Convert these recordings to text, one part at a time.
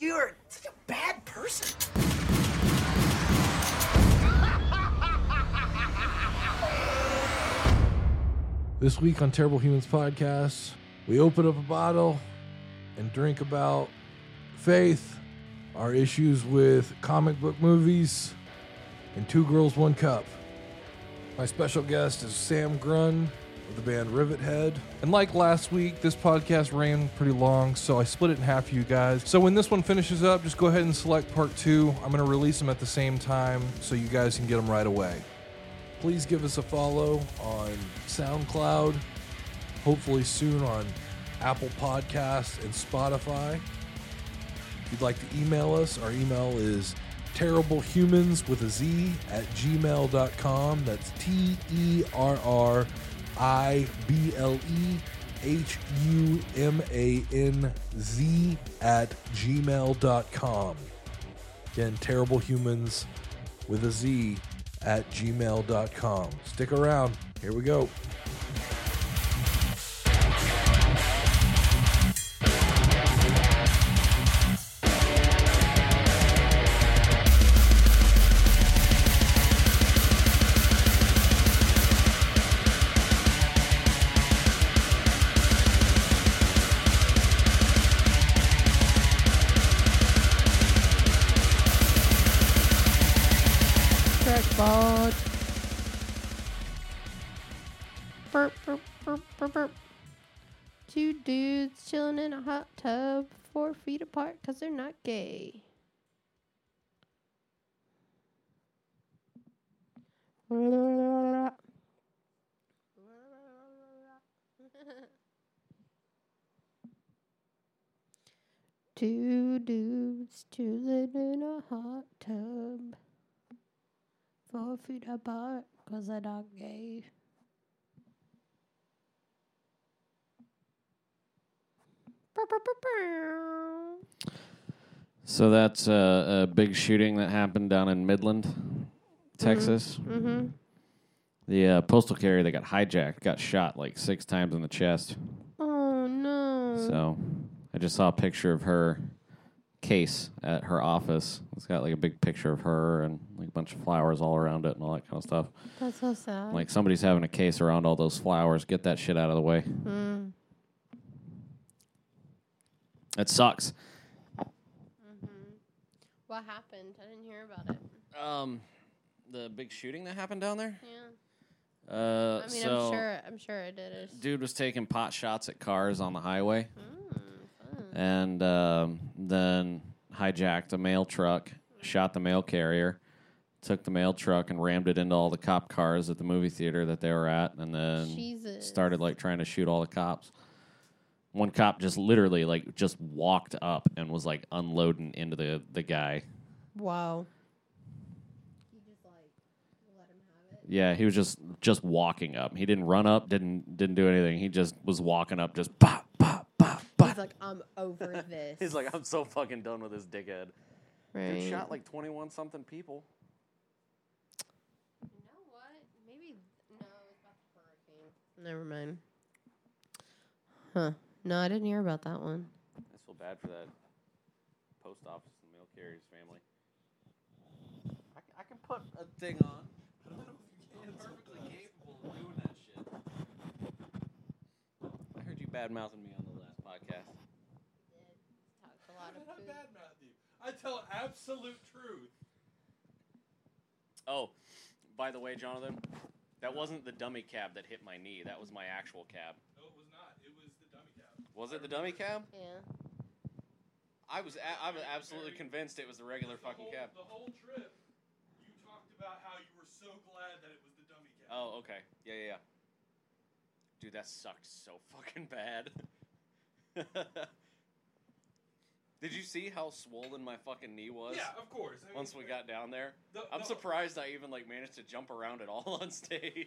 You're such a bad person. This week on Terrible Humans Podcast, we open up a bottle and drink about faith, our issues with comic book movies, and Two Girls, One Cup. My special guest is Sam Grun the band Rivethead. And like last week, this podcast ran pretty long, so I split it in half for you guys. So when this one finishes up, just go ahead and select part two. I'm going to release them at the same time so you guys can get them right away please give us a follow on SoundCloud, hopefully soon on Apple Podcasts and Spotify. If you'd like to email us, our email is terriblehumans with a Z at gmail.com. That's T E R R I B L E H U M A N Z at gmail.com. Again, terrible humans with a Z at gmail.com. Stick around. Here we go. Because they're not gay. Two dudes chilling in a hot tub. Four feet apart, cause they're not gay. So that's a, a big shooting that happened down in Midland, Texas. Mm-hmm. The uh, postal carrier that got hijacked got shot like six times in the chest. Oh no. So I just saw a picture of her case at her office. It's got like a big picture of her and like a bunch of flowers all around it and all that kind of stuff. That's so sad. Like somebody's having a case around all those flowers. Get that shit out of the way. mm. It sucks. What happened? I didn't hear about it. Um, the big shooting that happened down there. Yeah. Uh, I mean, so I'm sure. I'm sure it did. It's- dude was taking pot shots at cars on the highway. Mm, and um, then hijacked a mail truck, shot the mail carrier, took the mail truck and rammed it into all the cop cars at the movie theater that they were at, and then Jesus. started like trying to shoot all the cops. One cop just literally like just walked up and was like unloading into the the guy. Wow. He just like let him have it. Yeah, he was just just walking up. He didn't run up, didn't didn't do anything. He just was walking up, just pop pop pop pop. He's like, I'm over this. He's like, I'm so fucking done with this dickhead. right. Dude shot like 21 something people. You know what? Maybe no. It's about the hurricane. Never mind. Huh? No, I didn't hear about that one. I feel bad for that post office and mail carrier's family. I, c- I can put a thing on. I don't know if you can. perfectly capable of doing that shit. I heard you bad mouthing me on the last podcast. Talked a lot of I'm food. bad, Matthew. I tell absolute truth. Oh, by the way, Jonathan, that wasn't the dummy cab that hit my knee. That was my actual cab. No, it was not. It was the dummy cab. Was it the dummy cab? Yeah. I was a- I was absolutely convinced it was the regular The fucking whole- cab. The whole trip, you talked about how you were so glad that it was the dummy cab. Oh, okay. Yeah, yeah, yeah. Dude, that sucked so fucking bad. Did you see how swollen my fucking knee was? Yeah, of course. I mean, Once we got down there, the- I'm the- surprised I even like managed to jump around at all on stage.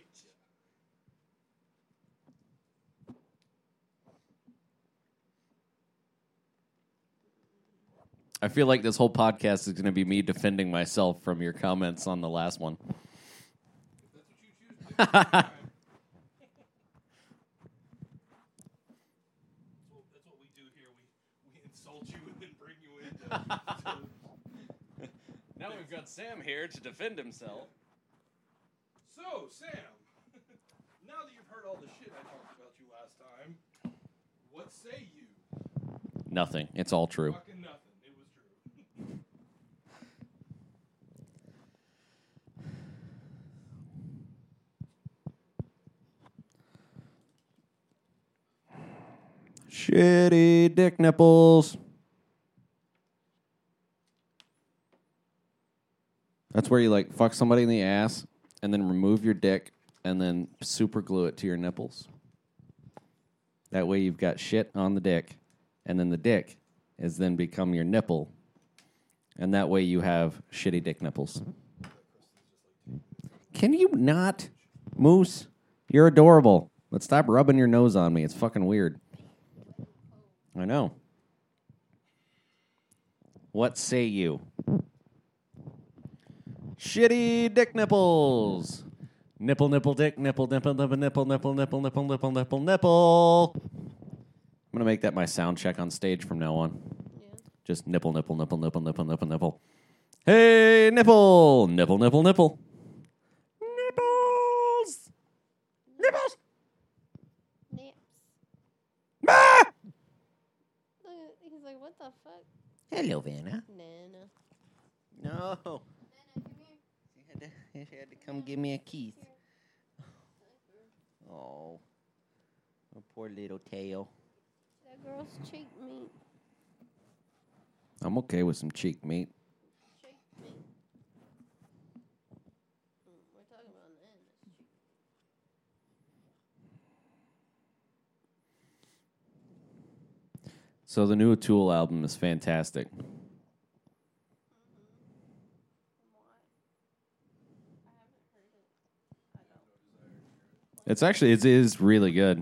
I feel like this whole podcast is going to be me defending myself from your comments on the last one. That's what you choose. That's what- we do here. We, we insult you and then bring you in. Now we've got Sam here to defend himself. So, Sam, now that you've heard all the shit I talked about you last time, what say you? Nothing. It's all true. Fucking nothing. It was true. Shitty dick nipples. That's where you like fuck somebody in the ass and then remove your dick and then super glue it to your nipples. That way you've got shit on the dick and then the dick is then become your nipple. And that way you have shitty dick nipples. Can you not? Moose, you're adorable. Let's stop rubbing your nose on me. It's fucking weird. I know. What say you? Shitty dick nipples. Nipple, nipple, dick, nipple, nipple, nipple, nipple, nipple, nipple, nipple, nipple, nipple, nipple. I'm gonna make that my sound check on stage from now on. Just nipple, nipple, nipple, nipple, nipple, nipple, nipple. Hey, nipple, nipple, nipple, nipple. Nipples. Nipples. Naps. Ah! Look, He's like, what the fuck? Hello, Vanna. Nana. No. She had to, she had to come give me a kiss. Oh. Oh, poor little tail. That girl's cheek meat. I'm okay with some cheek meat. Cheek meat. Mm, we're talking about Nana's cheek. So the new Tool album is fantastic. It's actually it is really good.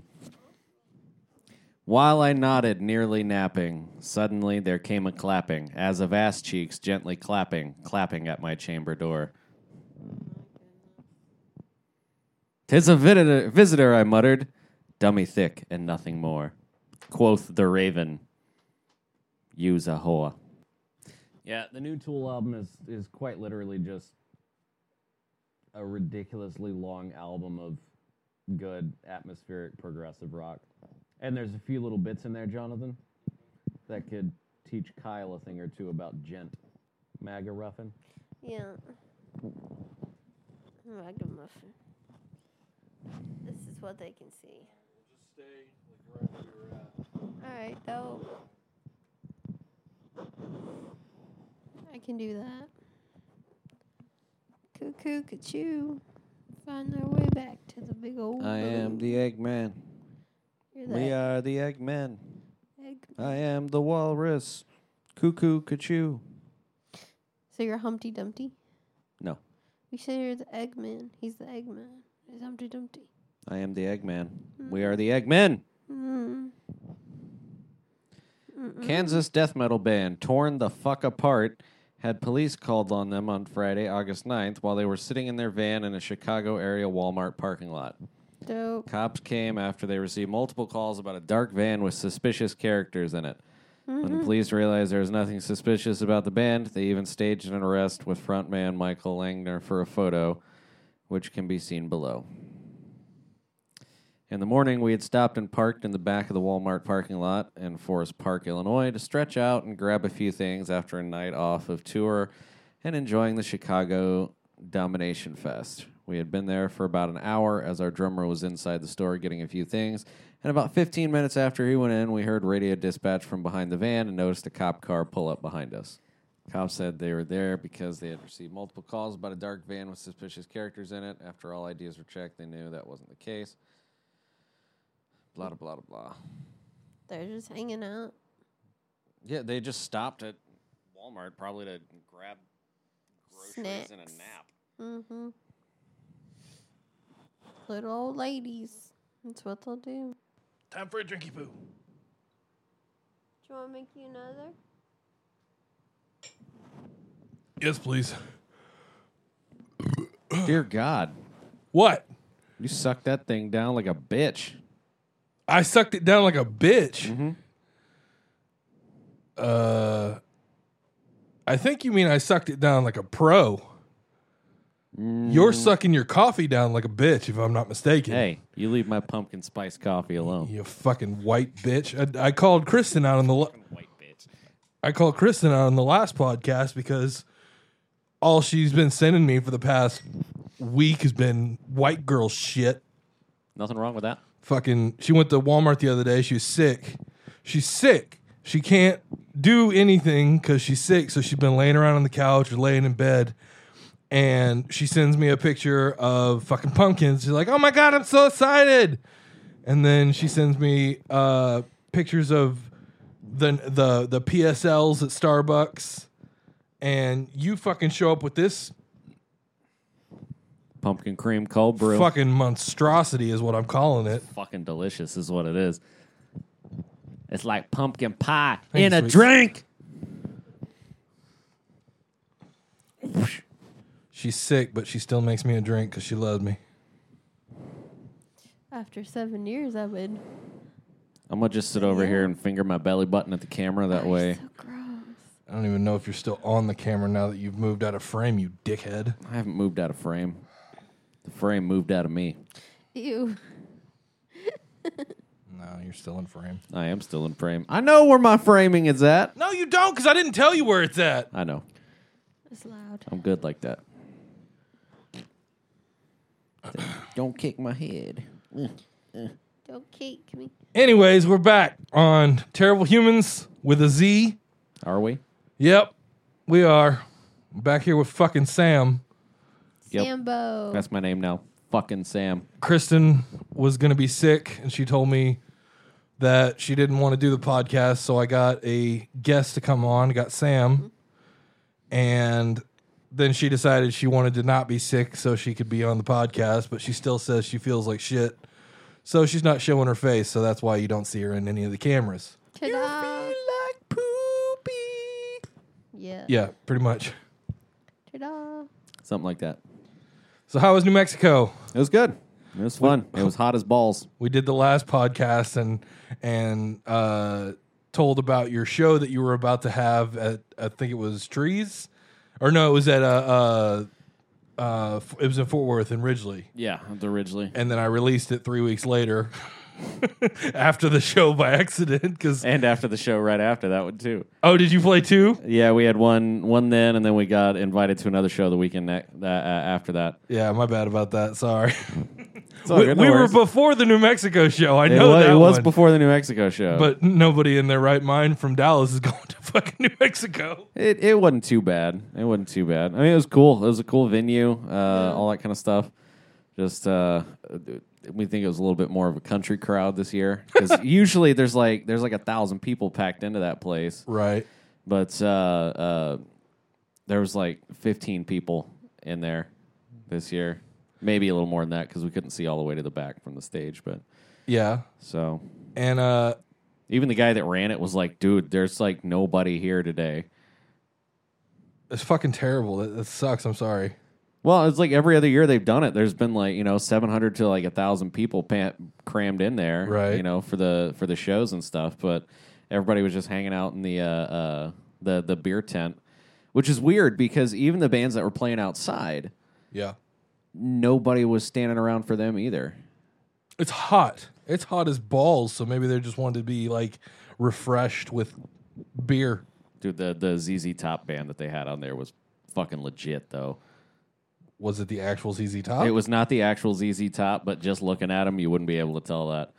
While I nodded, nearly napping, suddenly there came a clapping, as of ass cheeks gently clapping, clapping at my chamber door. Tis a visitor, visitor, I muttered, dummy thick and nothing more. Quoth the raven, use a whore. Yeah, the new Tool album is is quite literally just a ridiculously long album of good atmospheric progressive rock. And there's a few little bits in there, Jonathan, that could teach Kyle a thing or two about djent. MAGA ruffin. Yeah. Ragamuffin. This is what they can see. Just stay like right where you're at. Alright, though. I can do that. Cuckoo, cuckoo. Find their way back to the big old. I am the Eggman. You're We the are the Eggmen. egg. I am the walrus. Cuckoo, cuckoo. So you're Humpty Dumpty? No, We say you're the Eggman. He's the Eggman. He's Humpty Dumpty. I am the Eggman. We are the Eggmen. Mm. Kansas death metal band Torn the Fuck Apart had police called on them on Friday, August 9th, while they were sitting in their van in a Chicago area Walmart parking lot. Dope. Cops came after they received multiple calls about a dark van with suspicious characters in it. When the mm-hmm. police realized there was nothing suspicious about the band, they even staged an arrest with frontman Michael Langner for a photo, which can be seen below. In the morning, we had stopped and parked in the back of the Walmart parking lot in Forest Park, Illinois, to stretch out and grab a few things after a night off of tour and enjoying the Chicago Domination Fest. We had been there for about an hour as our drummer was inside the store getting a few things. And about 15 minutes after he went in, we heard radio dispatch from behind the van and noticed a cop car pull up behind us. Cops said they were there because they had received multiple calls about a dark van with suspicious characters in it. After all ideas were checked, they knew that wasn't the case. Blah, blah, blah, blah. They're just hanging out. Yeah, they just stopped at Walmart probably to grab groceries and a nap. Mm-hmm. Little old ladies. That's what they'll do. Time for a drinky poo. Do you want to make you another? Yes, please. Dear God, What? you sucked that thing down like a bitch. I sucked it down like a bitch. Mm-hmm. Uh, I think you mean I sucked it down like a pro. You're sucking your coffee down like a bitch, if I'm not mistaken. Hey, you leave my pumpkin spice coffee alone. You fucking white bitch. I, I called Kristen out on the la- White bitch. I called Kristen out on the last podcast because all she's been sending me for the past week has been white girl shit. Nothing wrong with that. Fucking she went to Walmart the other day. She was sick. She's sick. She can't do anything because she's sick. So she's been laying around on the couch or laying in bed. And she sends me a picture of fucking pumpkins. She's like, "Oh my god, I'm so excited!" And then she sends me uh, pictures of the the the PSLs at Starbucks. And you fucking show up with this Pumpkin cream cold brew. fucking monstrosity, is what I'm calling it. Fucking delicious is what it is. It's like pumpkin pie Thanks, in a sweet. drink. She's sick, but she still makes me a drink because she loves me. After seven years, I would. I'm gonna just sit over Yeah. here and finger my belly button at the camera. That Oh, way, So gross. I don't even know if you're still on the camera now that you've moved out of frame, you dickhead. I haven't moved out of frame. The frame moved out of me. Ew. No, you're still in frame. I am still in frame. I know where my framing is at. No, you don't, because I didn't tell you where it's at. I know. It's loud. I'm good like that. Don't kick my head. Don't kick me. Anyways, we're back on Terrible Humans with a Z. Are we? Yep, we are. Back here with fucking Sam. Yep. Sambo. That's my name now. Fucking Sam. Kristen was going to be sick, and she told me that she didn't want to do the podcast, so I got a guest to come on. Got Sam, and then she decided she wanted to not be sick so she could be on the podcast, but she still says she feels like shit. So she's not showing her face, so that's why you don't see her in any of the cameras. Ta-da. like poopy. Yeah. Yeah, pretty much. Ta-da. Something like that. So how was New Mexico? It was good. It was fun. It was hot as balls. we did the last podcast and and uh, told about your show that you were about to have at I think it was Trees, or no, it was at uh, uh, uh, it was in Fort Worth in Ridglea, Yeah, the Ridglea. and then I released it three weeks later after the show by accident because And after the show, right after that one too. oh, did you play two? Yeah, we had one one then, and then we got invited to another show the weekend ne- that, uh, after that. Yeah, my bad about that. Sorry, we, we were before the New Mexico show. I It know was, that it was one. before the New Mexico show, But nobody in their right mind from Dallas is going to fucking New Mexico. it, it wasn't too bad. It wasn't too bad. I mean, it was cool. It was a cool venue, uh, all that kind of stuff. Just uh, we think it was a little bit more of a country crowd this year because usually there's like there's like a thousand people packed into that place, Right. but uh, uh, there was like 15 people in there this year, maybe a little more than that because we couldn't see all the way to the back from the stage. But Yeah. so And uh, even the guy that ran it was like, "Dude, there's like nobody here today." it's fucking terrible. That, that sucks. I'm sorry. Well, it's like every other year they've done it. There's been like you know 700 to like a thousand people pa- crammed in there, Right. You know for the for the shows and stuff. But everybody was just hanging out in the uh, uh, the the beer tent, which is weird because even the bands that were playing outside, Yeah. nobody was standing around for them either. It's hot. It's hot as balls. So maybe they just wanted to be like refreshed with beer. Dude, the the ZZ Top band that they had on there was fucking legit though. Was it the actual ZZ Top? It was not the actual ZZ Top, but just looking at them, you wouldn't be able to tell that.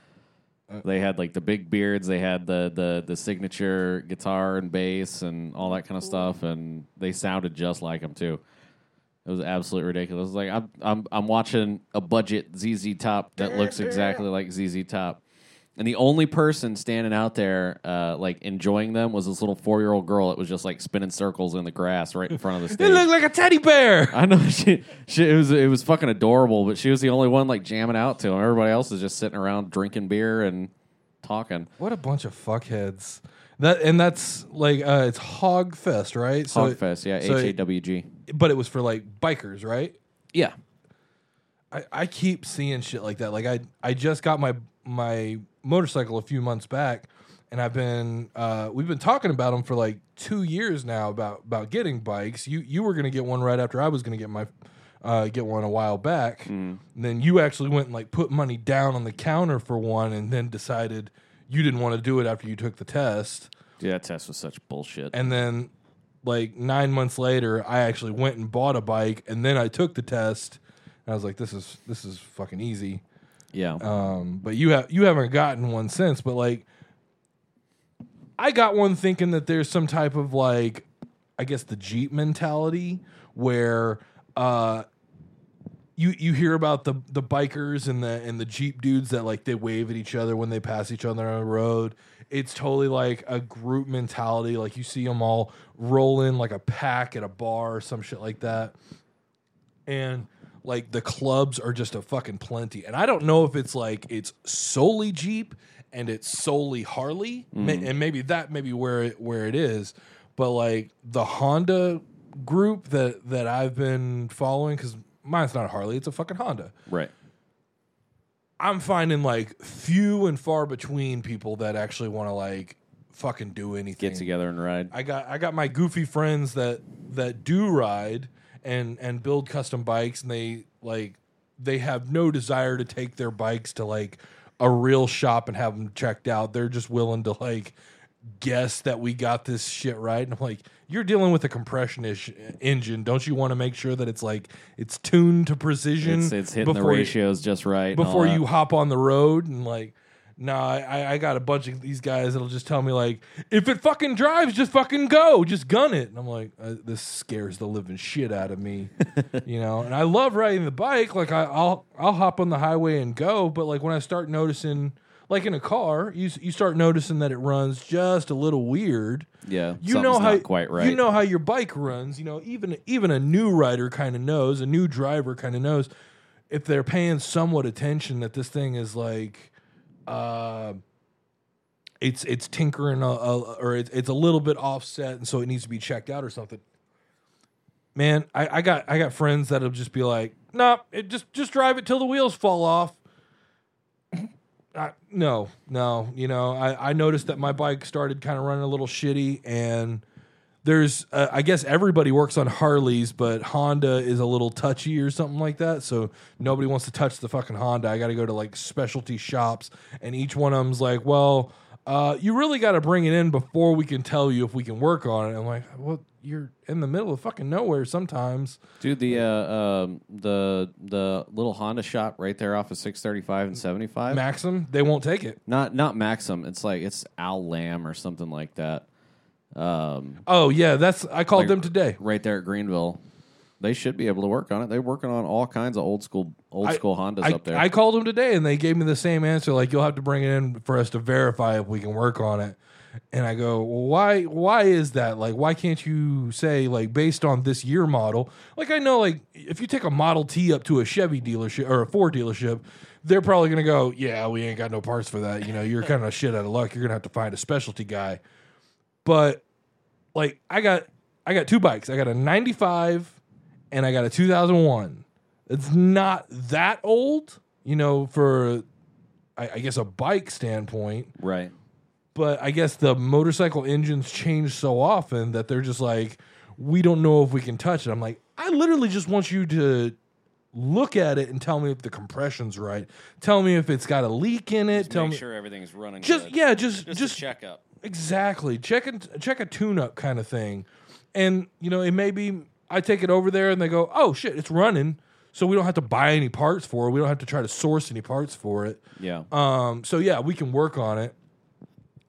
Uh, they had like the big beards. They had the the the signature guitar and bass and all that kind of stuff, and they sounded just like them too. It was absolutely ridiculous. Like I'm I'm I'm watching a budget ZZ Top that looks exactly like ZZ Top, and the only person standing out there uh, like enjoying them was this little four year old girl that was just like spinning circles in the grass right in front of the stage. It looked like a teddy bear. I know she, she it was it was fucking adorable, but she was the only one like jamming out to him. Everybody else is just sitting around drinking beer and talking. What a bunch of fuckheads. That and that's like uh, it's Hog Fest, right? So it- Hogfest, yeah, so H A it- but it was for like bikers, right? Yeah, I, I keep seeing shit like that. Like I I just got my my motorcycle a few months back, and I've been uh, we've been talking about them for like two years now about about getting bikes. You you were gonna get one right after I was gonna get my uh, get one a while back. And then you actually went and like put money down on the counter for one, and then decided you didn't want to do it after you took the test. Dude, that test was such bullshit. And then like nine months later, I actually went and bought a bike, and then I took the test. And I was like, this is this is fucking easy. Yeah. Um, but you have you haven't gotten one since. But like, I got one thinking that there's some type of like, I guess the Jeep mentality where uh, you you hear about the the bikers and the and the Jeep dudes that like they wave at each other when they pass each other on the road. It's totally like a group mentality. Like you see them all rolling like a pack at a bar or some shit like that and like the clubs are just a fucking plenty. And I don't know if it's like it's solely Jeep and it's solely Harley, Ma- mm-hmm. and maybe that maybe where it where it is. But like the Honda group that that I've been following because mine's not a Harley, it's a fucking Honda. right. I'm finding like few and far between people that actually want to like fucking do anything. Get together and ride. I got I got my goofy friends that that do ride and and build custom bikes and they like they have no desire to take their bikes to like a real shop and have them checked out. They're just willing to like guess that we got this shit right. And I'm like, you're dealing with a compression ish engine. Don't you want to make sure that it's like it's tuned to precision? It's, it's hitting the before you- ratios just right. before you hop on the road and like no I, I got a bunch of these guys that'll just tell me like if it fucking drives just fucking go just gun it and i'm like uh, this scares the living shit out of me you know and i love riding the bike like I, i'll i'll hop on the highway and go but like when i start noticing like in a car you, you start noticing that it runs just a little weird Yeah, you know how not quite right. You know how your bike runs. You know, even even a new rider kind of knows. A new driver kind of knows if they're paying somewhat attention that this thing is like, uh, it's it's tinkering a, a, or it's, it's a little bit offset, and so it needs to be checked out or something. Man, I, I got I got friends that'll just be like, "Nah, it just just drive it till the wheels fall off." I, no, no. You know, I, I noticed that my bike started kind of running a little shitty, and there's, uh, I guess everybody works on Harleys, but Honda is a little touchy or something like that. So nobody wants to touch the fucking Honda. I got to go to like specialty shops, and each one of them's like, well, uh, you really got to bring it in before we can tell you if we can work on it. I'm like, well, you're in the middle of fucking nowhere sometimes. Dude, the uh, um, the the little Honda shop right there off of six thirty five and seventy five. Maxim, they won't take it. not not Maxim. It's like it's Al Lamb or something like that. Um, Oh yeah, that's I called Like- them today. right there at Greenville. They should be able to work on it. They're working on all kinds of old school old I- school Hondas I, up there. I called them today and they gave me the same answer. Like you'll have to bring it in for us to verify if we can work on it. And I go, well, why? Why is that? Like, why can't you say like based on this year model? Like, I know like if you take a Model T up to a Chevy dealership or a Ford dealership, they're probably gonna go, yeah, we ain't got no parts for that. You know, you're kind of shit out of luck. You're gonna have to find a specialty guy. But like, I got I got two bikes. I got a '95 and I got a 2001. It's not that old, you know, for I, I guess a bike standpoint. right. But I guess the motorcycle engines change so often that they're just like, we don't know if we can touch it. I'm like, I literally just want you to look at it and tell me if the compression's right. Tell me if it's got a leak in it. tell Make me sure everything's running. just good. yeah, just just, just a checkup. Exactly. Check and check a tune up kind of thing. And you know, it may be I take it over there and they go, "Oh shit, it's running." So we don't have to buy any parts for it. We don't have to try to source any parts for it. Yeah. Um so yeah, we can work on it.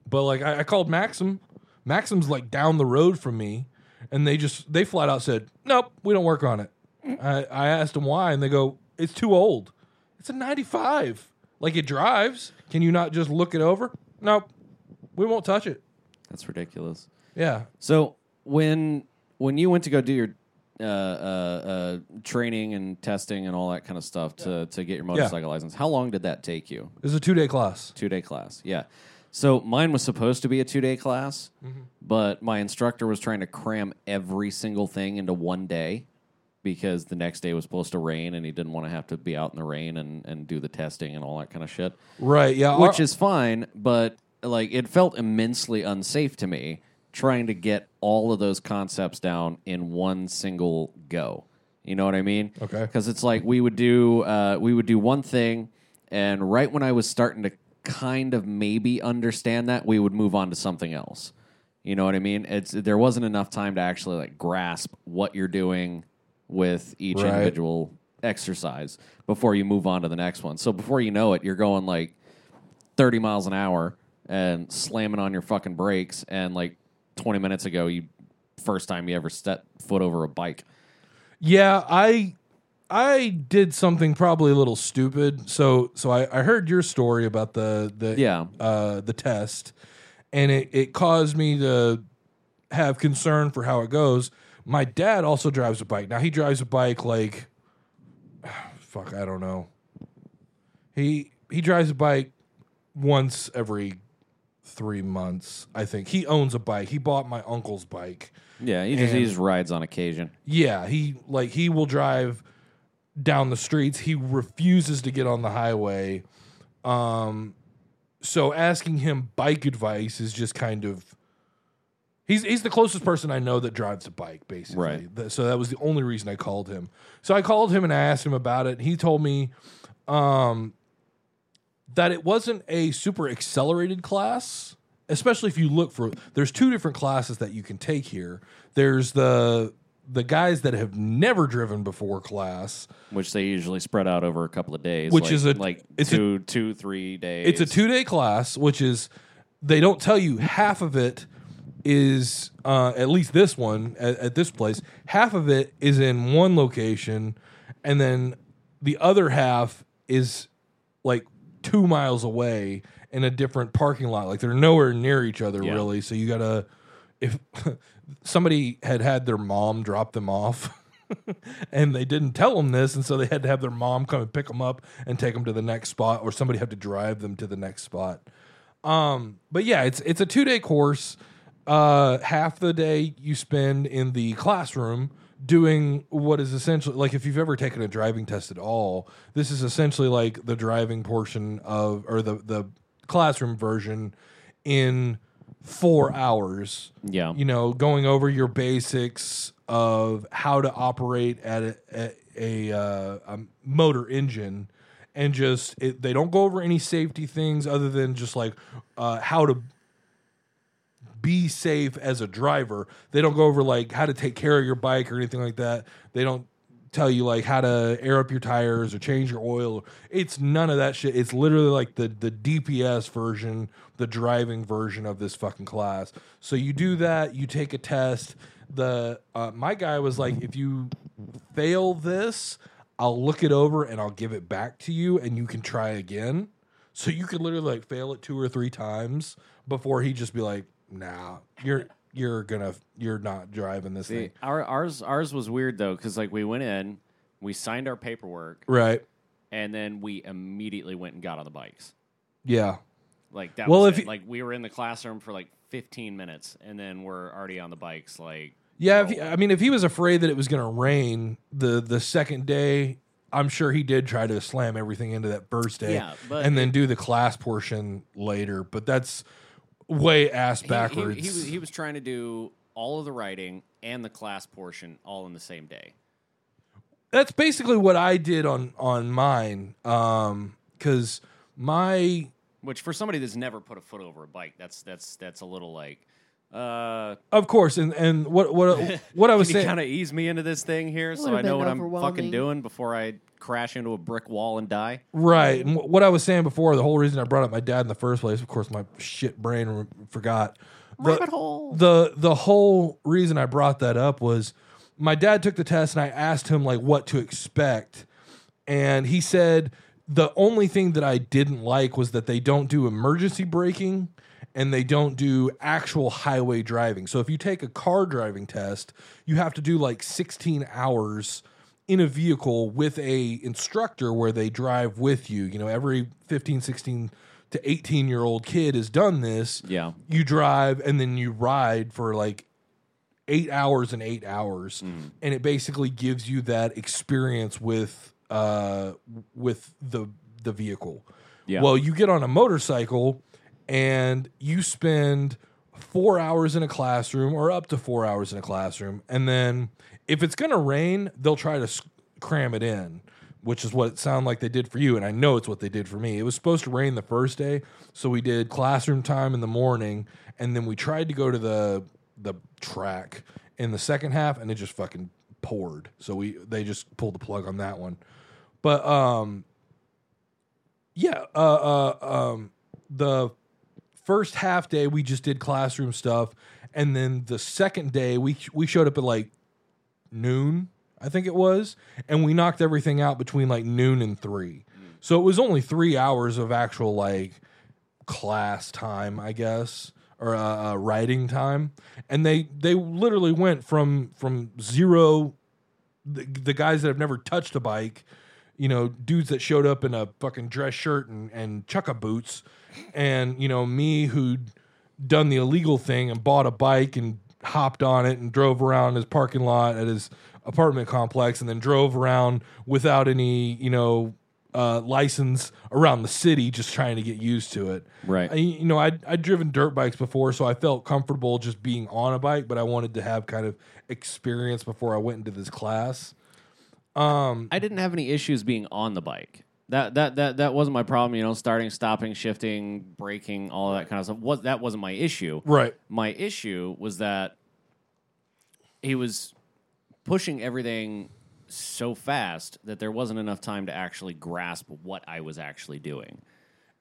But like I, I called Maxim. Maxim's like down the road from me and they just they flat out said, "Nope, we don't work on it." I, I asked them why and they go, "It's too old." It's a 95. Like it drives. Can you not just look it over? Nope. We won't touch it. That's ridiculous. Yeah. So when when you went to go do your uh, uh, uh, training and testing and all that kind of stuff to to get your motorcycle license, how long did that take you? It was a two day class. Two day class. Yeah. So mine was supposed to be a two day class, Mm-hmm. but my instructor was trying to cram every single thing into one day because the next day was supposed to rain and he didn't want to have to be out in the rain and, and do the testing and all that kind of shit. Right. Yeah. Which our- is fine, but like it felt immensely unsafe to me trying to get all of those concepts down in one single go. You know what I mean? Okay. Because it's like we would do uh, we would do one thing, and right when I was starting to kind of maybe understand that, we would move on to something else. You know what I mean? It's there wasn't enough time to actually like grasp what you're doing with each Right. individual exercise before you move on to the next one. So before you know it, you're going like 30 miles an hour and slamming on your fucking brakes and like 20 minutes ago you first time you ever stepped foot over a bike. Yeah, I I did something probably a little stupid. So so I, I heard your story about the the Yeah. uh the test and it, it caused me to have concern for how it goes. My dad also drives a bike. Now he drives a bike like fuck, I don't know. He he drives a bike once every 3 months, I think. He owns a bike. He bought my uncle's bike. Yeah, he just, he just rides on occasion. Yeah, he like he will drive down the streets. He refuses to get on the highway. Um so asking him bike advice is just kind of He's he's the closest person I know that drives a bike basically. Right. So that was the only reason I called him. So I called him and I asked him about it. He told me um that it wasn't a super accelerated class, especially if you look for there's two different classes that you can take here. There's the the guys that have never driven before class. which they usually spread out over a couple of days. Which like- is a- like it's a- two, two, three days. It's a two day class, which is they don't tell you half of it is uh, at least this one at, at this place. Half of it is in one location, and then the other half is like two miles away in a different parking lot. Like they're nowhere near each other Yeah. really. So you gotta if somebody had had their mom drop them off. and they didn't tell them this, and so they had to have their mom come and pick them up and take them to the next spot, or somebody had to drive them to the next spot. Um, but yeah, it's it's a two day course. Uh, half the day you spend in the classroom doing what is essentially like if you've ever taken a driving test at all, this is essentially like the driving portion of or the the classroom version in four hours Yeah. you know, going over your basics of how to operate at a, at a, uh, a motor engine, and just it, they don't go over any safety things other than just like uh, how to be safe as a driver. They don't go over like how to take care of your bike or anything like that. They don't tell you like how to air up your tires or change your oil. It's none of that shit. It's literally like the the DPS version, the driving version of this fucking class. So you do that, you take a test. The uh, my guy was like if you fail this, I'll look it over and I'll give it back to you and you can try again. So you could literally like fail it two or three times before he just be like, "Nah, you're you're gonna you're not driving this See, thing." our, ours ours was weird though because like we went in, we signed our paperwork, Right? and then we immediately went and got on the bikes. Yeah. Like that. Well, was if you- like we were in the classroom for like 15 minutes, and then we're already on the bikes. Like Yeah, if he, I mean, if he was afraid that it was going to rain the the second day, I'm sure he did try to slam everything into that first day, Yeah, and then do the class portion later. But that's way ass he- he- backwards. He, was, he was trying to do all of the writing and the class portion all in the same day. that's basically what I did on on mine, Um, because my Which for somebody that's never put a foot over a bike, that's that's that's a little like. Uh, of course, and and what what what I was can saying. kind of ease me into this thing here so I know what I'm fucking doing before I crash into a brick wall and die? Right. And what I was saying before, the whole reason I brought up my dad in the first place, of course, my shit brain re- forgot. The, Rabbit hole. The the whole reason I brought that up was my dad took the test and I asked him like what to expect, and he said the only thing that I didn't like was that they don't do emergency braking and they don't do actual highway driving. So if you take a car driving test, you have to do like 16 hours in a vehicle with a instructor where they drive with you. You know, every 15, 16 to 18 year old kid has done this. Yeah. You drive and then you ride for like eight hours and eight hours. And it basically gives you that experience with uh with the the vehicle. Yeah. Well, you get on a motorcycle and you spend four hours in a classroom or up to four hours in a classroom. And then if it's going to rain, they'll try to cram it in, which is what it sounded like they did for you. And I know it's what they did for me. It was supposed to rain the first day. So we did classroom time in the morning. And then we tried to go to the, the track in the second half and it just fucking poured. So we, they just pulled the plug on that one. But, um, yeah, uh, uh, um, the first half day we just did classroom stuff, and then the second day we we showed up at like noon, I think it was, and we knocked everything out between like noon and three. So it was only three hours of actual like class time, I guess, or uh, uh, writing time, and they they literally went from from zero, the, the guys that have never touched a bike you know, dudes that showed up in a fucking dress shirt and, and chukka boots, and you know, me who'd done the illegal thing and bought a bike and hopped on it and drove around his parking lot at his apartment complex, and then drove around without any, you know, uh, license around the city, just trying to get used to it. Right. I, you know, I'd, I'd driven dirt bikes before, so I felt comfortable just being on a bike, but I wanted to have kind of experience before I went into this class. Um, I didn't have any issues being on the bike. That that that that wasn't my problem. You know, starting, stopping, shifting, braking, all that kind of stuff. Was that wasn't my issue? Right. My issue was that he was pushing everything so fast that there wasn't enough time to actually grasp what I was actually doing.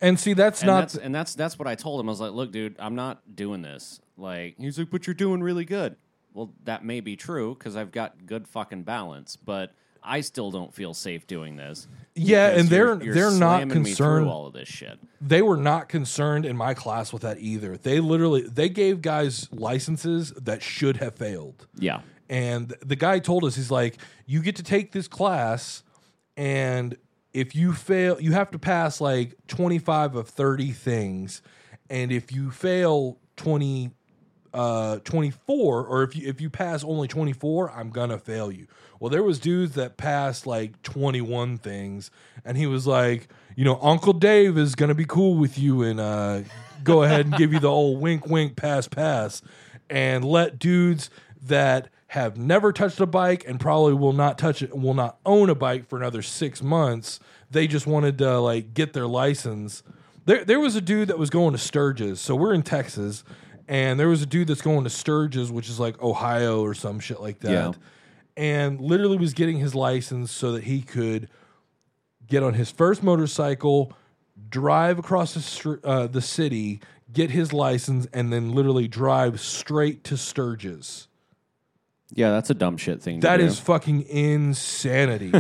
And see, that's And not that's and that's that's what I told him. I was like, "Look, dude, I'm not doing this." Like he's like, "But you're doing really good." Well, that may be true because I've got good fucking balance, but I still don't feel safe doing this. Yeah, and they're- you're, you're they're not concerned- all of this shit. they were not concerned in my class with that either. They literally they gave guys licenses that should have failed. Yeah, And the guy told us he's like, you get to take this class, and if you fail, you have to pass like twenty five of thirty things, and if you fail twenty. Uh, 24 or if you if you pass only 24 i'm gonna fail you. Well there was dudes that passed like 21 things and he was like you know uncle dave is gonna be cool with you and uh go ahead and give you the old wink wink pass pass and let dudes that have never touched a bike and probably will not touch it will not own a bike for another six months they just wanted to like get their license. There, there was a dude that was going to sturgis so we're in texas and there was a dude that's going to sturgis which is like ohio or some shit like that Yeah. and literally was getting his license so that he could get on his first motorcycle, drive across the, str- uh, the city, get his license, and then literally drive straight to Sturgis. yeah, that's a dumb shit thing. That to is fucking insanity.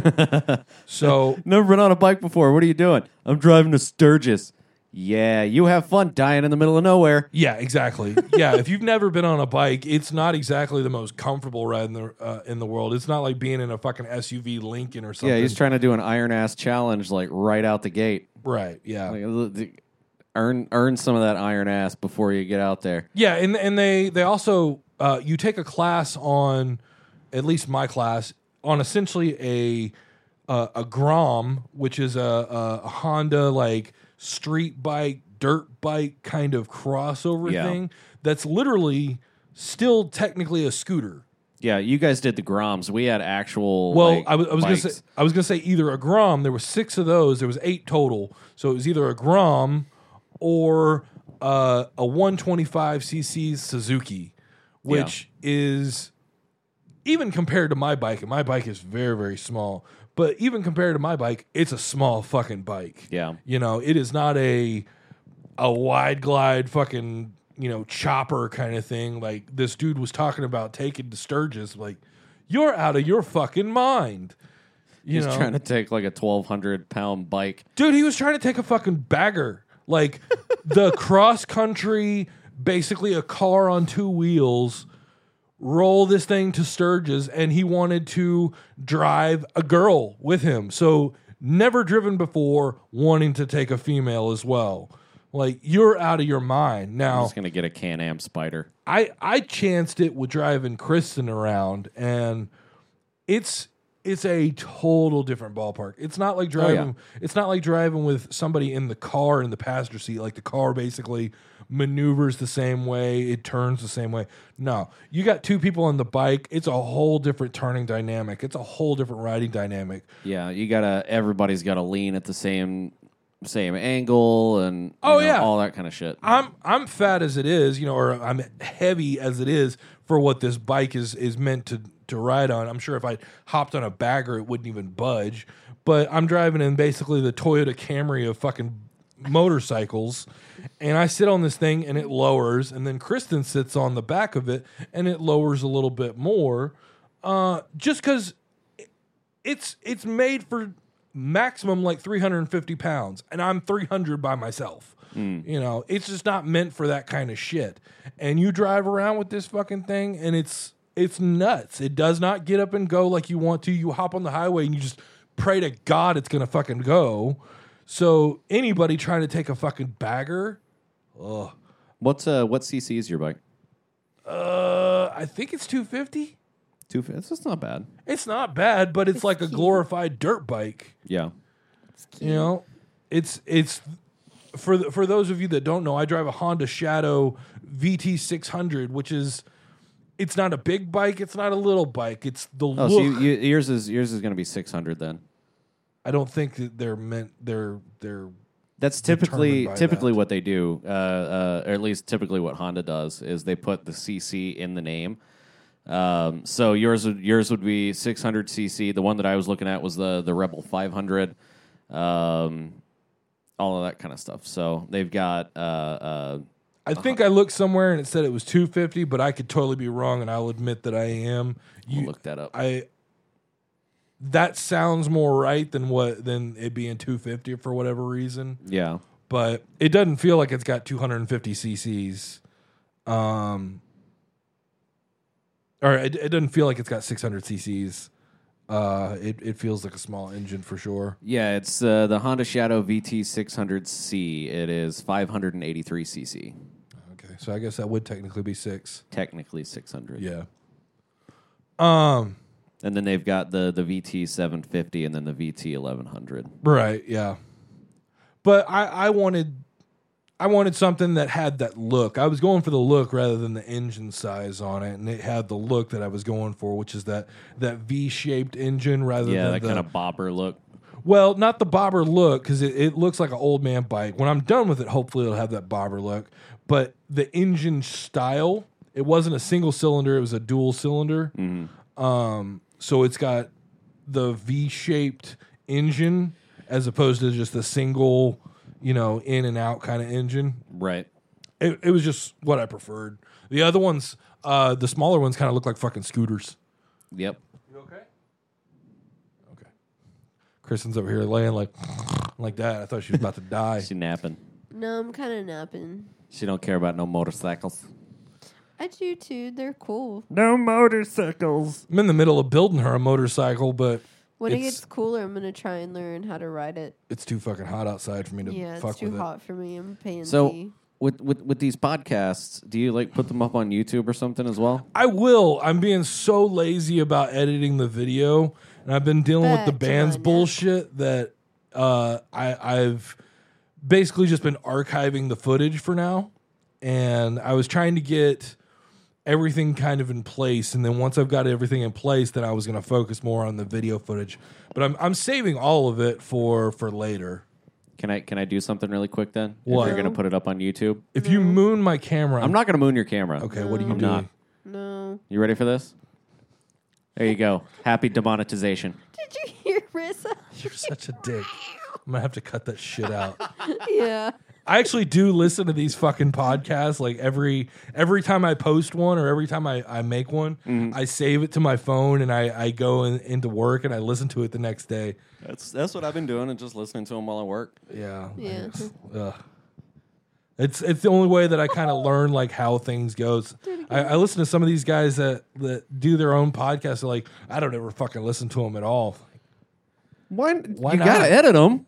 so never been on a bike before. What are you doing? I'm driving to Sturgis. Yeah, you have fun dying in the middle of nowhere. yeah, exactly. Yeah, if you've never been on a bike, it's not exactly the most comfortable ride in the uh, in the world. It's not like being in a fucking SUV Lincoln or something. Yeah, he's trying to do an iron ass challenge like right out the gate. right. Yeah. Like, l- the- earn earn some of that iron ass before you get out there. Yeah, and and they they also uh, you take a class on at least my class on essentially a uh, a Grom, which is a, a, a Honda like street bike, dirt bike kind of crossover Yeah. thing. That's literally still technically a scooter. Yeah, you guys did the Groms. We had actual. Well, like, I was, I was gonna say I was gonna say either a Grom. There were six of those. There was eight total. So it was either a Grom or uh, a 125 cc Suzuki, which is even compared to my bike. And my bike is very very small. But even compared to my bike, it's a small fucking bike. Yeah. You know, it is not a a wide glide fucking you know chopper kind of thing like this dude was talking about taking to Sturgis. Like, you're out of your fucking mind. You He's know, trying to take like a twelve hundred pound bike. dude, he was trying to take a fucking bagger, like the cross country, basically a car on two wheels. Roll this thing to Sturgis, and he wanted to drive a girl with him. So never driven before, wanting to take a female as well. Like you're out of your mind I'm now. just gonna get a Can Am Spyder. I I chanced it with driving Kristen around, and it's it's a total different ballpark. It's not like Oh, yeah. driving. It's not like driving with somebody in the car in the passenger seat. Like the car basically maneuvers the same way, it turns the same way. No, you got two people on the bike. It's a whole different turning dynamic. It's a whole different riding dynamic. Yeah, you gotta. Everybody's gotta lean at the same same angle and Oh, know, yeah. all that kind of shit. I'm I'm fat as it is, you know, or I'm heavy as it is for what this bike is is meant to to ride on. I'm sure if I hopped on a bagger, it wouldn't even budge. But I'm driving in basically the Toyota Camry of fucking motorcycles, and I sit on this thing and it lowers, and then Kristen sits on the back of it and it lowers a little bit more, uh, just because it's it's made for maximum like 350 pounds and i'm 300 by myself. You know it's just not meant for that kind of shit. And you drive around with this fucking thing and it's it's nuts. It does not get up and go like you want to. You hop on the highway and you just pray to god it's gonna fucking go so anybody trying to take a fucking bagger What's uh what CC is your bike? uh i think it's 250 Two. It's just not bad. it's not bad but it's, like a glorified dirt bike Yeah. You know, it's it's for the, for those of you that don't know, I drive a Honda Shadow VT 600, which is it's not a big bike, it's not a little bike, it's the Oh, look. so you, you, yours is yours is gonna be six hundred then. I don't think that they're meant they're they're That's typically typically that. what they do, uh, uh, or at least typically what Honda does is they put the CC in the name. Um, so yours would yours would be 600 CC. The one that I was looking at was the the Rebel 500, um, all of that kind of stuff. So they've got uh, uh, I think I looked somewhere and it said it was 250, but I could totally be wrong and I'll admit that I am. we'll You look that up. I that sounds more right than what than it being 250 for whatever reason. yeah, but it doesn't feel like it's got 250 cc's. Um, or it, it doesn't feel like it's got 600 cc's. Uh, it, it feels like a small engine for sure. yeah. It's uh, the Honda Shadow VT 600C. It is 583 CC. Okay, so I guess that would technically be six. Technically 600. Yeah. Um. And then they've got the the VT 750 and then the VT 1100. Right. Yeah. But I I wanted I wanted something that had that look. I was going for the look rather than the engine size on it, and it had the look that I was going for, which is that that V-shaped engine rather Yeah, than that the, kind of bobber look. Well, not the bobber look because it, it looks like an old man bike. When I'm done with it, hopefully it'll have that bobber look. But the engine style, it wasn't a single cylinder; it was a dual cylinder. Um, so it's got the V-shaped engine as opposed to just a single, you know, in and out kind of engine. Right. It, it was just what I preferred. The other ones, uh, the smaller ones, kind of look like fucking scooters. Yep. You okay? Okay. Kristen's over here laying like like that. I thought she was about to die. She napping. No, I'm kind of napping. She don't care about no motorcycles. I do too. They're cool. No motorcycles. I'm in the middle of building her a motorcycle, but When it It's- gets cooler, I'm gonna try and learn how to ride it. it's too fucking hot outside for me to Yeah, fuck it's too with hot for me. I'm paying. So with, with with these podcasts, do you like put them up on YouTube or something as well? it. I will. I'm being so lazy about editing the video, and I've been dealing with the Back to band's my nap. bullshit that uh, I, I've basically just been archiving the footage for now, and I was trying to get everything kind of in place, and then once I've got everything in place, then I was going to focus more on the video footage. But I'm I'm saving all of it for for later. Can I can I do something really quick then? What? If you're gonna put it up on YouTube. If you moon my camera, I'm not gonna moon your camera. okay. What are you I'm doing? not. no. You ready for this? There you go. Happy demonetization. Did you hear Rissa? You're such a dick. I'm gonna have to cut that shit out. yeah. I actually do listen to these fucking podcasts. Like every every time I post one or every time I, I make one, mm-hmm. I save it to my phone and I, I go in, into work and I listen to it the next day. That's that's what I've been doing and just listening to them while I work. Yeah. Yeah. It's, it's it's the only way that I kind of learn like how things goes. I, I listen to some of these guys that that do their own podcasts. They're like, I don't ever fucking listen to them at all. Why? Why you not? gotta edit them.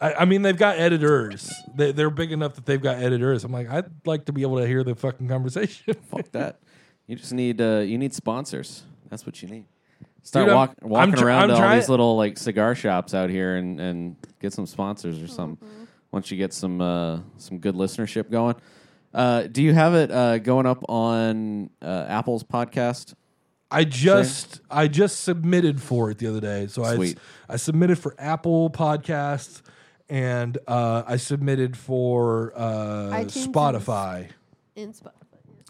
I, I mean, they've got editors. They, they're big enough that they've got editors. I'm like, I'd like to be able to hear the fucking conversation. Fuck that. You just need uh, you need sponsors. That's what you need. Start Dude, I'm- walk, I'm walking tr- around I'm to all trying- these little like cigar shops out here and, and get some sponsors or something. Once you get some uh, some good listenership going, uh, do you have it uh, going up on uh, Apple's podcast? I just I just submitted for it the other day. So I Sweet. I submitted for Apple Podcasts and uh, I submitted for uh, iTunes and- Spotify. In Spotify.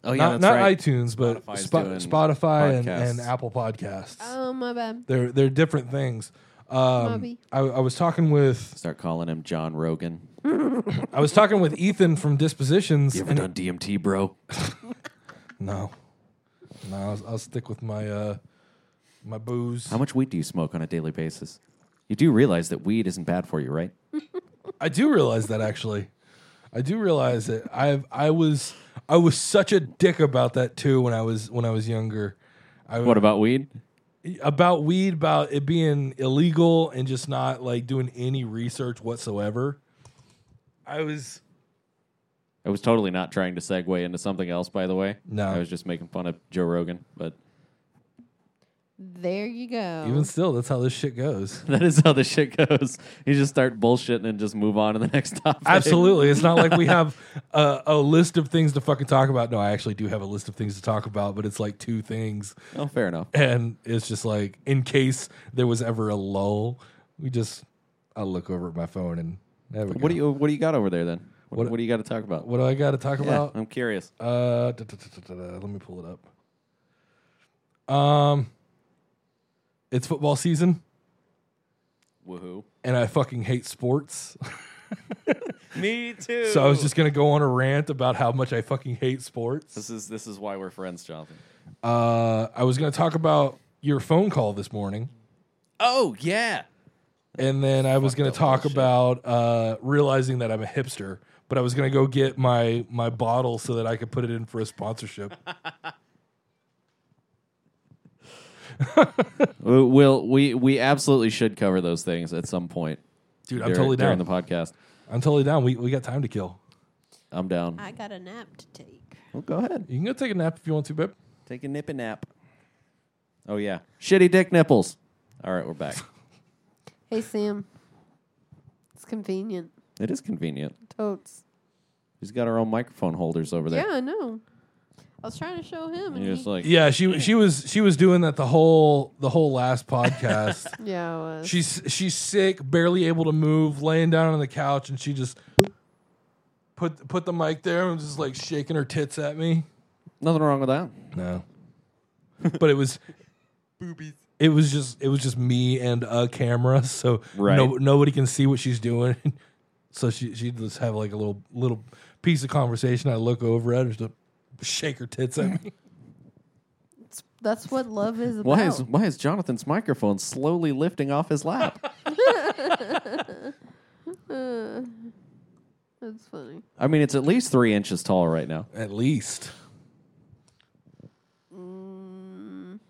Oh not not iTunes, but Spotify's Spo- doing Spotify and, podcasts. and Apple Podcasts. Oh my bad. they're they're different things. Um, Maybe. I, I was talking with Start calling him John Rogan. I was talking with Ethan from Dispositions. You ever and- done DMT, bro? no, no, I'll, I'll stick with my uh, my booze. How much weed do you smoke on a daily basis? You do realize that weed isn't bad for you, right? I do realize that actually. I do realize that I've I was I was such a dick about that too when I was when I was younger. I What about weed? about weed about it being illegal and just not like doing any research whatsoever. I was I was totally not trying to segue into something else, by the way. No. I was just making fun of Joe Rogan, but There you go. even still that's how this shit goes. that is how the shit goes. You just start bullshitting and just move on to the next topic. Absolutely. It's not like we have a, a list of things to fucking talk about. No, I actually do have a list of things to talk about, but it's like two things. Oh, fair enough. And it's just like, in case there was ever a lull, we just, I'll look over at my phone and there we go. What do you What do you got over there then? What, What- what, do you got to talk about? what do I got to talk yeah, about? I'm curious. Uh, da- da- da- da- da- da. let me pull it up. Um, it's football season, Woohoo! and I fucking hate sports. Me too. so I was just gonna go on a rant about how much I fucking hate sports. This is this is why we're friends, Jonathan. Uh, I was gonna talk about your phone call this morning, Oh yeah. and then I was gonna up talk bullshit. about uh, realizing that I'm a hipster. But I was gonna go get my my bottle so that I could put it in for a sponsorship. We- We'll we we absolutely should cover those things at some point. Dude, I'm dur- totally down. during the podcast. I'm totally down. We we got time to kill. I'm down. I got a nap to take. Well, go ahead. You can go take a nap if you want to, babe. Take a nip and nap. Oh yeah, shitty dick nipples. All right, we're back. Hey Sam. It's convenient. it is convenient. Totes. He's got our own microphone holders over there. Yeah, I know. I was trying to show him. And And you're just he, like, Yeah, she she was she was doing that the whole the whole last podcast. yeah, I was. she's she's sick, barely able to move, laying down on the couch, and she just put put the mic there and was just like shaking her tits at me. nothing wrong with that. No, but it was boobies. It was just it was just me and a camera, so Right. no, nobody can see what she's doing. so she she just have like a little little piece of conversation. I look over at her to shake her tits at me. That's what love is about. Why is why is Jonathan's microphone slowly lifting off his lap? Uh, that's funny. I mean, it's at least three inches tall right now. At least. Mm,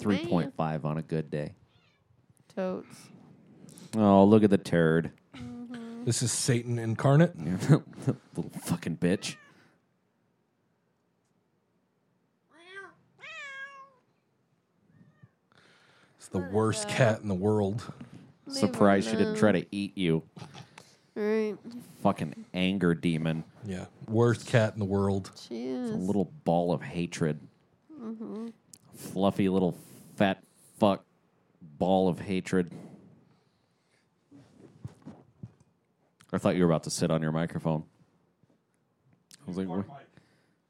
Three point five on a good day. totes. Oh, look at the turd. This is Satan incarnate. Little fucking bitch. The worst cat in the world. Surprised she didn't try to eat you. Right. Fucking anger demon. Yeah, worst cat in the world. She A is. little ball of hatred. Mhm. Fluffy little fat fuck ball of hatred. I thought you were about to sit on your microphone. I was like, "What?"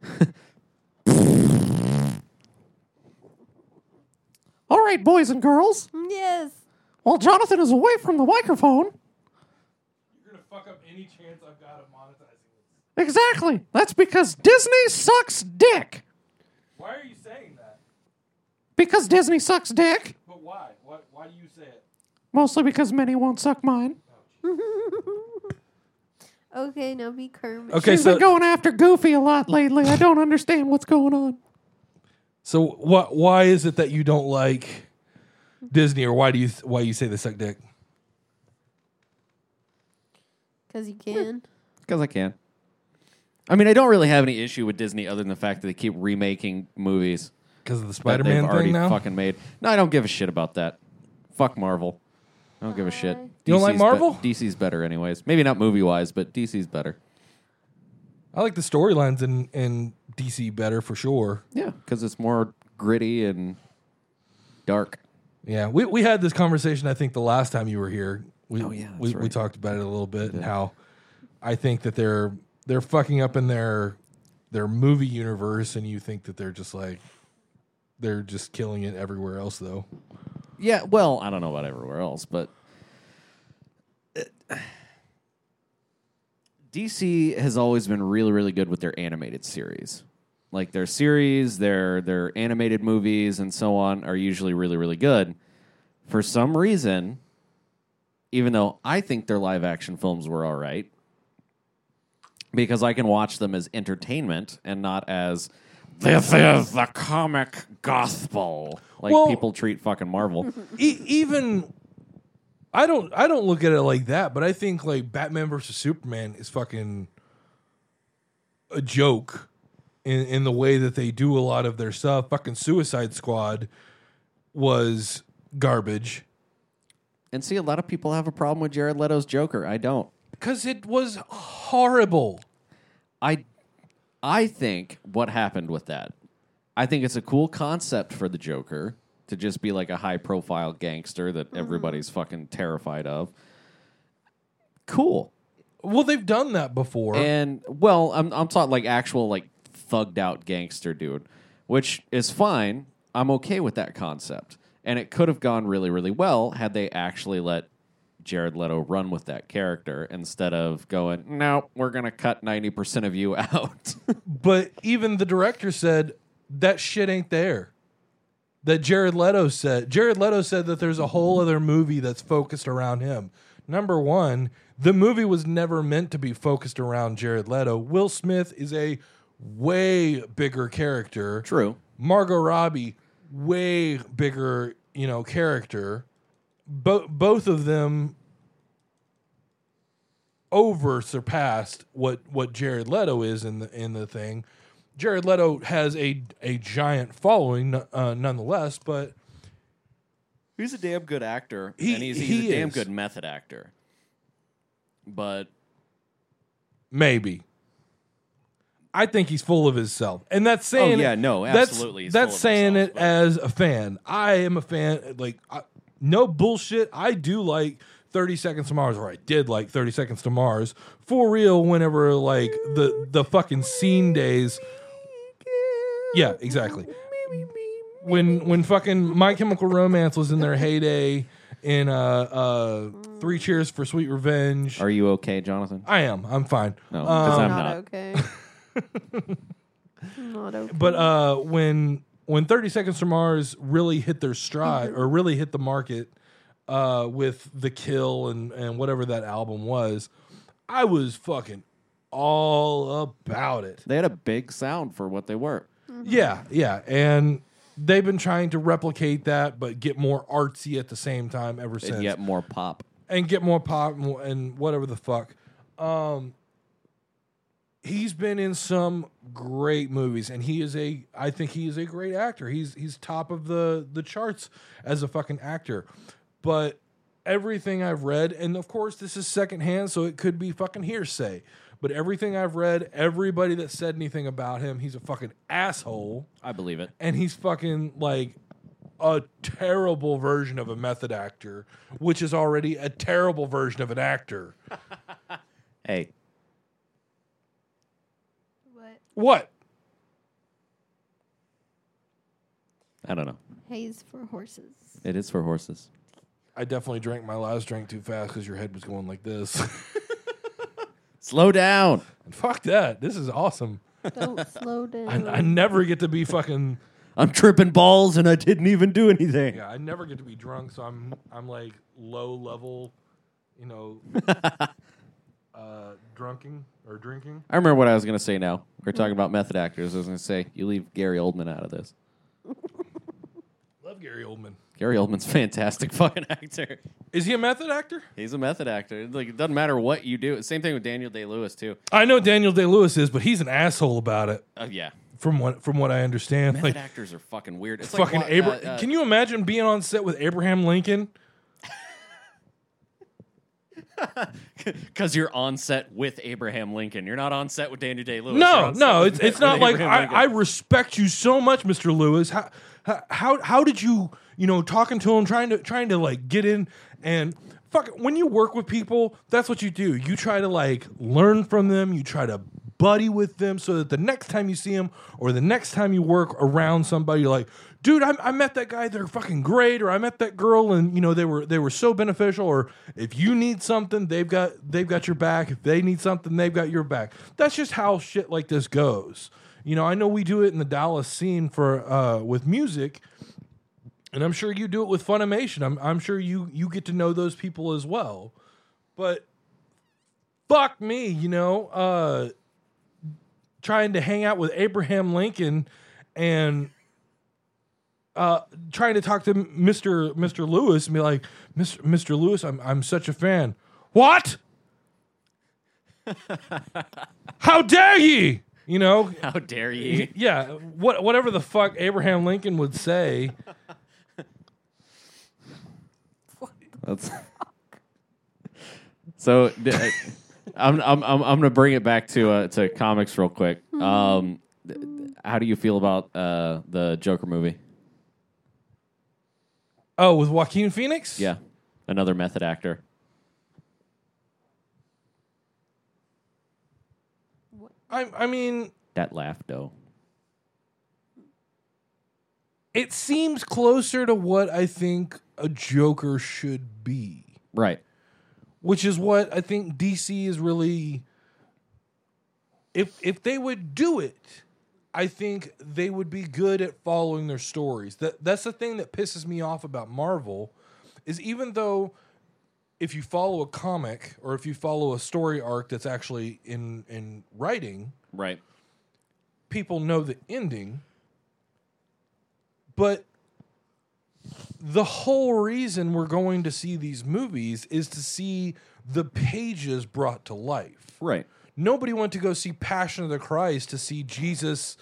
All right, boys and girls. Yes. While Jonathan is away from the microphone, You're gonna fuck up any chance I've got of monetizing this. exactly. That's because Disney sucks dick. Why are you saying that? Because Disney sucks dick. But why? Why? Why do you say it? Mostly because many won't suck mine. Okay, now be Kermit. Okay, She's so been going after Goofy a lot lately. I don't understand what's going on. So what? Why is it that you don't like Disney, or why do you why you say they suck dick? Because you can. Because I can. I mean, I don't really have any issue with Disney other than the fact that they keep remaking movies. because of the that Spider-Man they've thing already now. fucking made. No, I don't give a shit about that. Fuck Marvel. I don't give a shit. Why? You don't like DC's be- Marvel? DC's better, anyways. Maybe not movie wise, but DC's better. I like the storylines in in DC better for sure. Yeah, because it's more gritty and dark. Yeah, we we had this conversation. I think the last time you were here. We, Oh, yeah, we, we talked about it a little bit and how I think that they're they're fucking up in their their movie universe, and you think that they're just like they're just killing it everywhere else, though. Yeah, well, I don't know about everywhere else, but uh, it- DC has always been really, really good with their animated series. Like their series, their their animated movies, and so on are usually really, really good. For some reason, even though I think their live action films were all right, because I can watch them as entertainment and not as this is the comic gospel. Like Well- people treat fucking Marvel. E- even I don't I don't look at it like that, but I think like Batman versus Superman is fucking a joke in in the way that they do a lot of their stuff. Fucking Suicide Squad was garbage and see, a lot of people have a problem with Jared Leto's Joker. I don't. because it was horrible. I I think what happened with that. I think it's a cool concept for the Joker to just be like a high profile gangster that mm-hmm. everybody's fucking terrified of. Cool. Well, they've done that before. And well, I'm I'm talking like actual like thugged out gangster dude, which is fine. I'm okay with that concept. And it could have gone really, really well had they actually let Jared Leto run with that character instead of going, no, we're gonna cut ninety percent of you out. But even the director said that shit ain't there. That Jared Leto said. Jared Leto said that there's a whole other movie that's focused around him. Number one, the movie was never meant to be focused around Jared Leto. Will Smith is a way bigger character. True. Margot Robbie, way bigger, you know, character. Bo- both of them over surpassed what what Jared Leto is in the in the thing. Jared Leto has a a giant following, uh, nonetheless, but He's a damn good actor, He- and he's, he's he a damn is. good method actor. But maybe. I think he's full of himself, and that's saying Oh, yeah, it- no, that's- absolutely he's That's, full of saying himself, it but- as a fan. I am a fan. Like I, no bullshit. I do like Thirty Seconds to Mars, or I did like Thirty Seconds to Mars for real. Whenever like the the fucking scene days. Yeah, exactly. When when fucking My Chemical Romance was in their heyday in uh uh Three Cheers for Sweet Revenge. are you okay, Jonathan? I am. I'm fine. No, because Um, I'm not, not. okay. Not okay. But uh, when when Thirty Seconds to Mars really hit their stride or really hit the market uh, with the Kill and and whatever that album was, I was fucking all about it. They had a big sound for what they were. Yeah, yeah, and they've been trying to replicate that, but get more artsy at the same time ever since And yet more pop. and get more pop and, and whatever the fuck. Um, he's been in some great movies, and he is a. I think he is a great actor. He's he's top of the the charts as a fucking actor. But everything I've read, and of course this is secondhand, so it could be fucking hearsay. But everything I've read, everybody that said anything about him, he's a fucking asshole I believe it. and he's fucking like a terrible version of a method actor, which is already a terrible version of an actor. Hey, what? What? I don't know. Haze for horses. It is for horses. I definitely drank my last drink too fast because your head was going like this. Slow down. And Fuck that. This is awesome. Don't slow down. I, I never get to be fucking. I'm tripping balls and I didn't even do anything. Yeah, I never get to be drunk, so I'm I'm like low level, you know, uh, drunking or drinking. I remember what I was going to say now. We're talking about method actors. I was going to say, you leave Gary Oldman out of this. Love Gary Oldman. Gary Oldman's a fantastic fucking actor. Is he a method actor? He's a method actor. It's Like it doesn't matter what you do. Same thing with Daniel Day Lewis too. I know Daniel Day Lewis is, but he's an asshole about it. Oh yeah, from what from what I understand. Method like actors are fucking weird. It's fucking like, wa- Abra- uh, uh, Can you imagine being on set with Abraham Lincoln? Because you're on set with Abraham Lincoln. You're not on set with Daniel Day Lewis. No, no, it's it's not like I, I respect you so much, Mr. Lewis. How, how how did you you know talking to him, trying to trying to like get in and fuck when you work with people, that's what you do. You try to like learn from them. You try to buddy with them so that the next time you see them or the next time you work around somebody, you're like, dude, I, I met that guy. They're fucking great. Or I met that girl, and you know they were they were so beneficial. Or if you need something, they've got they've got your back. If they need something, they've got your back. That's just how shit like this goes. You know, I know we do it in the Dallas scene for uh, with music, and I'm sure you do it with Funimation. I'm I'm sure you you get to know those people as well. But fuck me, you know, uh, trying to hang out with Abraham Lincoln and uh, trying to talk to Mr. Mr. Lewis and be like, Mr. Mr. Lewis, I'm I'm such a fan. What? How dare ye? You know, How dare ye? yeah, what whatever the fuck Abraham Lincoln would say. That's so. d- I'm I'm I'm I'm gonna bring it back to uh, to comics real quick. Um, th- how do you feel about uh, the Joker movie? Oh, with Joaquin Phoenix? Yeah, another method actor. I I mean, That laugh, though. it seems closer to what I think a Joker should be, Right. which is what I think DC is really if if they would do it, I think they would be good at following their stories. That that's the thing that pisses me off about Marvel is even though if you follow a comic or if you follow a story arc that's actually in in writing, Right. people know the ending. But the whole reason we're going to see these movies is to see the pages brought to life. Right. Nobody went to go see Passion of the Christ to see Jesus,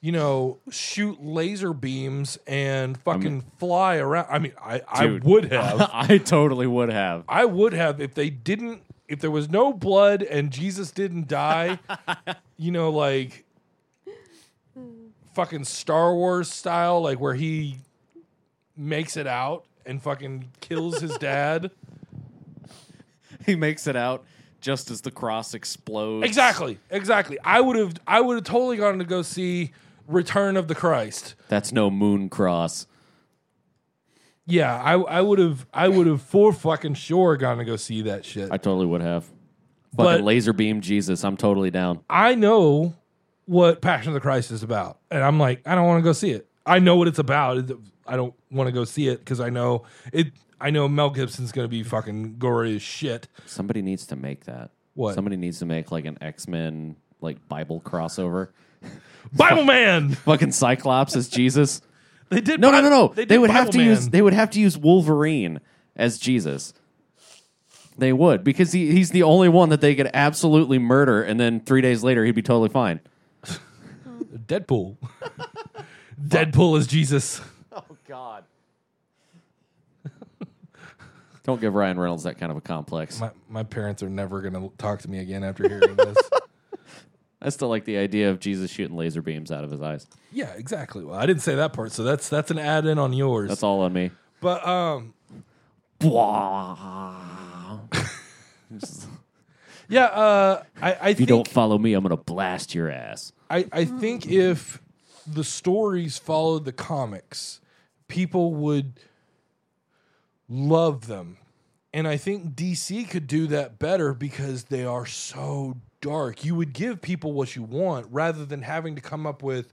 you know, shoot laser beams and fucking fly around. I mean, I, I would have. I totally would have. I would have if they didn't if there was no blood and Jesus didn't die, you know, like fucking Star Wars style, like where he makes it out and fucking kills his dad. He makes it out just as the cross explodes. exactly, exactly. I would have I would have totally gone to go see Return of the Christ. That's no moon cross. Yeah, I I would have I would have for fucking sure gone to go see that shit. I totally would have. But- Fucking laser beam Jesus. I'm totally down. I know what Passion of the Christ is about, and I'm like, I don't want to go see it. I know what it's about. It- I don't want to go see it because I know it. I know Mel Gibson's going to be fucking gory as shit. Somebody needs to make that. What? Somebody needs to make like an X Men like Bible crossover. Bible Man. Fucking Cyclops as Jesus. They did. No, no, no, no. They, They, did would have to Man. use. They would have to use Wolverine as Jesus. They would because he, he's the only one that they could absolutely murder, and then three days later he'd be totally fine. Deadpool. Deadpool is Jesus. Oh God! Don't give Ryan Reynolds that kind of a complex. My my parents are never going to talk to me again after hearing this. I still like the idea of Jesus shooting laser beams out of his eyes. yeah, exactly. Well, I didn't say that part, so that's that's an add in on yours. That's all on me. But um, Just- yeah. Uh, I I if you don't follow me, I'm gonna blast your ass. I, I think if the stories followed the comics, people would love them. And I think DC could do that better because they are so dark. You would give people what you want rather than having to come up with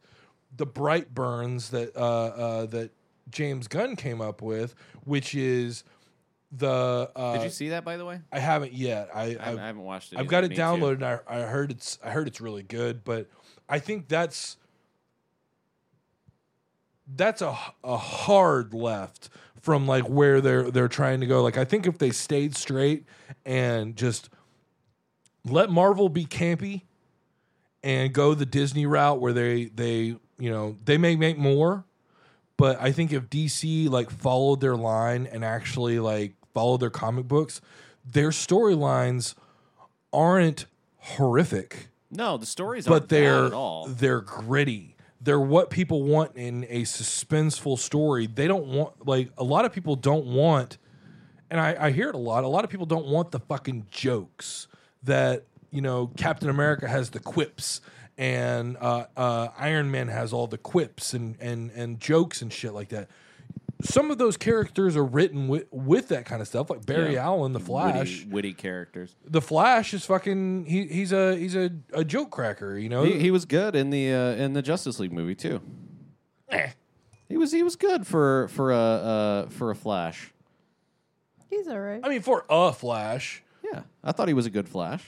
the Brightburns that uh, uh, that James Gunn came up with, which is the. Uh, Did you see that, by the way? I haven't yet. I, I haven't, I haven't watched it. I've either. got it Me downloaded. And I, I heard it's I heard it's really good, but I think that's that's a a hard left from like where they're they're trying to go. Like I think if they stayed straight and just let Marvel be campy and go the Disney route where they they you know they may make more, but I think if DC like followed their line and actually like followed their comic books, their storylines aren't horrific No, the stories but aren't they're at all. they're gritty. They're what people want in a suspenseful story. They don't want like a lot of people don't want, and I, I hear it a lot. A lot of people don't want the fucking jokes that you know Captain America has the quips and uh, uh, Iron Man has all the quips and and and jokes and shit like that. Some of those characters are written with with that kind of stuff, like Barry Yeah. Allen, the Flash. Witty, witty characters. The Flash is fucking. He, he's a he's a, a joke cracker. You know. He, he was good in the uh, in the Justice League movie too. Eh. He was he was good for for a uh, for a Flash. He's all right. I mean, for a Flash, Yeah, I thought he was a good Flash.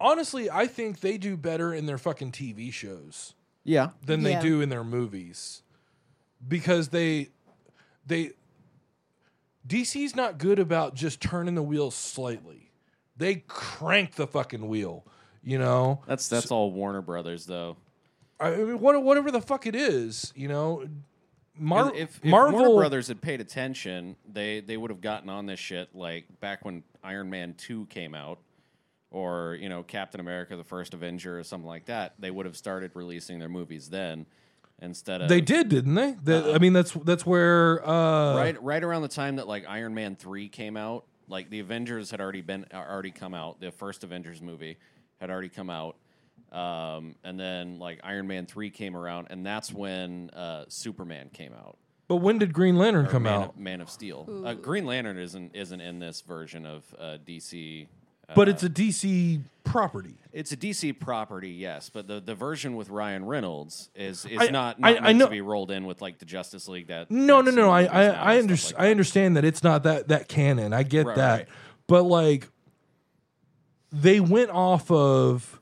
honestly, I think they do better in their fucking TV shows Yeah, than Yeah. they do in their movies because they they DC's not good about just turning the wheel slightly. They crank the fucking wheel, you know. that's that's all Warner Brothers though. I mean, what, whatever the fuck it is, you know. Mar- if, if Marvel Warner Brothers had paid attention, they they would have gotten on this shit like back when Iron Man two came out, or you know Captain America: The First Avenger, or something like that. They would have started releasing their movies then, instead of they did, didn't they? That- I mean, that's that's where uh, right right around the time that like Iron Man three came out. Like the Avengers had already been uh, already come out. The first Avengers movie had already come out. Um, and then like Iron Man three came around, and that's when uh, Superman came out. But when did Green Lantern or come Man out? Of, Man of Steel. Uh, Green Lantern isn't isn't in this version of uh, DC. Uh, but it's a DC property. it's a DC property, yes. But the, the version with Ryan Reynolds is is I- not, not I meant know- to be rolled in with like the Justice League. That No, no, no. I I I, under, like I understand that it's not that that canon. I get Right, that, right. but like they went off of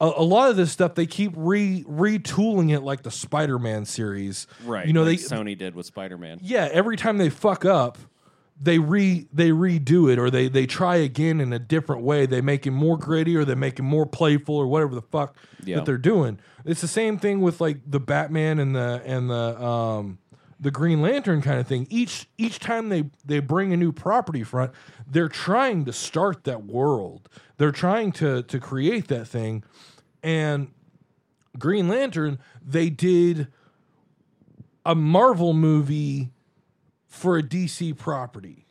a, a lot of this stuff. They keep re retooling it like the Spider-Man series, Right. You know, like they Sony did with Spider Man. yeah. Every time they fuck up, they re they redo it or they they try again in a different way. They make it more gritty or they make it more playful or whatever the fuck Yeah. that they're doing. It's the same thing with like the Batman and the and the um the Green Lantern kind of thing. Each each time they they bring a new property front, they're trying to start that world. They're trying to to create that thing. And Green Lantern, they did a Marvel movie for a DC property.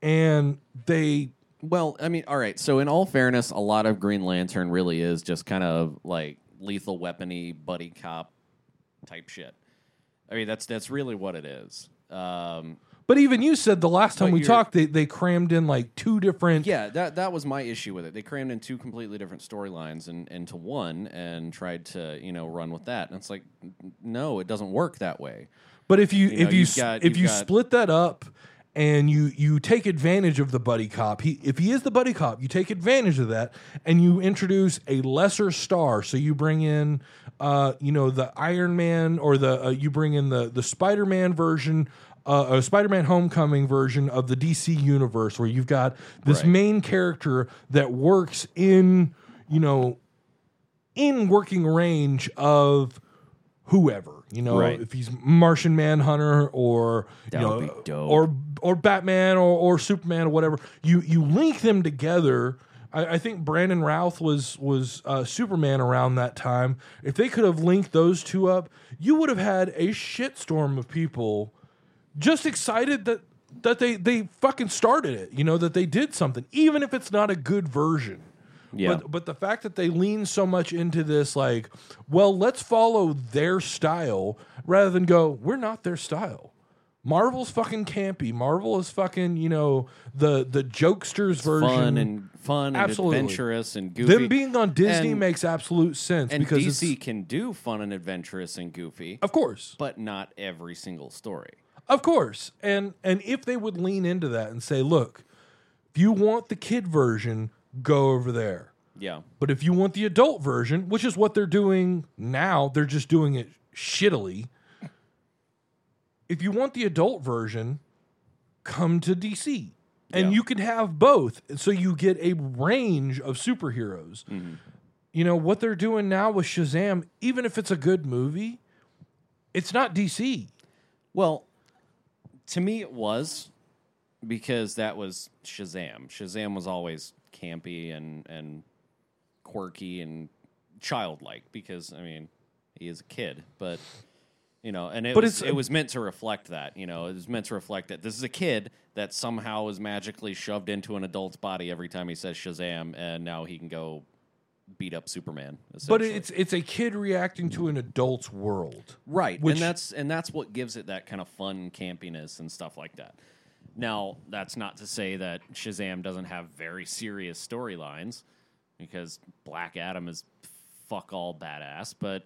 And they Well, I mean, all right. So, in all fairness, a lot of Green Lantern really is just kind of like lethal weapony buddy cop type shit. I mean, that's that's really what it is. Um, but even you said the last time we talked they, they crammed in like two different yeah, that that was my issue with it. They crammed in two completely different storylines and into one and tried to you know run with that. And it's like, no, it doesn't work that way. But if you, You know, if you got- if you got- split that up and you you take advantage of the buddy cop, he if he is the buddy cop, you take advantage of that and you introduce a lesser star. So you bring in uh you know the Iron Man or the uh, you bring in the the Spider Man version. Uh, a Spider-Man Homecoming version of the DC universe, where you've got this Right. main character that works in, you know, in working range of whoever. You know, Right. if he's Martian Manhunter or That you would know, be dope. or or Batman or, or Superman or whatever. You you link them together. I, I think Brandon Routh was was uh, Superman around that time. If they could have linked those two up, you would have had a shitstorm of people just excited that that they they fucking started it. You know that they did something, even if it's not a good version. Yeah. But but the fact that they lean so much into this, like, well, let's follow their style rather than go, we're not their style. Marvel's fucking campy. Marvel is fucking, you know, the the jokesters version. Fun and fun and Absolutely. adventurous and goofy. them being on Disney And- makes absolute sense and because DC can do fun and adventurous and goofy, of course, but not every single story. Of course. And and if they would lean into that and say, look, if you want the kid version, go over there. Yeah. But if you want the adult version, which is what they're doing now, they're just doing it shittily. If you want the adult version, come to DC. and Yeah. you can have both, so you get a range of superheroes. Mm-hmm. You know what they're doing now with Shazam, even if it's a good movie, it's not DC. Well, to me, it was because that was Shazam. Shazam was always campy and and quirky and childlike because I mean he is a kid, but you know, and it But was it was meant to reflect that. You know, it was meant to reflect that this is a kid that somehow is magically shoved into an adult's body every time he says Shazam, and now he can go beat up Superman. But it's it's a kid reacting to an adult's world. Right, Which- and that's and that's what gives it that kind of fun campiness and stuff like that. Now, that's not to say that Shazam doesn't have very serious storylines, because Black Adam is fuck all badass. But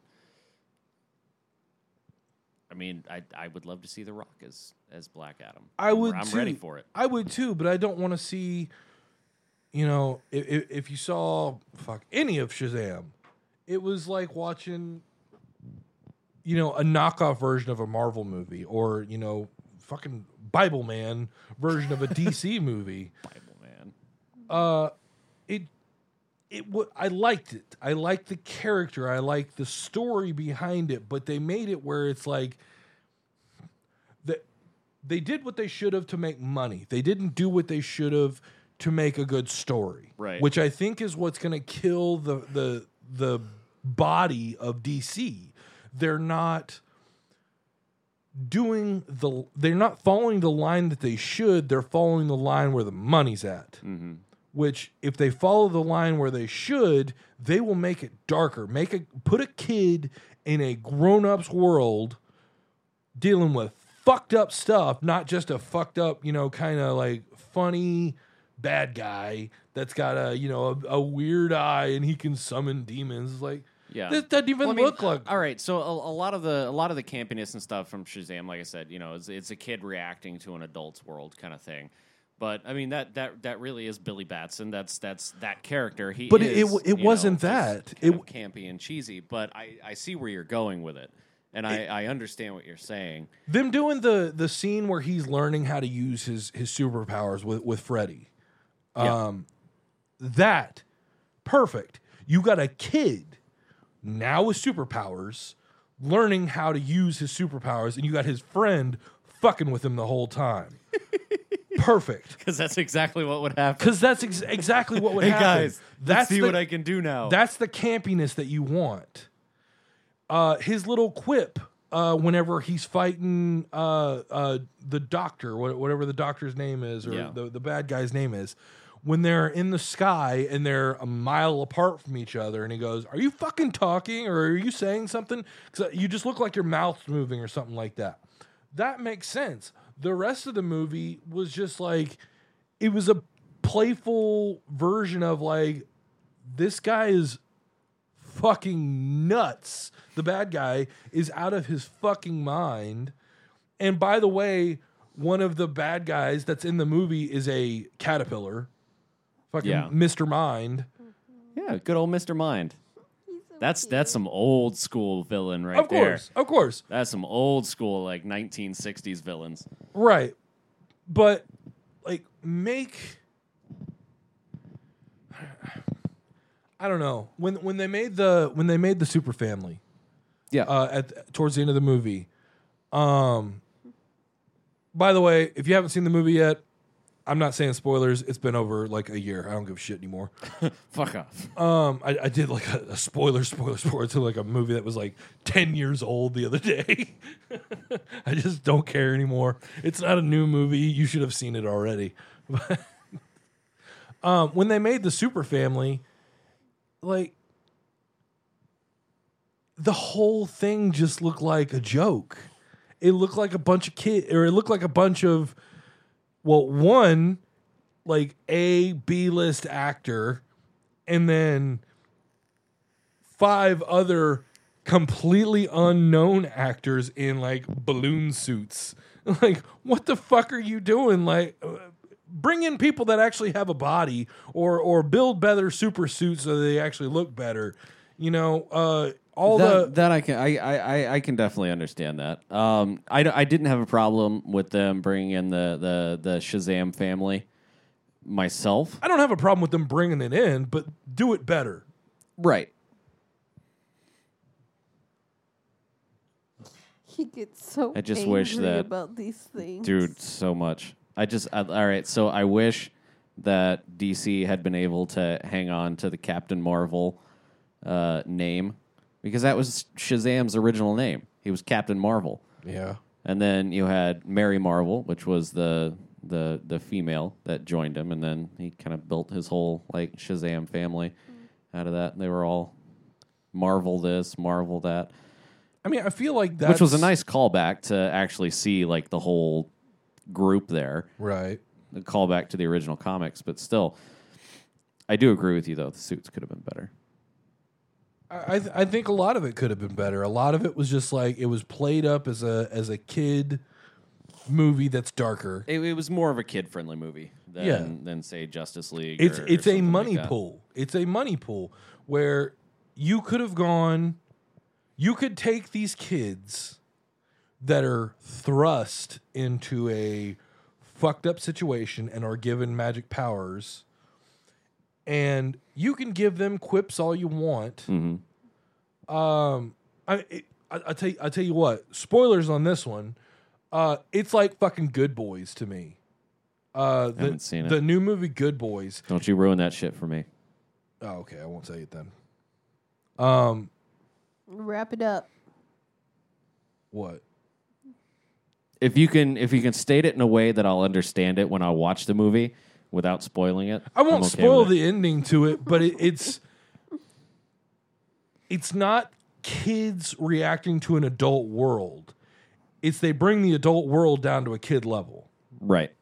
I mean, I I would love to see The Rock as as Black Adam. I would. I'm too. ready for it. I would too, but I don't want to see. You know, if, if you saw fuck any of Shazam, it was like watching. You know, a knockoff version of a Marvel movie, or you know, fucking Bible Man version of a DC movie. Bible man. Uh, it it w- I liked it. I liked the character. I liked the story behind it, but they made it where it's like that they did what they should have to make money. They didn't do what they should have to make a good story. Right. Which I think is what's going to kill the the the body of DC. They're not doing the they're not following the line that they should. They're following the line where the money's at mm-hmm. which if they follow the line where they should, they will make it darker. Make a put a kid in a grown-up's world dealing with fucked up stuff, not just a fucked up, you know, kind of like funny bad guy that's got a, you know, a, a weird eye and he can summon demons. Like Yeah. this doesn't even Well, I mean, look like all right. So a, a lot of the a lot of the campiness and stuff from Shazam, like I said, you know, it's, it's a kid reacting to an adult's world kind of thing. But I mean that that that really is Billy Batson. That's that's that character. He But it- is, it- it you wasn't know, that. It of campy and cheesy. But I I see where you're going with it, and I I understand what you're saying. them doing the the scene where he's learning how to use his his superpowers with with Freddy. Yeah. Um, that perfect. You got a kid now with superpowers learning how to use his superpowers, and you got his friend fucking with him the whole time. perfect. Because that's exactly what would happen. Because that's ex- exactly what would Hey happen. guys, that's see the- what I can do now. that's the campiness that you want. Uh, his little quip uh, whenever he's fighting uh, uh, the doctor, wha- whatever the doctor's name is, or Yeah. the, the bad guy's name is, when they're in the sky and they're a mile apart from each other, and he goes, "Are you fucking talking, or are you saying something? 'Cause uh, you just look like your mouth's moving, or something like that." That makes sense. The rest of the movie was just like it was a playful version of like this guy is fucking nuts. The bad guy is out of his fucking mind. And by the way, one of the bad guys that's in the movie is a caterpillar. Fucking Yeah. Mr. Mind. yeah, good old Mister Mind. That's that's some old school villain right Of there. course. Of course. That's some old school like 1960s villains. Right. But like make I don't know. When when they made the when they made the super family, Yeah. uh, at towards the end of the movie. Um, by the way, if you haven't seen the movie yet, I'm not saying spoilers. It's been over like a year. I don't give a shit anymore. Fuck off. Um, I, I did like a, a spoiler, spoiler, spoiler to like a movie that was like ten years old the other day. I just don't care anymore. It's not a new movie. You should have seen it already. But um, when they made the Super Family, like the whole thing just looked like a joke. It looked like a bunch of kids, or it looked like a bunch of, well, one like A B list actor, and then five other completely unknown actors in like balloon suits. Like, what the fuck are you doing? Like, uh, bring in people that actually have a body, or or build better super suits so they actually look better. You know, uh, all that, the that I can I, I, I- I can definitely understand that. Um, I I didn't have a problem with them bringing in the the the Shazam family myself. I don't have a problem with them bringing it in, but do it better. Right. He gets so I just wish that- about these things. dude so much i just I, all right so i wish that dc had been able to hang on to the captain marvel uh, name because that was shazam's original name he was captain marvel Yeah. and then you had mary marvel which was the the the female that joined him and then he kind of built his whole like shazam family mm-hmm. out of that And they were all marvel this marvel that I mean, I feel like that which was a nice callback to actually see like the whole group there right. a callback to the original comics, but still, I do agree with you though. The suits could have been better. I I, th- I think a lot of it could have been better. A lot of it was just like it was played up as a as a kid movie that's darker. It, it was more of a kid friendly movie than Yeah. than say Justice League. It's or- or it's a something like money pool. It's a money pool where you could have gone. You could take these kids that are thrust into a fucked up situation and are given magic powers, and you can give them quips all you want. Mhm. Um, I, it, I I tell you, I tell you what. Spoilers on this one. Uh, it's like fucking Good Boys to me. Uh, the, Haven't seen it. the new movie Good Boys. Don't you ruin that shit for me. Oh, okay. I won't say it then. Um, Wrap it up. what? If you can, if you can state it in a way that I'll understand it when I watch the movie without spoiling it, I won't okay spoil the ending to it, but it, it's it's not kids reacting to an adult world. It's they bring the adult world down to a kid level. right.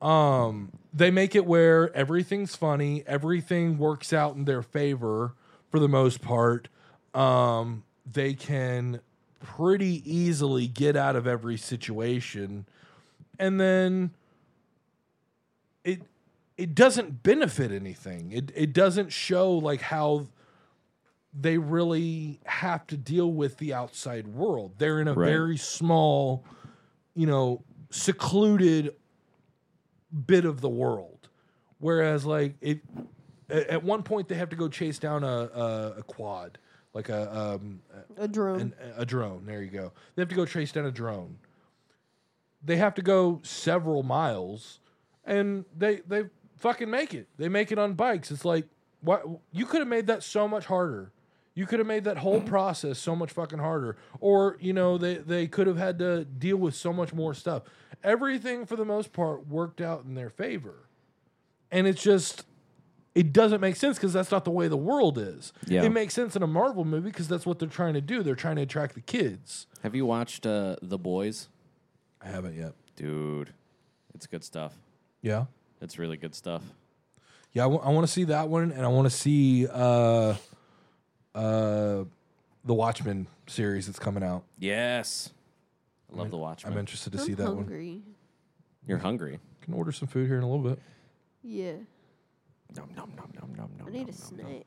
Um, they make it where everything's funny, everything works out in their favor for the most part. Um, they can pretty easily get out of every situation, and then it it doesn't benefit anything. It it doesn't show like how they really have to deal with the outside world. They're in a Right. very small, you know, secluded bit of the world. Whereas, like, it at one point they have to go chase down a a, a quad, like a um, A drone. an, a drone. There you go. They have to go chase down a drone. They have to go several miles, and they they fucking make it. They make it on bikes. It's like what you could have made that so much harder. You could have made that whole process so much fucking harder. Or you know they they could have had to deal with so much more stuff. Everything for the most part worked out in their favor, and it's just it doesn't make sense because that's not the way the world is. Yeah. It makes sense in a Marvel movie because that's what they're trying to do. They're trying to attract the kids. Have you watched uh, The Boys? I haven't yet. Dude, it's good stuff. Yeah. It's really good stuff. Yeah, I want to see that one, and I want to see uh, uh, the Watchmen series that's coming out. Yes. I love I'm- The Watchmen. I'm interested to I'm see that one. hungry. You're hungry. Can order some food here in a little bit. Yeah. Nom, nom, nom, nom, nom, nom, I need nom, a nom, nom. snack.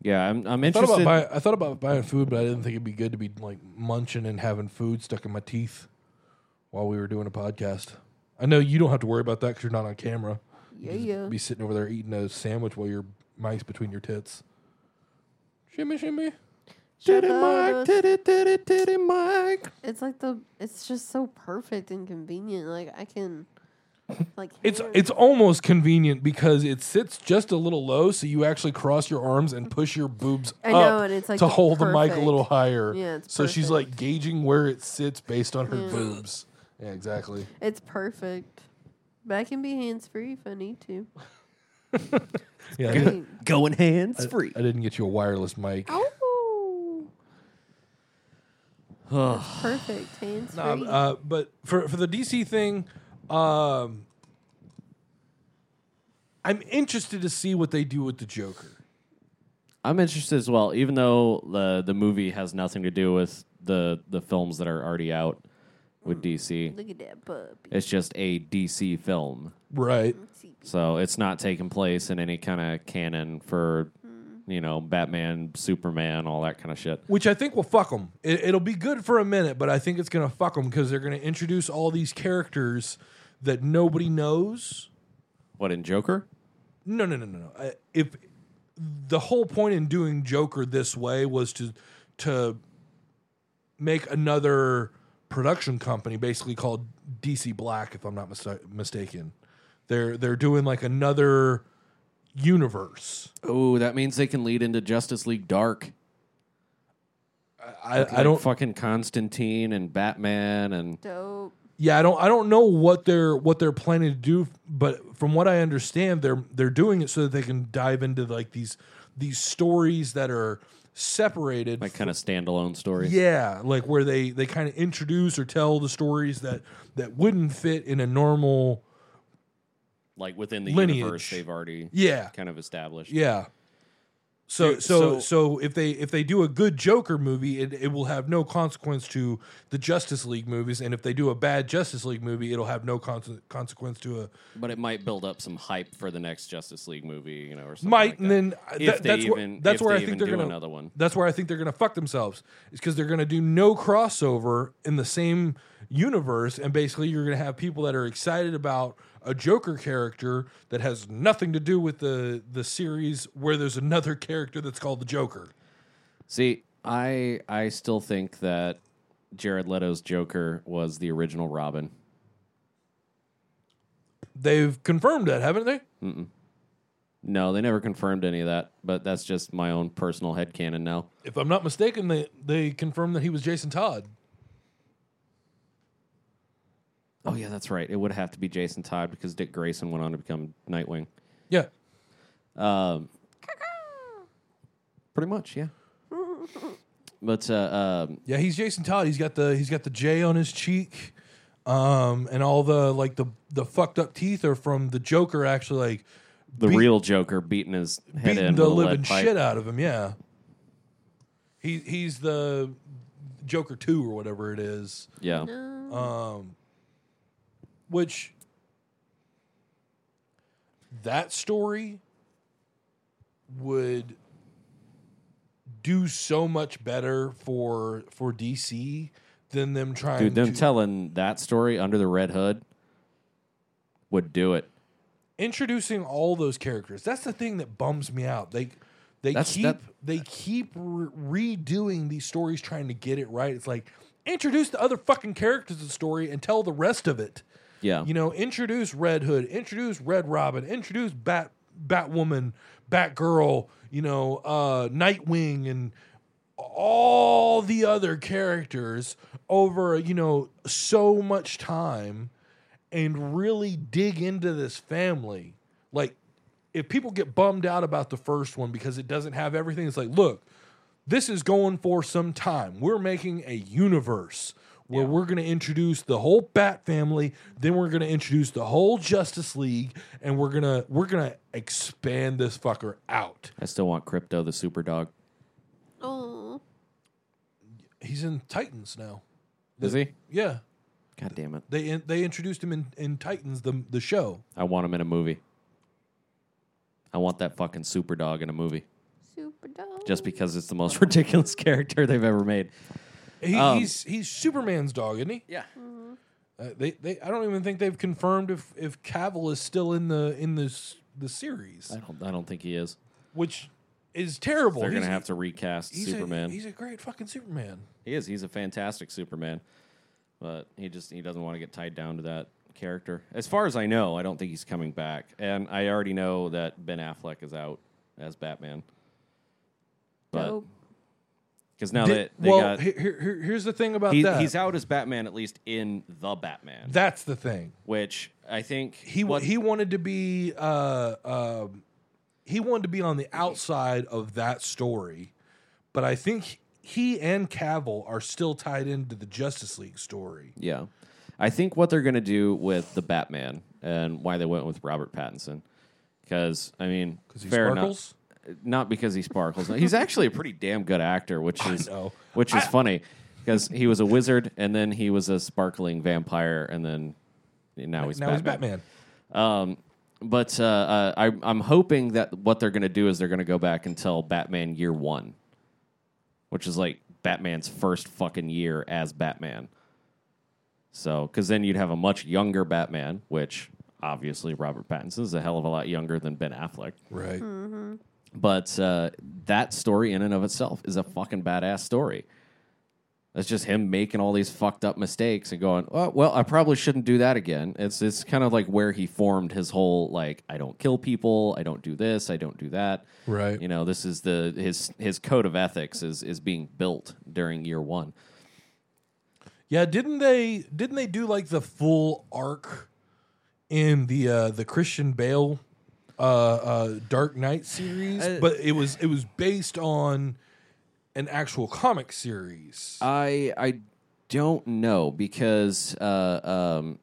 Yeah, I'm, I'm I thought, interested. about buy, I thought about buying food, but I didn't think it'd be good to be like munching and having food stuck in my teeth while we were doing a podcast. I know you don't have to worry about that because you're not on camera. Yeah, yeah. Be sitting over there eating a sandwich while your mic's between your tits. Shimmy, shimmy. Titty Mike, up. titty, titty, titty Mike. It's like the. It's just so perfect and convenient. Like I can. Like It's it's almost convenient because it sits just a little low, so you actually cross your arms and push your boobs I know, up and it's like to hold the mic a little higher. Yeah, so she's like gauging where it sits based on her Yeah. boobs. Yeah, exactly. It's perfect. But I can be hands free if I need to. Yeah, I, I didn't, mean, Going hands free. I didn't get you a wireless mic. oh, perfect hands free. Um, uh, but for for the DC thing, um, I'm interested to see what they do with the Joker. I'm interested as well, even though the the movie has nothing to do with the the films that are already out with mm. DC. Look at that puppy. It's just a DC film. Right. Mm, so it's not taking place in any kind of canon for mm. you know, Batman, Superman, all that kind of shit. which I think will fuck them. It, it'll be good for a minute, but I think it's gonna fuck them because they're gonna introduce all these characters that nobody knows. What in Joker? No, no, no, no, no. I- If the whole point in doing Joker this way was to to make another production company, basically called DC Black, if I'm not mis- mistaken. They're they're doing like another universe. Oh, that means they can lead into Justice League Dark. I, I Like don't fucking Constantine and Batman and Dope. Yeah, I don't I don't know what they're what they're planning to do, but from what I understand, they're they're doing it so that they can dive into like these these stories that are separated. like kind of standalone stories. yeah, like where they they kind of introduce or tell the stories that that wouldn't fit in a normal. Like within the Lineage. universe they've already Yeah, kind of established. yeah. So Dude, so so- so if they if they do a good Joker movie, it, it will have no consequence to the Justice League movies, and if they do a bad Justice League movie, it'll have no conse- consequence to a But it might build up some hype for the next Justice League movie, you know, or something. might like and that. then uh, If that, they that's even- where that's if where they I think they're do gonna another one. That's where I think they're gonna fuck themselves. Is because they're gonna do no crossover in the same universe, and basically you're gonna have people that are excited about a Joker character that has nothing to do with the the series, where there's another character that's called the Joker. See, I I still think that Jared Leto's Joker was the original Robin. They've confirmed that, haven't they? No, they never confirmed any of that, but that's just my own personal headcanon now. If I'm not mistaken, they they confirmed that he was Jason Todd. Oh yeah, that's right. It would have to be Jason Todd because Dick Grayson went on to become Nightwing. Yeah. Um, pretty much, yeah. But uh, um, Yeah, he's Jason Todd. He's got the he's got the J on his cheek, um, and all the like the the fucked up teeth are from the Joker. Actually, like the beat- real Joker beating his head beating in the with a lead living pipe. shit out of him. Yeah, he he's the Joker two or whatever it is. Yeah, Um, which that story would do so much better for for DC than them trying dude, them to telling that story under the red hood would do it. introducing all those characters. That's the thing that bums me out. They they That's- keep that- they keep re- redoing these stories trying to get it right. It's like introduce the other fucking characters of the story and tell the rest of it. Yeah, You know, introduce Red Hood, introduce Red Robin, introduce Bat Batwoman, Batgirl, you know, uh, Nightwing, and all the other characters over you know so much time, and really dig into this family. Like, if people get bummed out about the first one because it doesn't have everything, it's like, look, this is going for some time. We're making a universe where we're going to introduce the whole Bat family, then we're going to introduce the whole Justice League, and we're gonna we're gonna expand this fucker out. I still want Krypto the super dog. Oh, He's in Titans now. Is he? Yeah, God damn it! they they introduced him in, in Titans the the show. I want him in a movie. I want that fucking super dog in a movie super dope. just because it's the most ridiculous character they've ever made. He, Um, he's he's Superman's dog, isn't he? Yeah. Uh, they they I don't even think they've confirmed if if Cavill is still in the in this the series, I don't. I don't think he is. which is terrible. They're gonna have to recast he's Superman. A, he's a great fucking Superman. He is. He's a fantastic Superman, but he just he doesn't want to get tied down to that character. As far as I know, I don't think he's coming back, and I already know that Ben Affleck is out as Batman. But Dope. Because now Di- that they well, got here- here- here's the thing about he, that. he's out as Batman at least in the Batman, That's the thing. which I think He what, he wanted to be uh um he wanted to be on the outside of that story, but I think he and Cavill are still tied into the Justice League story. Yeah. I think what they're going to do with the Batman and why they went with Robert Pattinson. Because, I mean, Because he fair sparkles. enough. Not because he sparkles. He's actually a pretty damn good actor, which is which is I- funny because he was a wizard and then he was a sparkling vampire and then now he's now Batman. he's Batman. Um, but uh, uh, I, I'm hoping that what they're going to do is they're going to go back and tell Batman Year One, which is like Batman's first fucking year as Batman. So, because then you'd have a much younger Batman, which obviously Robert Pattinson is a hell of a lot younger than Ben Affleck. Right. But uh, that story, in and of itself, is a fucking badass story. That's just him making all these fucked up mistakes and going, oh, well, I probably shouldn't do that again. It's it's kind of like where he formed his whole like, I don't kill people, I don't do this, I don't do that. Right. You know, this is the his his code of ethics is is being built during year one. Yeah, didn't they didn't they do like the full arc in the uh the Christian Bale uh uh Dark Knight series? Uh, but it was it was based on an actual comic series. I I don't know because uh, um,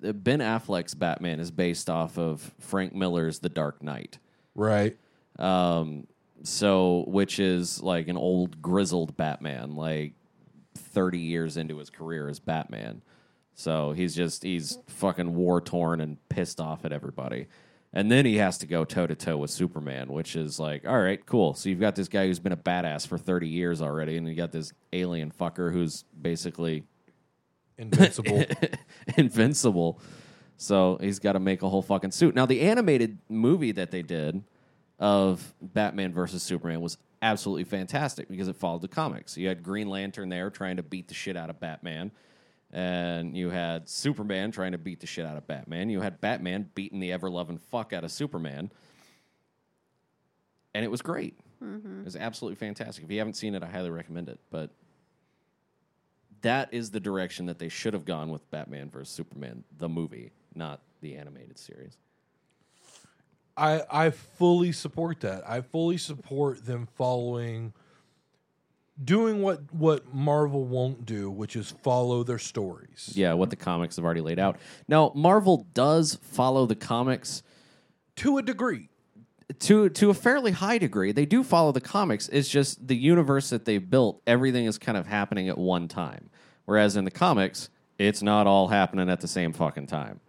Ben Affleck's Batman is based off of Frank Miller's The Dark Knight. right. Um, so which is like an old grizzled Batman, like thirty years into his career as Batman. So he's just he's fucking war torn and pissed off at everybody. And then he has to go toe to toe with Superman, which is like, all right, cool. So you've got this guy who's been a badass for 30 years already, and you got this alien fucker who's basically Invincible. invincible. So he's got to make a whole fucking suit. Now, the animated movie that they did of Batman versus Superman was absolutely fantastic because it followed the comics. You had Green Lantern there trying to beat the shit out of Batman, and you had Superman trying to beat the shit out of Batman. You had Batman beating the ever loving fuck out of Superman, and it was great. Mm-hmm. It was absolutely fantastic. If you haven't seen it, I highly recommend it. But that is the direction that they should have gone with Batman versus Superman, the movie, not the animated series. I I fully support that. I fully support them following doing what what Marvel won't do, which is follow their stories. Yeah, what the comics have already laid out. Now, Marvel does follow the comics To a degree. to to a fairly high degree. They do follow the comics. It's just the universe that they've built. Everything is kind of happening at one time, whereas in the comics, it's not all happening at the same fucking time.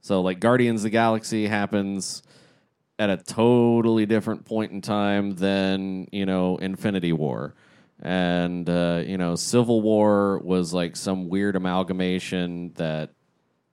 So, like Guardians of the Galaxy happens at a totally different point in time than you know Infinity War, and uh, you know Civil War was like some weird amalgamation that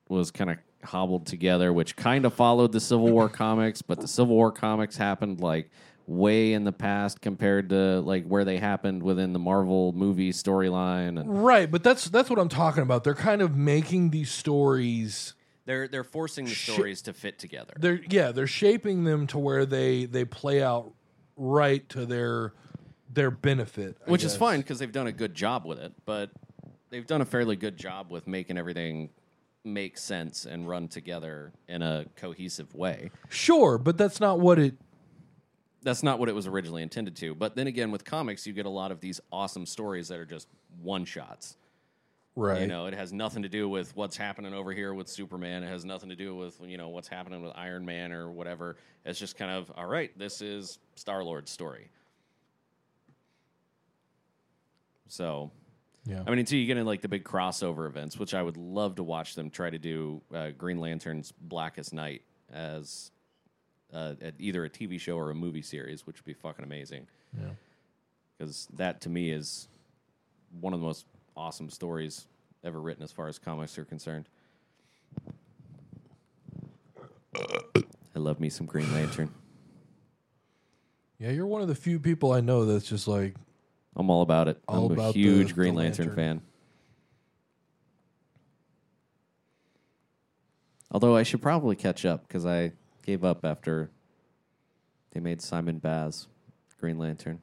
was kind of hobbled together, which kind of followed the Civil War comics, but the Civil War comics happened like way in the past compared to like where they happened within the Marvel movie storyline. And Right, but that's that's what I'm talking about. They're kind of making these stories they're they're forcing the Shit. stories to fit together. they're yeah, they're shaping them to where they they play out right to their their benefit. I which is guess. fine because they've done a good job with it. But they've done a fairly good job with making everything make sense and run together in a cohesive way. Sure, but that's not what it That's not what it was originally intended to. But then again, with comics, you get a lot of these awesome stories that are just one shots. Right. You know, it has nothing to do with what's happening over here with Superman. It has nothing to do with you know what's happening with Iron Man or whatever. It's just kind of all right. This is Star Lord's story. So yeah. I mean, until you get into like the big crossover events, which I would love to watch them try to do uh, Green Lantern's Blackest Night as uh, at either a TV show or a movie series, which would be fucking amazing. Yeah. Because that to me is one of the most awesome stories ever written as far as comics are concerned. I love me some Green Lantern. Yeah, you're one of the few people I know that's just like I'm all about it. All I'm a about the- huge the Green Lantern, lantern. fan. Although I should probably catch up because I gave up after they made Simon Baz Green Lantern.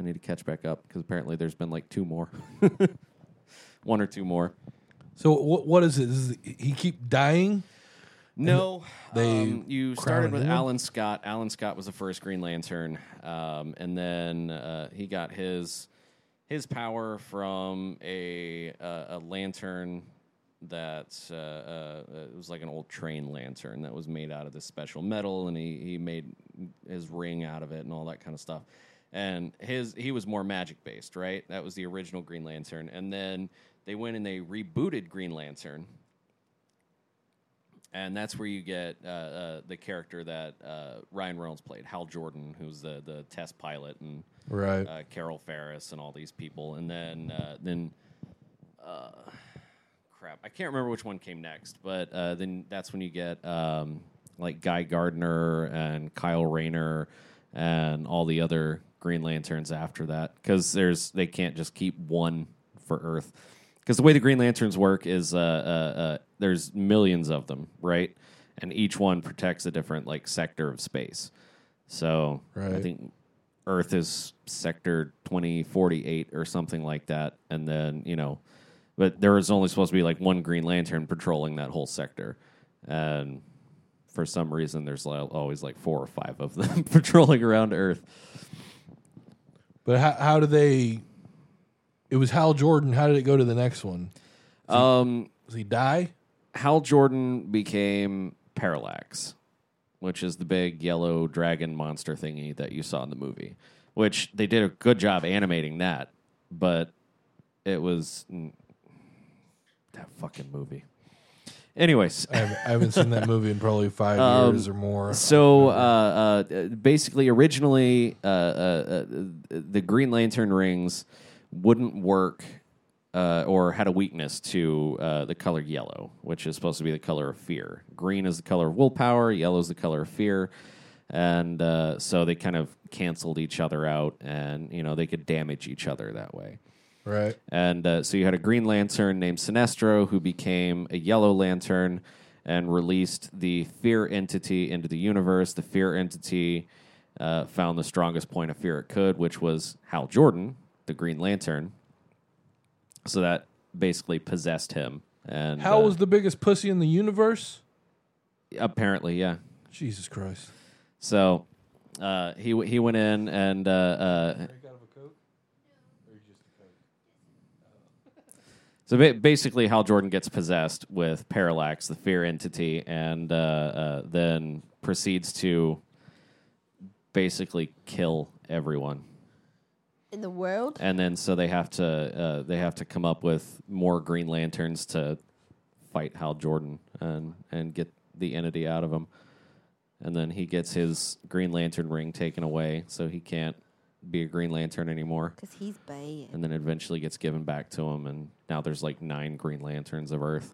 I need to catch back up because apparently there's been like two more, one or two more. So what what is it? Is it he keep dying? No, they um, you started with one? Alan Scott. Alan Scott was the first Green Lantern, um, and then uh, he got his his power from a uh, a lantern that uh, uh, it was like an old train lantern that was made out of this special metal, and he he made his ring out of it and all that kind of stuff. And his he was more magic based, right? That was the original Green Lantern, and then they went and they rebooted Green Lantern, and that's where you get uh, uh, the character that uh, Ryan Reynolds played, Hal Jordan, who's the the test pilot, and Right. uh, Carol Ferris and all these people, and then uh, then uh, crap, I can't remember which one came next, but uh, then that's when you get um, like Guy Gardner and Kyle Rayner and all the other Green Lanterns after that, because there's they can't just keep one for Earth, because the way the Green Lanterns work is uh, uh, uh, there's millions of them, right, and each one protects a different like sector of space. So I think Earth is sector 2048 or something like that. And then, you know, but there is only supposed to be like one Green Lantern patrolling that whole sector. And for some reason, there's always like four or five of them patrolling around Earth. But how, how did they? It was Hal Jordan. How did it go to the next one? Um, Does he die? Hal Jordan became Parallax, which is the big yellow dragon monster thingy that you saw in the movie. Which they did a good job animating that, but it was that fucking movie. Anyways, I haven't, I haven't seen that movie in probably five Um, years or more. So, uh, uh, basically, originally, uh, uh, uh, the Green Lantern rings wouldn't work uh, or had a weakness to uh, the color yellow, which is supposed to be the color of fear. Green is the color of willpower, yellow is the color of fear. And uh, so they kind of canceled each other out, and you know they could damage each other that way. Right. And uh, so you had a Green Lantern named Sinestro who became a Yellow Lantern and released the Fear entity into the universe. The Fear entity uh, found the strongest point of fear it could, which was Hal Jordan, the Green Lantern. So that basically possessed him. And Hal uh, was the biggest pussy in the universe. apparently, yeah. Jesus Christ. So uh, he he went in and uh, uh, So basically, Hal Jordan gets possessed with Parallax, the fear entity, and uh, uh, then proceeds to basically kill everyone. In the world? And then so they have to uh, they have to come up with more Green Lanterns to fight Hal Jordan and and get the entity out of him. And then he gets his Green Lantern ring taken away, so he can't be a Green Lantern anymore Because he's bad. and then eventually gets given back to him and now there's like nine green lanterns of earth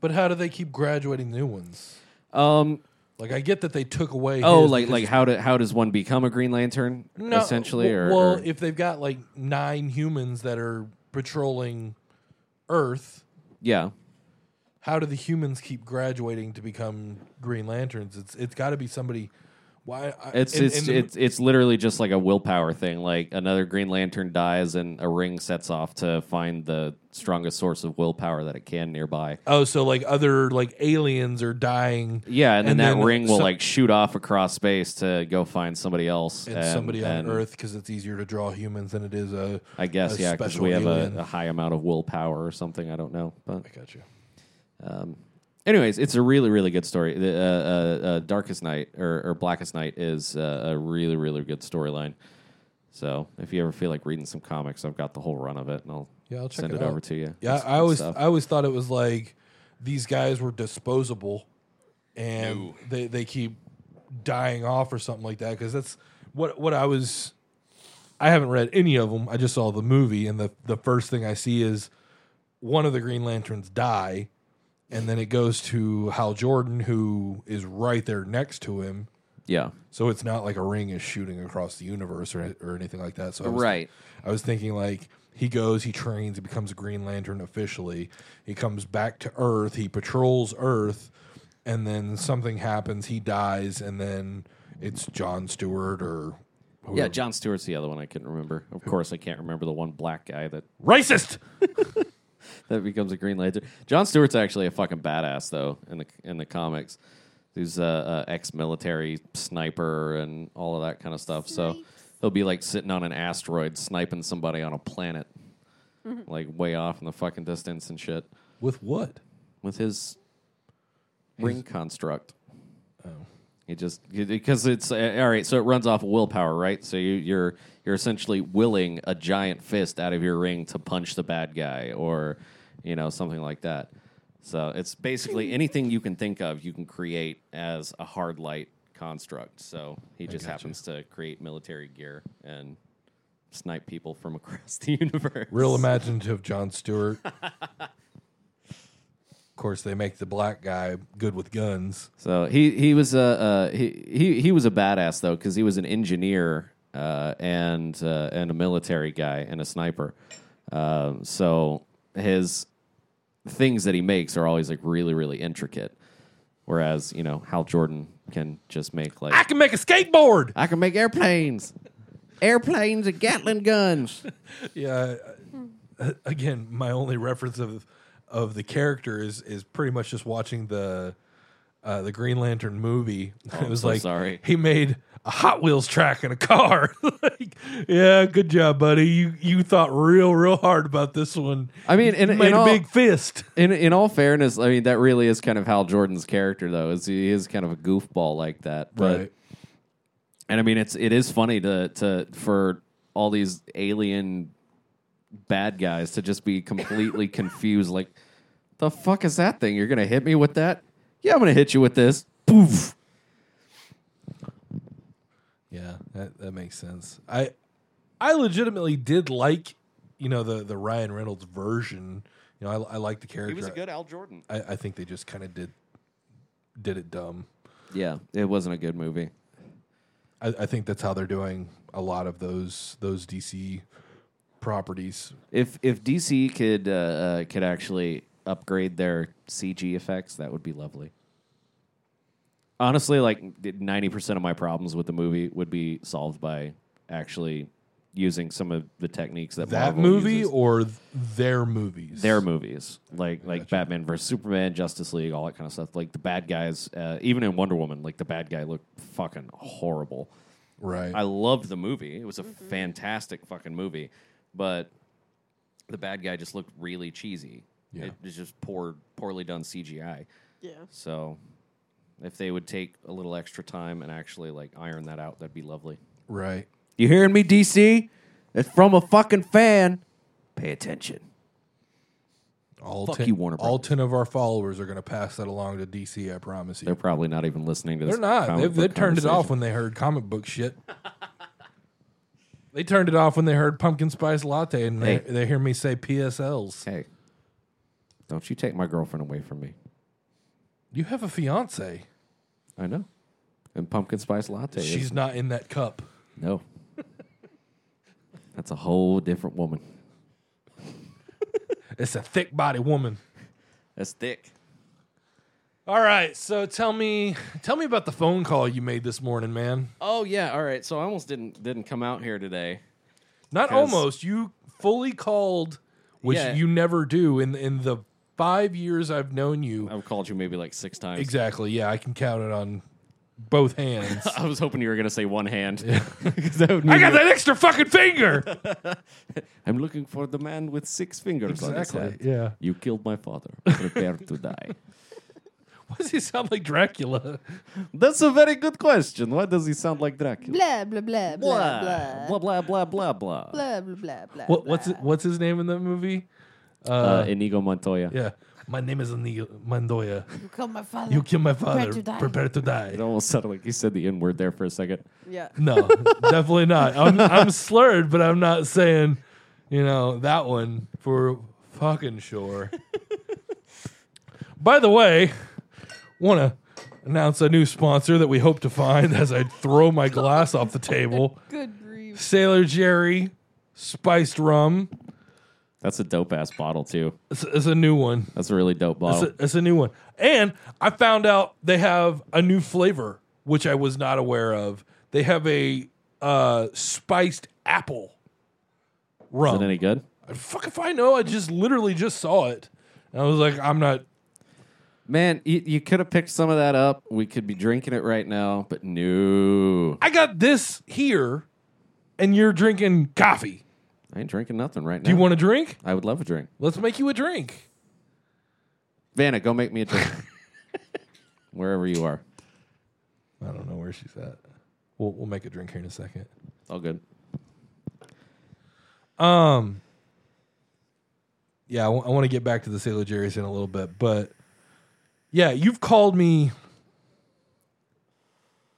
But how do they keep graduating new ones? um Like I get that they took away. oh like like how do, how does one become a green lantern No, essentially w- or, well, or- if they've got like nine humans that are patrolling Earth, yeah how do the humans keep graduating to become Green Lanterns? It's it's got to be somebody. Why? I, it's in- it's in the- it's it's literally just like a willpower thing like another green lantern dies and a ring sets off to find the strongest source of willpower that it can nearby oh, so like other like aliens are dying. yeah and then And that then ring will so- like shoot off across space to go find somebody else And, somebody and- on Earth because it's easier to draw humans than it is a. i guess a yeah because we have a, a high amount of willpower or something i don't know but I got you. Um, anyways, it's a really, really good story. The uh, uh, uh, Darkest Night or, or Blackest Night is uh, a really, really good storyline. So if you ever feel like reading some comics, I've got the whole run of it, and I'll, Yeah, I'll send it it, over to you. Yeah, I always stuff. I always thought it was like these guys were disposable, and they they keep dying off or something like that. Because that's what what I was. I haven't read any of them. I just saw the movie, and the the first thing I see is one of the Green Lanterns die, and then it goes to Hal Jordan, who is right there next to him. yeah, So it's not like a ring is shooting across the universe or or anything like that. So I was, right. I was thinking like he goes, he trains, he becomes a Green Lantern officially. He comes back to Earth, he patrols Earth, and then something happens, he dies, and then it's John Stewart or Yeah. John Stewart's the other one I couldn't remember. Of course, I can't remember the one black guy that racist. that becomes a Green Lantern. John Stewart's actually a fucking badass though in the in the comics. He's a, a ex-military sniper and all of that kind of stuff. So he'll be like sitting on an asteroid sniping somebody on a planet, mm-hmm. like way off in the fucking distance and shit, With what? with his ring construct. Oh. He just because it's uh, all right. So it runs off of willpower, right? So you, you're you're essentially willing a giant fist out of your ring to punch the bad guy, or you know something like that. So it's basically anything you can think of, you can create as a hard light construct. So he just gotcha. happens to create military gear and snipe people from across the universe. Real imaginative John Stewart. of course, they make the black guy good with guns. So he he was a uh, he, he he was a badass though because he was an engineer uh, and uh, and a military guy and a sniper. Um, so his things that he makes are always like really really intricate. Whereas you know Hal Jordan can just make like I can make a skateboard. I can make airplanes, airplanes and Gatling guns. Yeah. uh, Again, my only reference of of the character is is pretty much just watching the uh, the Green Lantern movie. it I'm was so like sorry. he made a Hot Wheels track in a car. like, yeah, good job, buddy. You you thought real real hard about this one. I mean, in, made in a all, big fist. In in all fairness, I mean that really is kind of Hal Jordan's character, though. Is he is kind of a goofball like that, but right. and I mean it's it is funny to to for all these alien bad guys to just be completely confused. Like, the fuck is that thing? You're gonna hit me with that? Yeah, I'm gonna hit you with this. Poof. Yeah, that, that makes sense. I I legitimately did like, you know, the the Ryan Reynolds version. You know, I, I like the character. He was a good Al Jordan. I, I think they just kind of did did it dumb. Yeah, it wasn't a good movie. I, I think that's how they're doing a lot of those those DC properties. If if DC could uh, uh, could actually upgrade their CG effects, that would be lovely. Honestly, like ninety percent of my problems with the movie would be solved by actually using some of the techniques that That Marvel movie uses. or th- their movies? their movies, like like Batman versus Superman, Justice League, all that kind of stuff. Like the bad guys, uh, even in Wonder Woman, like the bad guy looked fucking horrible. right. I loved the movie; it was a fantastic fucking movie, but the bad guy just looked really cheesy. Yeah. It was just poor, poorly done CGI. Yeah. So, if they would take a little extra time and actually like iron that out, that'd be lovely. right. You hearing me, DC? It's from a fucking fan. Pay attention. All Fuck ten, you, Warner all Brothers. ten of our followers are going to pass that along to DC. I promise you. They're probably not even listening to this. They're not. comic They've, they book turned it off when they heard comic book shit. they turned it off when they heard pumpkin spice latte, and Hey. they, they hear me say PSLs. Hey, don't you take my girlfriend away from me. You have a fiance. I know. And pumpkin spice latte. is- She's not in that cup. no. That's a whole different woman. It's a thick body woman. That's thick. All right, so tell me, tell me about the phone call you made this morning, man. Oh yeah. All right. So I almost didn't didn't come out here today. Not 'Cause- almost. You fully called, which Yeah. you never do in in the five years I've known you. I've called you maybe like six times. Exactly. Yeah, I can count it on both hands. I was hoping you were gonna say one hand. 'Cause that would I mean got you- that extra fucking finger. I'm looking for the man with six fingers on his. Yeah. You killed my father. Prepare to die. Why does he sound like Dracula? That's a very good question. Why does he sound like Dracula? Blah blah blah blah blah blah blah blah blah blah. blah blah blah blah. What, what's it, what's his name in that movie? Uh, Inigo Montoya. Yeah. My name is Anigo Mandoya. You killed my father. You killed my father. to die. Prepare to die. It almost sounded like you said the N word there for a second. Yeah. No, definitely not. I'm, I'm slurred, but I'm not saying, you know, that one for fucking sure. By the way, want to announce a new sponsor that we hope to find as I throw my glass off the table. Good grief. Sailor Jerry spiced rum. That's a dope ass bottle too. It's, it's a new one. That's a really dope It's bottle. a, it's a new one. And I found out they have a new flavor, which I was not aware of. They have a uh, spiced apple rum. Is it any good? Fuck if I know. I just literally just saw it. And I was like, I'm not. Man, you, you could have picked some of that up. We could be drinking it right now, but no. I got this here, and you're drinking coffee. I ain't drinking nothing right now. Do you want a drink? I would love a drink. Let's make you a drink. Vanna, go make me a drink. Wherever you are. I don't know where she's at. We'll we'll make a drink here in a second. All good. Um. Yeah, I want to get back to the Sailor Jerry's in a little bit, but yeah, you've called me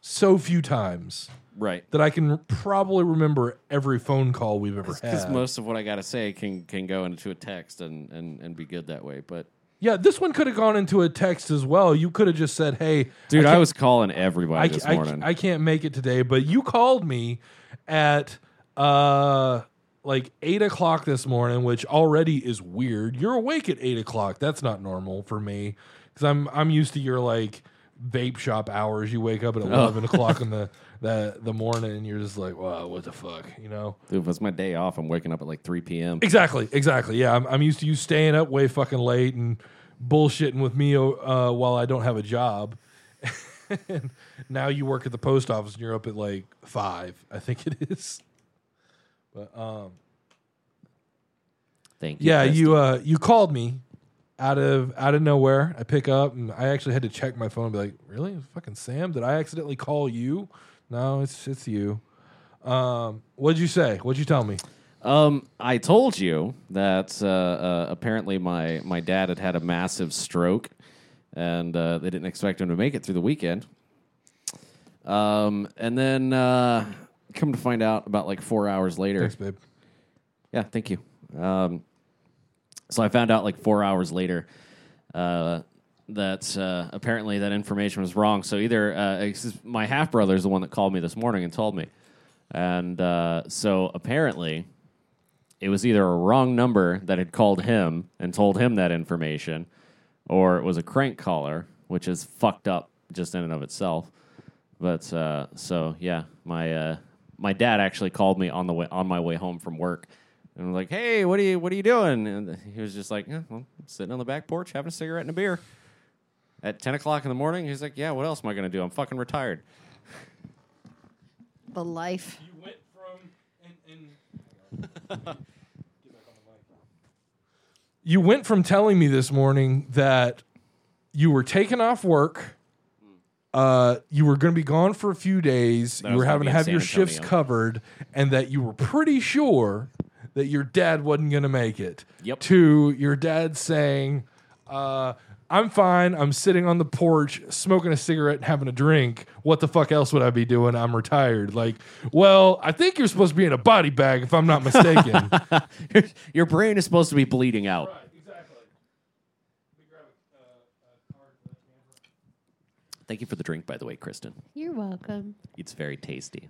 so few times Right. that I can probably remember every phone call we've ever Because had. most of what I got to say can can go into a text and, and, and be good that way. But yeah, this one could have gone into a text as well. You could have just said, "Hey, dude, I, can't- was calling everybody I, this I, morning. I can't make it today, but you called me at uh like eight o'clock this morning, which already is weird. You're awake at eight o'clock. That's not normal for me because I'm I'm used to your like vape shop hours. You wake up at eleven o'clock in the, the the morning and you're just like, wow, what the fuck, you know? Dude, if it's my day off, I'm waking up at like 3 p.m. Exactly, exactly. Yeah, I'm, I'm used to you staying up way fucking late and bullshitting with me uh, while I don't have a job. and now you work at the post office and you're up at like five, I think it is. But um, Thank you. yeah, Kristen. you uh, you called me out of out of nowhere. I pick up and I actually had to check my phone and be like, really, fucking Sam? Did I accidentally call you? No, it's it's you. Um, what'd you say? What'd you tell me? Um, I told you that uh, uh, apparently my my dad had had a massive stroke, and uh, they didn't expect him to make it through the weekend. Um, and then uh, come to find out, about like four hours later, Thanks, babe. Yeah, thank you. Um, so I found out like four hours later uh, that uh, apparently that information was wrong. So either uh, my half brother is the one that called me this morning and told me, and uh, so apparently it was either a wrong number that had called him and told him that information, or it was a crank caller, which is fucked up just in and of itself. But uh, so yeah, my uh, my dad actually called me on the way on my way home from work, and I was like, "Hey, what are you what are you doing?" And he was just like, "Eh, well, sitting on the back porch having a cigarette and a beer." At ten o'clock in the morning, he's like, "Yeah, what else am I gonna do? I'm fucking retired." The life. You went from You went from telling me this morning that you were taking off work, uh, you were going to be gone for a few days, That you were having to have San your shifts covered, and that you were pretty sure that your dad wasn't going to make it. Yep. To your dad saying, uh, I'm fine. I'm sitting on the porch smoking a cigarette and having a drink. What the fuck else would I be doing? I'm retired. Like, well, I think you're supposed to be in a body bag if I'm not mistaken. your, your brain is supposed to be bleeding out. exactly. Thank you for the drink, by the way, Kristen. You're welcome. It's very tasty.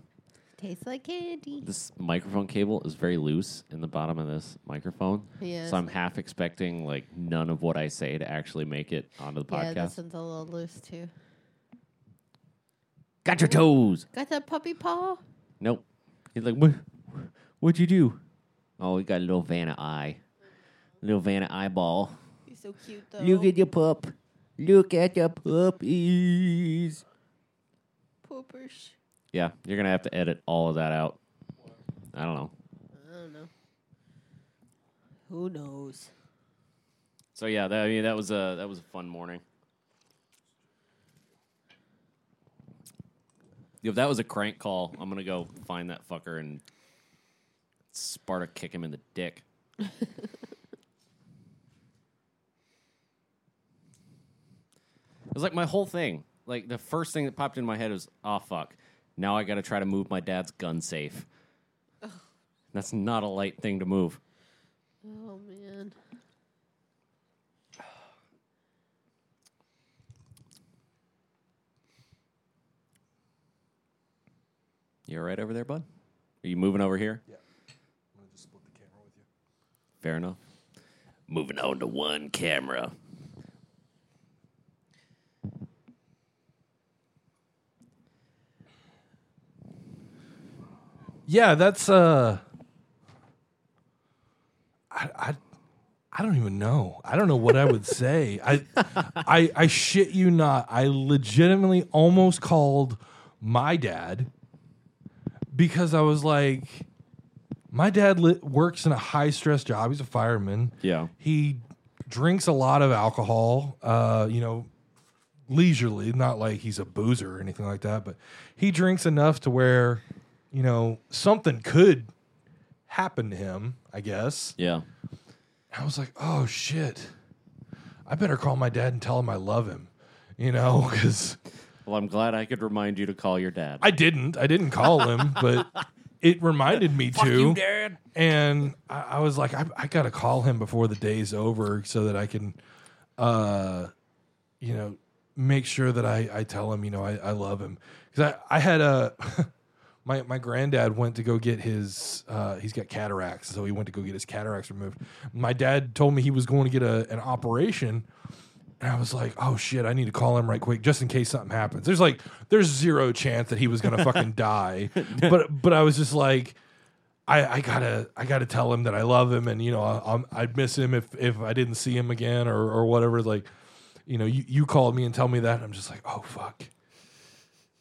Tastes like candy. This microphone cable is very loose in the bottom of this microphone. Yeah, So I'm half expecting like none of what I say to actually make it onto the podcast. Yeah, this one's a little loose too. Got your toes. Got that puppy paw? Nope. He's like, what? What'd you do? Oh, we got a little Vanna eye, little Vanna eyeball. He's so cute though. Look at your pup. Look at your puppies. poopers. Yeah, you're gonna have to edit all of that out. I don't know. I don't know. Who knows? So yeah, that, I mean that was a that was a fun morning. If that was a crank call, I'm gonna go find that fucker and Sparta kick him in the dick. it was like my whole thing. Like the first thing that popped in my head was, "Oh fuck! Now I got to try to move my dad's gun safe." That's not a light thing to move. Oh man. You all right over there, bud? Are you moving over here? Yeah. I'm going to just split the camera with you. Fair enough. Moving on to one camera. Yeah, that's uh I, I I don't even know. I don't know what I would say. I I I shit you not. I legitimately almost called my dad because I was like my dad li- works in a high stress job. He's a fireman. Yeah. He drinks a lot of alcohol. Uh, you know, leisurely, not like he's a boozer or anything like that, but he drinks enough to where, you know, something could happen to him, I guess. Yeah. I was like, oh shit. I better call my dad and tell him I love him, you know, because Well, I'm glad I could remind you to call your dad. I didn't. I didn't call him, but it reminded me to. Dad. And I, I was like, I, I got to call him before the day's over so that I can, uh, you know, make sure that I, I tell him, you know, I, I love him. Because I, I had a, my, my granddad went to go get his, uh, he's got cataracts. So he went to go get his cataracts removed. My dad told me he was going to get a, an operation. And I was like, oh shit, I need to call him right quick just in case something happens. There's like, there's zero chance that he was going to fucking die. But, but I was just like, I, I gotta I gotta tell him that I love him and you know I, I'm, I'd miss him if if I didn't see him again or or whatever like you know you, you called me and tell me that I'm just like oh fuck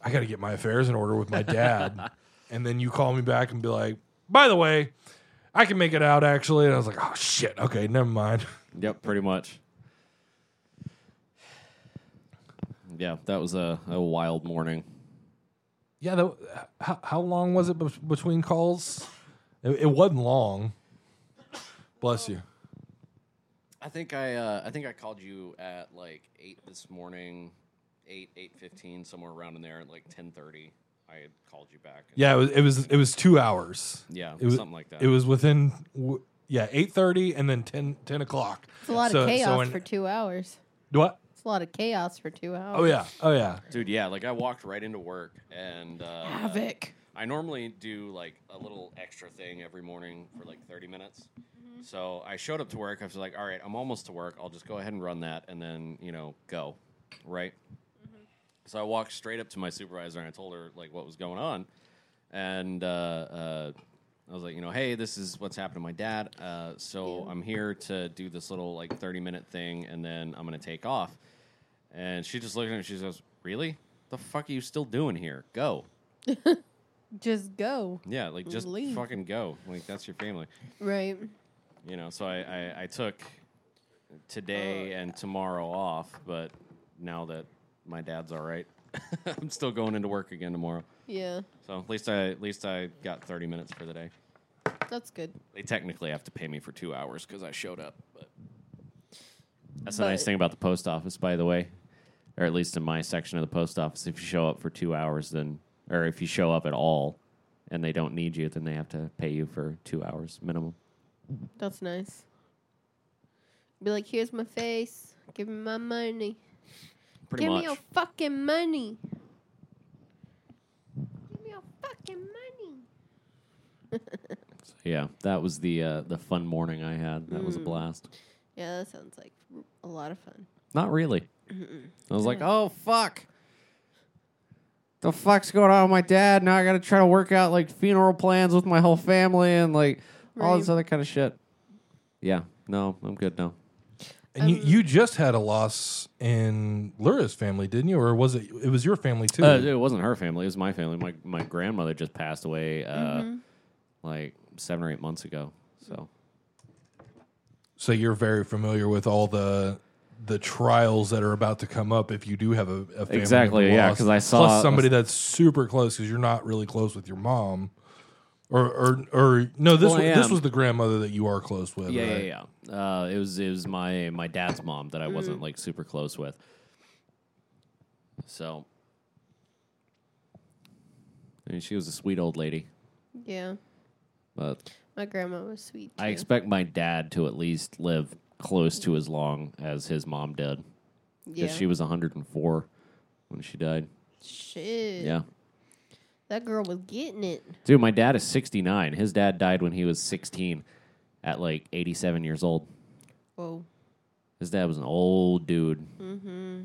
I gotta get my affairs in order with my dad. And then you call me back and be like by the way I can make it out actually. And I was like oh shit. Okay never mind. Yep, pretty much. Yeah, that was a, a wild morning. yeah that, how, how long was it be- between calls? It, it wasn't long. Bless you. I think I uh, I think I called you at like eight this morning, eight eight fifteen somewhere around in there. At like ten thirty, I had called you back. yeah it was it was it was two hours yeah, it was something like that. It was within, w- yeah, eight thirty and then 10, 10 o'clock. It's a lot So- of so chaos when- for two hours. What? It's a lot of chaos for two hours. Oh yeah, oh yeah. Dude, yeah, like I walked right into work and uh, Havoc. I normally do like a little extra thing every morning for like 30 minutes. So I showed up to work. I was like, all right, I'm almost to work. I'll just go ahead and run that and then, you know, go. Right? So I walked straight up to my supervisor and I told her like what was going on. And uh, uh, I was like, you know, hey, this is what's happened to my dad. Uh, so I'm here to do this little like 30 minute thing and then I'm going to take off. And she just looked at me and she goes, really? The fuck are you still doing here? Go. Just go. Yeah, like just Leave. fucking go. Like that's your family, Right. you know. So I, I, I took today and tomorrow off, but now that my dad's all right, I'm still going into work again tomorrow. Yeah. So at least I at least I got 30 minutes for the day. That's good. They technically have to pay me for two hours because I showed up, but that's the nice thing about the post office, by the way, or at least in my section of the post office. If you show up for two hours, then or if you show up at all and they don't need you, then they have to pay you for two hours minimum. That's nice. Be like, here's my face. Give me my money. Pretty Give much. me your fucking money. Give me your fucking money. Yeah, that was the uh, the fun morning I had. That was a Mm. blast. Yeah, that sounds like a lot of fun. Not really. I was like, oh fuck. The fuck's going on with my dad? Now I got to try to work out like funeral plans with my whole family and like all this Right. other kind of shit. Yeah, no, I'm good now. And you, you just had a loss in Laura's family, didn't you? Or was it? It was your family too. Uh, it wasn't her family; it was my family. My my grandmother just passed away uh, Mm-hmm. like seven or eight months ago. So so you're very familiar with all the the trials that are about to come up if you do have a, a family Exactly, yeah, because I saw- plus somebody that's super close because you're not really close with your mom. Or, or, or no, this Well, was, this was the grandmother that you are close with. yeah, right? yeah, yeah. Uh, it was it was my my dad's mom that I wasn't like super close with. So, I mean, she was a sweet old lady, Yeah. but My grandma was sweet. Too. I expect my dad to at least live close to as long as his mom did Yeah. because she was 104 when she died. Shit. Yeah. That girl was getting it. Dude, my dad is 69. His dad died when he was 16 at like 87 years old. Whoa. His dad was an old dude. Mm-hmm.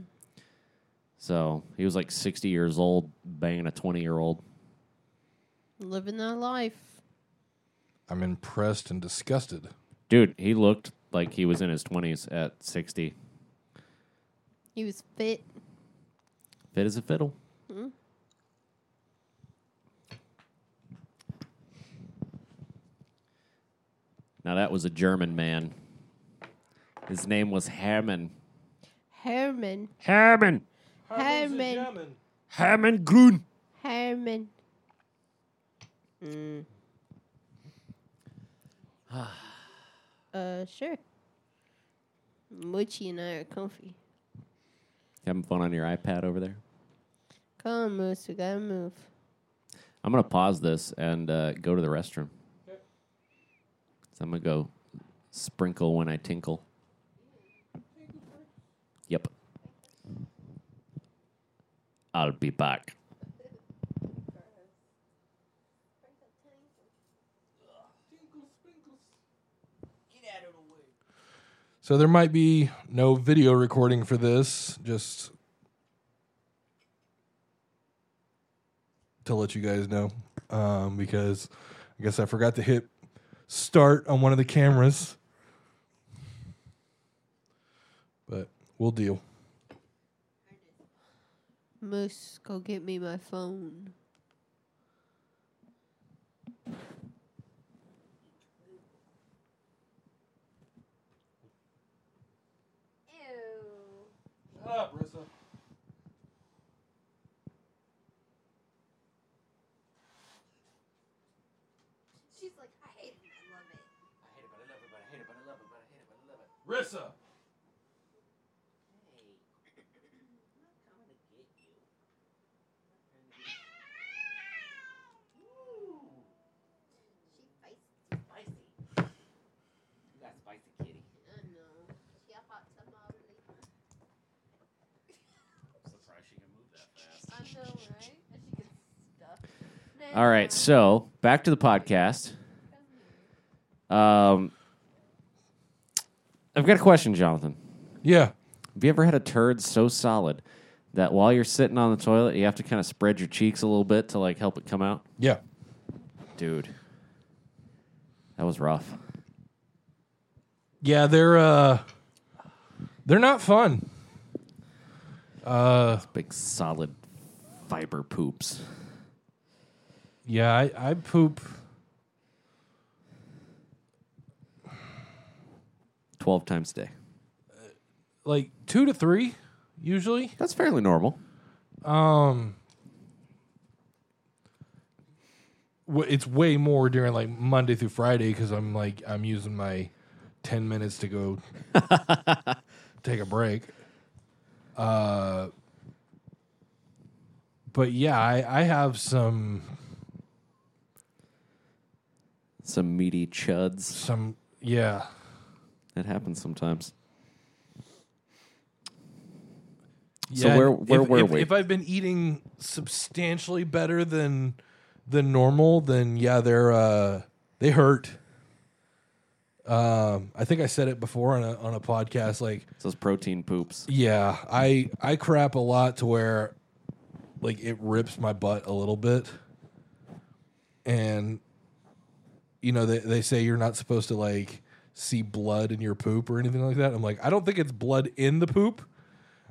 So he was like 60 years old, banging a 20 year old. Living that life. I'm impressed and disgusted. Dude, he looked like he was in his 20s at 60. He was fit. Fit as a fiddle. Now that was a German man. His name was Hermann. Herman. Hermann. Herman. Hammond Grun. Herman. Mm. uh, sure. Moochie and I are comfy. Having fun on your iPad over there? Come on, Moose. We gotta move. I'm gonna pause this and uh, go to the restroom. So I'm gonna go sprinkle when I tinkle. Yep. I'll be back. So there might be no video recording for this, just to let you guys know, um, because I guess I forgot to hit start on one of the cameras, but we'll deal. Moose, go get me my phone. Ew. Shut up, Rissa. She's like, I hate it, I love it. Rissa. She feisty. You got spicy kitty. I know. She a hot tamale. Surprised she can move that fast. I know, right? And she gets stuck. All right, so back to the podcast. Um, I've got a question, Jonathan. Yeah. Have you ever had a turd so solid that while you're sitting on the toilet, you have to kind of spread your cheeks a little bit to like help it come out? Yeah. Dude, that was rough. Yeah, they're uh they're not fun. Uh Big solid fiber poops. yeah, I, I poop 12 times a day. like two to three usually. That's fairly normal. Um w- it's way more during like Monday through Friday because I'm like I'm using my ten minutes to go take a break. Uh, but yeah, I I have some Some meaty chuds. some yeah It happens sometimes. yeah. where- where if, were if, we? If I've been eating substantially better than than normal, then yeah, they're uh they hurt. Um, I think I said it before on a on a podcast. Like, It's those protein poops. yeah, I I crap a lot to where like it rips my butt a little bit, and you know they they say you're not supposed to like see blood in your poop or anything like that. I'm like, I don't think it's blood in the poop.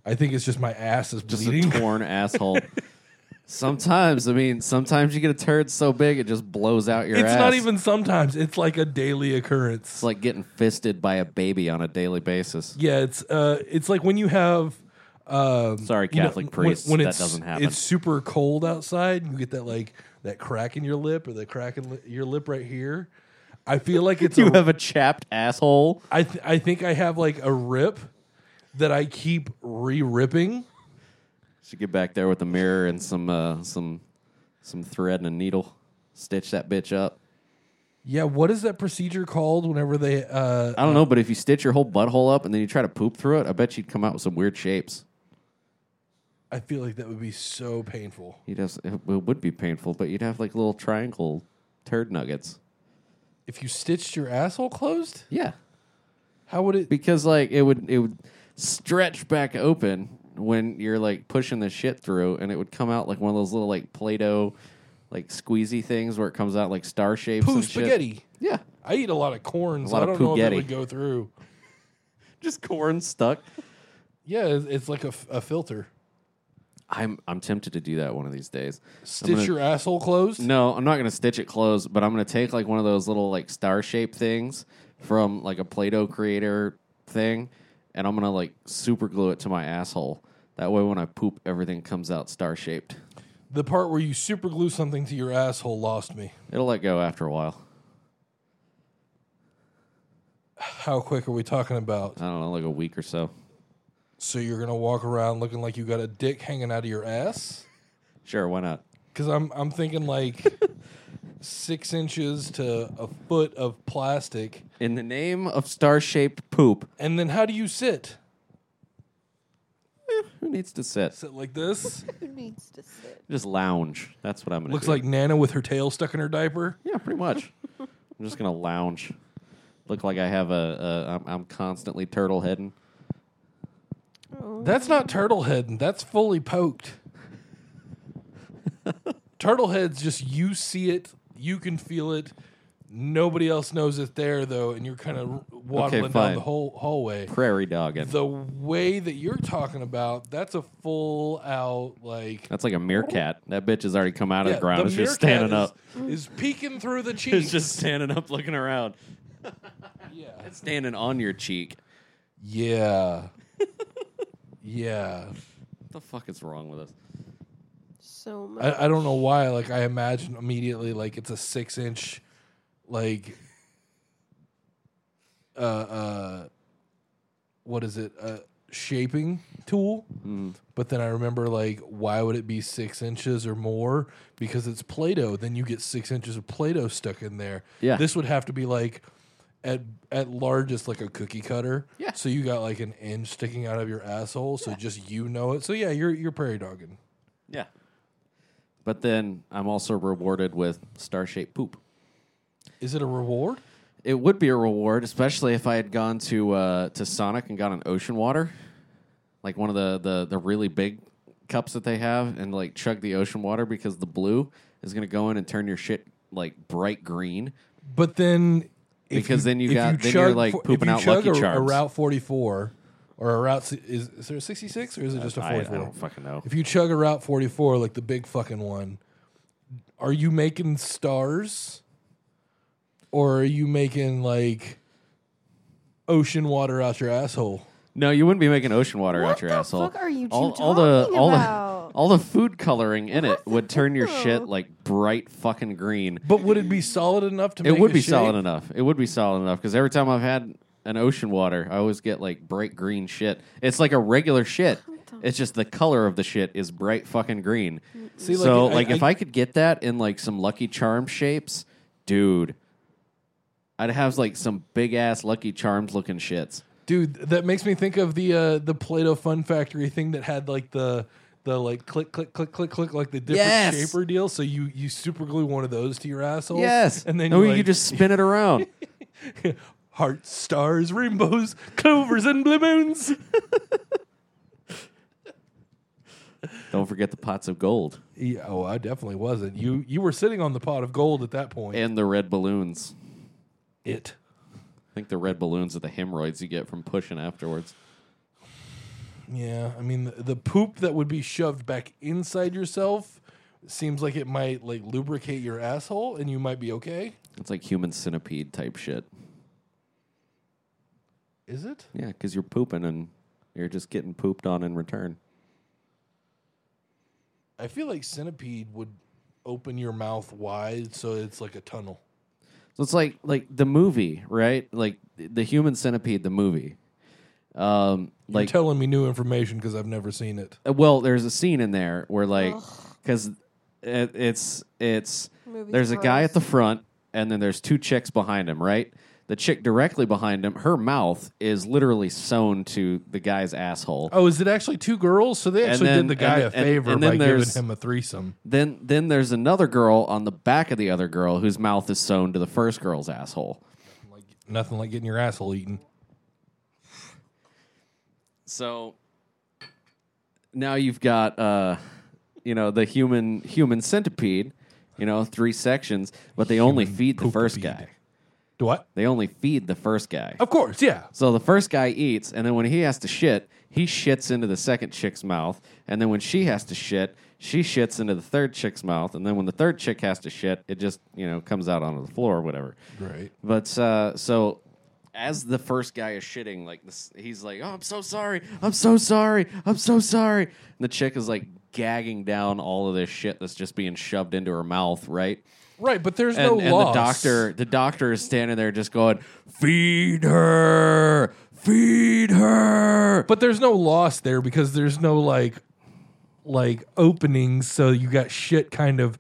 I think it's just my ass is Just bleeding. a torn asshole. Sometimes, I mean, sometimes you get a turd so big it just blows out your it's ass. not even sometimes. It's like a daily occurrence. It's like getting fisted by a baby on a daily basis. Yeah, it's uh, it's like when you have. Um, Sorry, you know, Catholic priests, When, that it's, doesn't happen. It's super cold outside. You get that like that crack in your lip or the crack in li- your lip right here. I feel like it's. You a, have a chapped asshole. I th- I think I have like a rip that I keep re-ripping. Should get back there with a mirror and some uh, some some thread and a needle. Stitch that bitch up. Yeah, what is that procedure called? Whenever they, uh, I don't know, but if you stitch your whole butthole up and then you try to poop through it, I bet you'd come out with some weird shapes. I feel like that would be so painful. You'd have it would be painful, but you'd have like little triangle turd nuggets. If you stitched your asshole closed, Yeah, how would it? because like it would it would stretch back open when you're like pushing the shit through, and it would come out like one of those little like Play-Doh like squeezy things where it comes out like star shapes. Poo and shit. spaghetti. Yeah, I eat a lot of corn, A so lot I of don't know if it poogetti. would go through. just corn stuck. Yeah, it's, it's like a, f- a filter. I'm I'm tempted to do that one of these days. Stitch gonna- your asshole closed. No, I'm not gonna stitch it closed, but I'm gonna take like one of those little like star shaped things from like a Play-Doh creator thing, and I'm gonna like super glue it to my asshole That way, when I poop, everything comes out star shaped. The part where you super glue something to your asshole lost me. It'll let go after a while. How quick are we talking about? I don't know, like a week or so. So you're gonna walk around looking like you got a dick hanging out of your ass? Sure, why not? Because I'm I'm thinking like six inches to a foot of plastic, In the name of star shaped poop, and then how do you sit? Eh, who needs to sit? Sit like this? Who needs to sit? Just lounge. That's what I'm gonna do. Looks do. like Nana with her tail stuck in her diaper. yeah, pretty much. I'm just gonna lounge. Look like I have a. a I'm, I'm constantly turtle heading. That's not turtle head. That's fully poked. turtle head's just you see it, you can feel it. Nobody else knows it's there though, and you're kind of waddling down the whole hallway. Prairie dogging. The way that you're talking about, that's a full out like That's like a meerkat. That bitch has already come out of the ground. the It's just standing up. Is, is peeking through the cheek. It's just standing up, looking around. yeah. It's standing on your cheek. Yeah. Yeah. What the fuck is wrong with us? So much. I, I don't know why. Like I imagine immediately like it's a six inch like uh uh what is it? Uh shaping tool. But then I remember like why would it be six inches or more? Because it's Play Doh. Then you get six inches of Play Doh stuck in there. Yeah. This would have to be like at at largest like a cookie cutter. Yeah. So you got like an inch sticking out of your asshole, so just you know it. So yeah, you're you're prairie dogging. Yeah. But then I'm also rewarded with star shaped poop. Is it a reward? It would be a reward, especially if I had gone to uh, to Sonic and got an ocean water, like one of the, the the really big cups that they have, and like chug the ocean water because the blue is going to go in and turn your shit like bright green. But then, if Because then you if got- then you're, like, fo- if pooping you out chug Lucky a, a Route Forty Four, or a Route is is there a sixty six or is it just a 44? I don't fucking know. If you chug a Route forty four, like the big fucking one, are you making stars, or are you making like ocean water out your asshole? No, you wouldn't be making ocean water What out your the asshole. fuck are you all, all the talking all about? the all the food coloring in it would turn your shit like bright fucking green. But would it be solid enough to? Make it make would a be shape? solid enough. It would be solid enough because every time I've had an ocean water, I always get like bright green shit. It's like a regular shit. It's just the color of the shit is bright fucking green. See, like, so I- like if I- I could get that in like some Lucky Charm shapes, dude, I'd have like some big ass Lucky Charms looking shits. Dude, that makes me think of the uh, the Play-Doh Fun Factory thing that had like the the like click click click click click like the different Yes. shaper deal. So you you super glue one of those to your asshole. Yes, and then no, you, you like, just spin it around. hearts, stars, rainbows, clovers, and blue moons. Don't forget the pots of gold yeah, oh, I definitely wasn't. You you were sitting on the pot of gold at that point. and the red balloons. it. I think the red balloons are the hemorrhoids you get from pushing afterwards. Yeah, I mean the, the poop that would be shoved back inside yourself seems like it might like lubricate your asshole, and you might be okay. It's like human centipede type shit. Is it? Yeah, because you're pooping and you're just getting pooped on in return. I feel like centipede would open your mouth wide so it's like a tunnel. So it's like like the movie, right? Like the human centipede, the movie. Um, You're telling me new information because I've never seen it. uh, well, there's a scene in there where like because it, it's it's Movie's there's a guy gross. at the front and then there's two chicks behind him, right? The chick directly behind him, her mouth is literally sewn to the guy's asshole. Oh, is it actually two girls? So they And actually then- did the guy and- a and- favor and by giving there's- him a threesome. Then then there's another girl on the back of the other girl whose mouth is sewn to the first girl's asshole. Like nothing like getting your asshole eaten. So now you've got uh you know the human human centipede, you know, three sections, but they only Human feed the first guy. Do what? They only feed the first guy. Of course, yeah. So the first guy eats, and then when he has to shit, he shits into the second chick's mouth, and then when she has to shit, she shits into the third chick's mouth, and then when the third chick has to shit, it just you know comes out onto the floor or whatever. Right. But uh, so as the first guy is shitting, like this, he's like, "Oh, I'm so sorry, I'm so sorry, I'm so sorry." And the chick is like gagging down all of this shit that's just being shoved into her mouth, right? Right, but there's And, no and loss. the doctor, the doctor is standing there just going, "Feed her, feed her." But there's no loss there because there's no like like openings, so you got shit kind of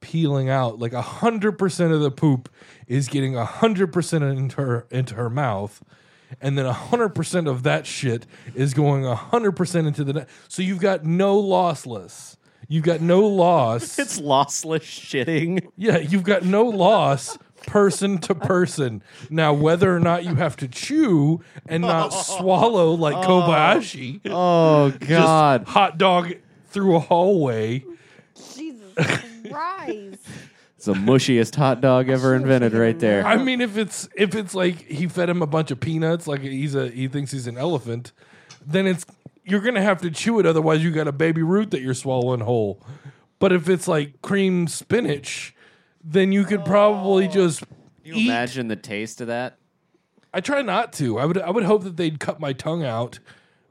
peeling out. Like a hundred percent of the poop is getting a hundred percent into her into her mouth. And then a hundred percent of that shit is going a hundred percent into the net. So you've got no lossless. You've got no loss. it's lossless shitting. Yeah, you've got no loss person to person. Now, whether or not you have to chew and not swallow like oh. Kobayashi, Oh God! just hot dog through a hallway. Jesus Christ. It's the mushiest hot dog ever invented, right there. I mean, if it's if it's like he fed him a bunch of peanuts, like he's a he thinks he's an elephant, then it's you're gonna have to chew it. Otherwise, you got a baby root that you're swallowing whole. But if it's like cream spinach, then you could probably oh. just Can you eat. imagine the taste of that? I try not to. I would I would hope that they'd cut my tongue out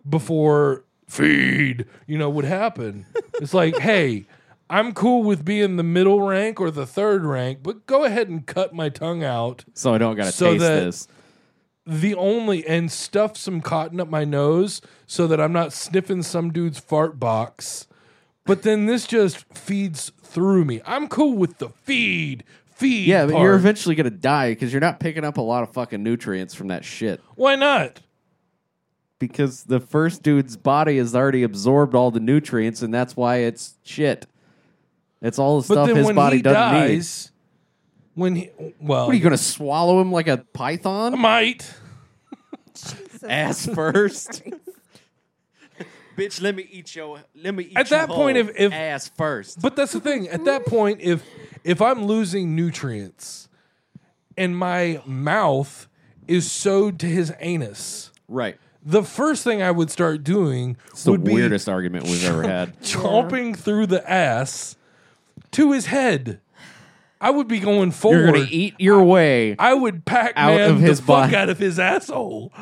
before feed, you know, would happen. it's like, hey, I'm cool with being the middle rank or the third rank, but go ahead and cut my tongue out. So I don't gotta So taste this. The only and stuff some cotton up my nose so that I'm not sniffing some dude's fart box. But then this just feeds through me. I'm cool with the feed. Feed. Yeah, but part. you're eventually gonna die because you're not picking up a lot of fucking nutrients from that shit. Why not? Because the first dude's body has already absorbed all the nutrients, and that's why it's shit. It's all the But stuff his body he doesn't need. when he well, What are you gonna swallow him like a I python? might. Ass first. Bitch, let me eat your. Let me eat At you that point, whole. if- if- ass first. But that's the thing. At that point, if if I'm losing nutrients and my mouth is sewed to his anus, right, the first thing I would start doing it's the would be weirdest argument we've ever had. chomping through the ass to his head. I would be going forward. You're gonna eat your way. I would pack Out man of his the fuck out of his asshole.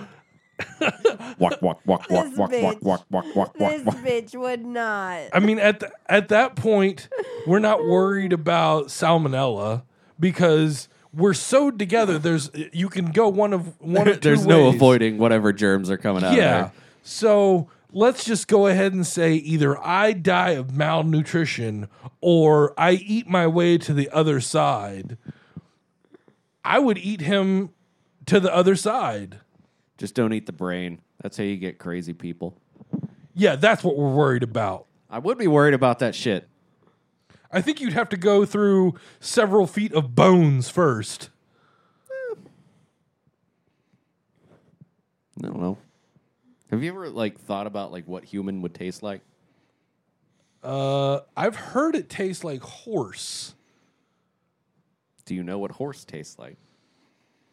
Walk, walk, walk, walk, This walk, walk, bitch. walk, walk, walk, This walk. bitch would not. I mean, at the, at that point, we're not worried about salmonella because we're sewed together. There's you can go one of one of two There's no ways. avoiding whatever germs are coming out. Yeah. of So let's just go ahead and say either I die of malnutrition or I eat my way to the other side. I would eat him to the other side. Just don't eat the brain. That's how you get crazy people. Yeah, that's what we're worried about. I would be worried about that shit. I think you'd have to go through several feet of bones first. Eh. I don't know. Have you ever like thought about like what human would taste like? Uh, I've heard it tastes like horse. Do you know what horse tastes like?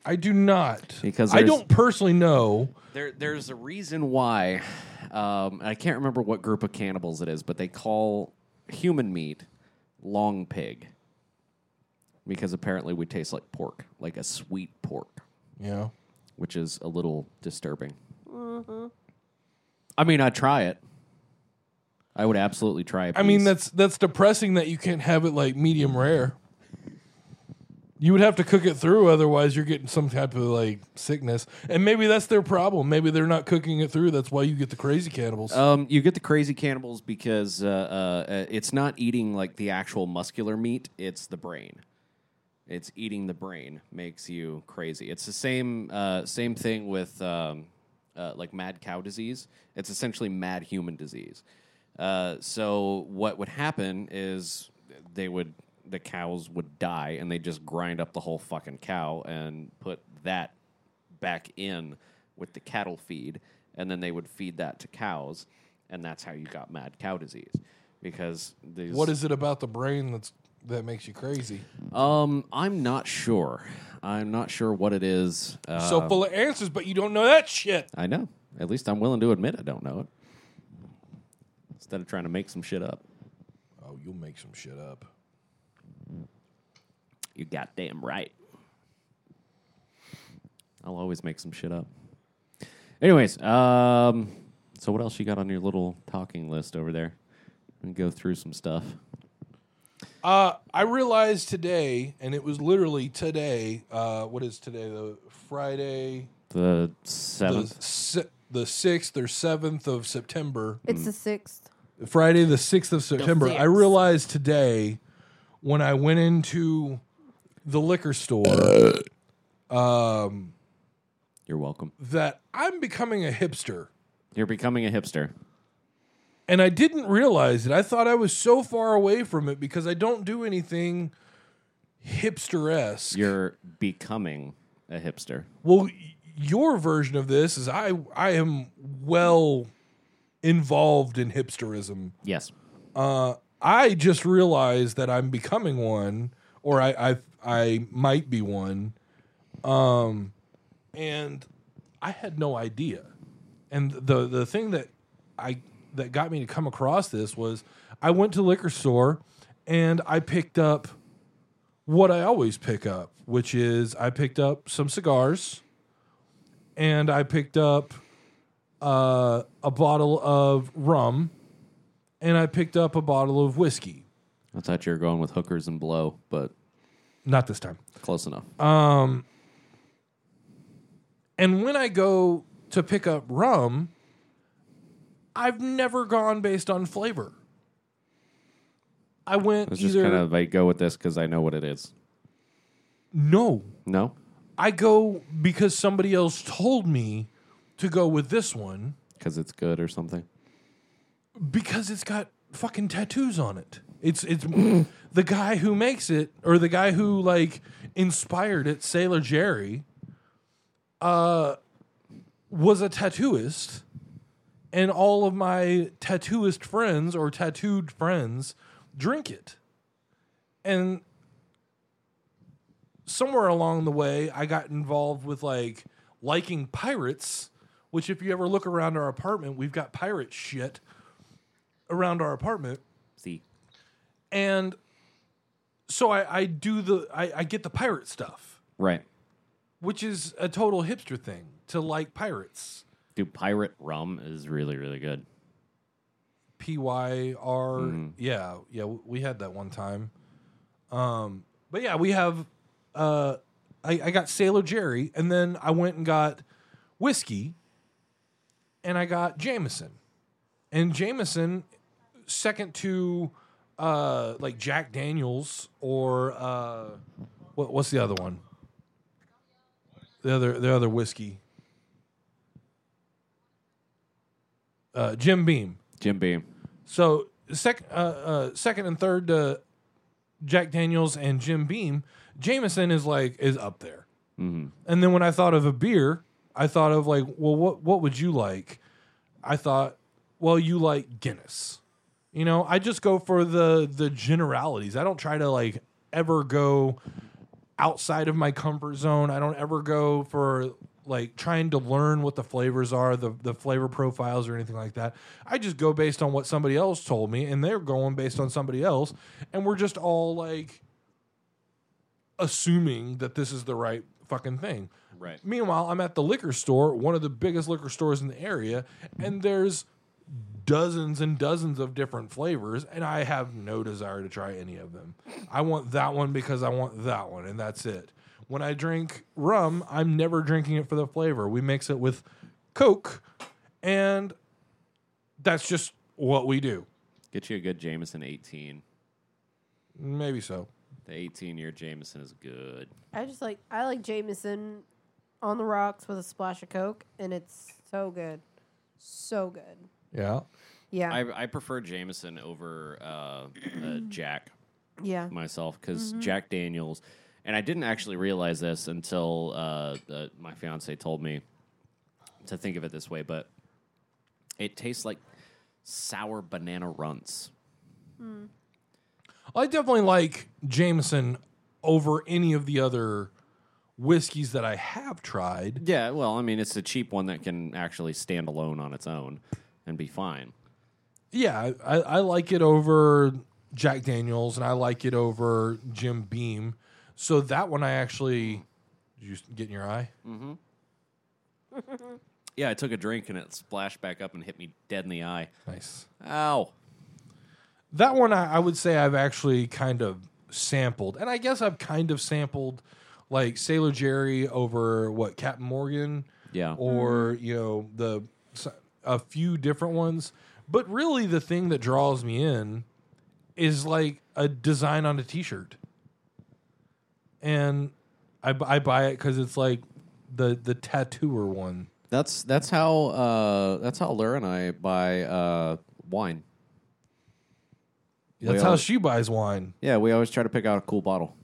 I do not Because I there's- don't personally know. There, there's a reason why. Um, I can't remember what group of cannibals it is, but they call human meat long pig because apparently we taste like pork, like a sweet pork, Yeah. which is a little disturbing. I mean, I'd try it. I would absolutely try it. I mean, that's that's depressing that you can't have it like medium rare. You would have to cook it through, otherwise you're getting some type of like sickness. And maybe that's their problem. Maybe they're not cooking it through. That's why you get the crazy cannibals. Um, you get the crazy cannibals because uh, uh, uh, it's not eating like the actual muscular meat; it's the brain. It's eating the brain makes you crazy. It's the same uh, same thing with um, uh, like mad cow disease. It's essentially mad human disease. Uh, so what would happen is they would the cows would die and they just grind up the whole fucking cow and put that back in with the cattle feed, and then they would feed that to cows, and that's how you got mad cow disease. Because these, what is it about the brain that's that makes you crazy? Um, I'm not sure. I'm not sure what it is. Uh, so full of answers, but you don't know that shit. I know. At least I'm willing to admit I don't know it. Instead of trying to make some shit up. Oh, you'll make some shit up. You goddamn right. I'll always make some shit up. Anyways, um, so what else you got on your little talking list over there? And go through some stuff. Uh, I realized today, and it was literally today. Uh, what is today? The Friday, The the seventh. si- the sixth or seventh of September. It's the sixth. Friday, the sixth of September. I sixth. realized today when I went into the liquor store You're welcome. that I'm becoming a hipster. You're becoming a hipster. And I didn't realize it. I thought I was so far away from it because I don't do anything hipster esque. You're becoming a hipster. Well, your version of this is I I am well involved in hipsterism. Yes. Uh, I just realized that I'm becoming one, or I I, I might be one, um, and I had no idea. And the the thing that I that got me to come across this was I went to liquor store and I picked up what I always pick up, which is I picked up some cigars and I picked up uh, a bottle of rum and I picked up a bottle of whiskey. I thought you were going with hookers and blow, but Not this time. close enough. Um, And when I go to pick up rum, I've never gone based on flavor. I went It's just either kind of like go with this because I know what it is. no. No, I go because somebody else told me to go with this one because it's good or something. because it's got fucking tattoos on it. It's it's the guy who makes it or the guy who like inspired it, Sailor Jerry, uh was a tattooist and all of my tattooist friends or tattooed friends drink it. And somewhere along the way I got involved with like liking pirates, which if you ever look around our apartment, we've got pirate shit around our apartment. See, And so I, I do the I, I get the pirate stuff, right? which is a total hipster thing to like pirates. Dude, Pyrat rum is really really good. P Y R yeah, yeah, we had that one time. Um but yeah, we have uh I, I got Sailor Jerry and then I went and got whiskey and I got Jameson. And Jameson second to uh like Jack Daniels or uh what, what's the other one? The other the other whiskey. Uh Jim Beam. Jim Beam. So sec, uh, uh, second and third to Jack Daniels and Jim Beam, Jameson is like is up there. And then when I thought of a beer, I thought of like, well, what what would you like? I thought, well, you like Guinness. You know, I just go for the the generalities. I don't try to like ever go outside of my comfort zone. I don't ever go for like trying to learn what the flavors are, the the flavor profiles or anything like that. I just go based on what somebody else told me and they're going based on somebody else and we're just all like assuming that this is the right fucking thing. Right. Meanwhile, I'm at the liquor store, one of the biggest liquor stores in the area, and there's dozens and dozens of different flavors, and I have no desire to try any of them. I want that one because I want that one, and that's it. When I drink rum, I'm never drinking it for the flavor. We mix it with Coke, and that's just what we do. Get you a good Jameson 18. Maybe so. The 18 year Jameson is good. I just like I like Jameson on the rocks with a splash of Coke, and it's so good, so good. Yeah. Yeah, I, I prefer Jameson over uh, uh, Jack yeah. myself because Mm-hmm. Jack Daniels, and I didn't actually realize this until uh, uh, my fiance told me to think of it this way, but it tastes like sour banana runts. I definitely like Jameson over any of the other whiskeys that I have tried. Yeah, well, I mean, it's a cheap one that can actually stand alone on its own and be fine. Yeah, I, I like it over Jack Daniels and I like it over Jim Beam. So that one I actually did you get in your eye? Mm-hmm. yeah, I took a drink and it splashed back up and hit me dead in the eye. Nice. Ow. That one, I, I would say I've actually kind of sampled, and I guess I've kind of sampled like Sailor Jerry over what Captain Morgan, Yeah. or you know the s- a few different ones. But really, the thing that draws me in is like a design on a T-shirt, and I, I buy it because it's like the the tattooer one. That's that's how uh, that's how Laura and I buy uh, wine. That's We how she buys wine. Yeah, we always try to pick out a cool bottle.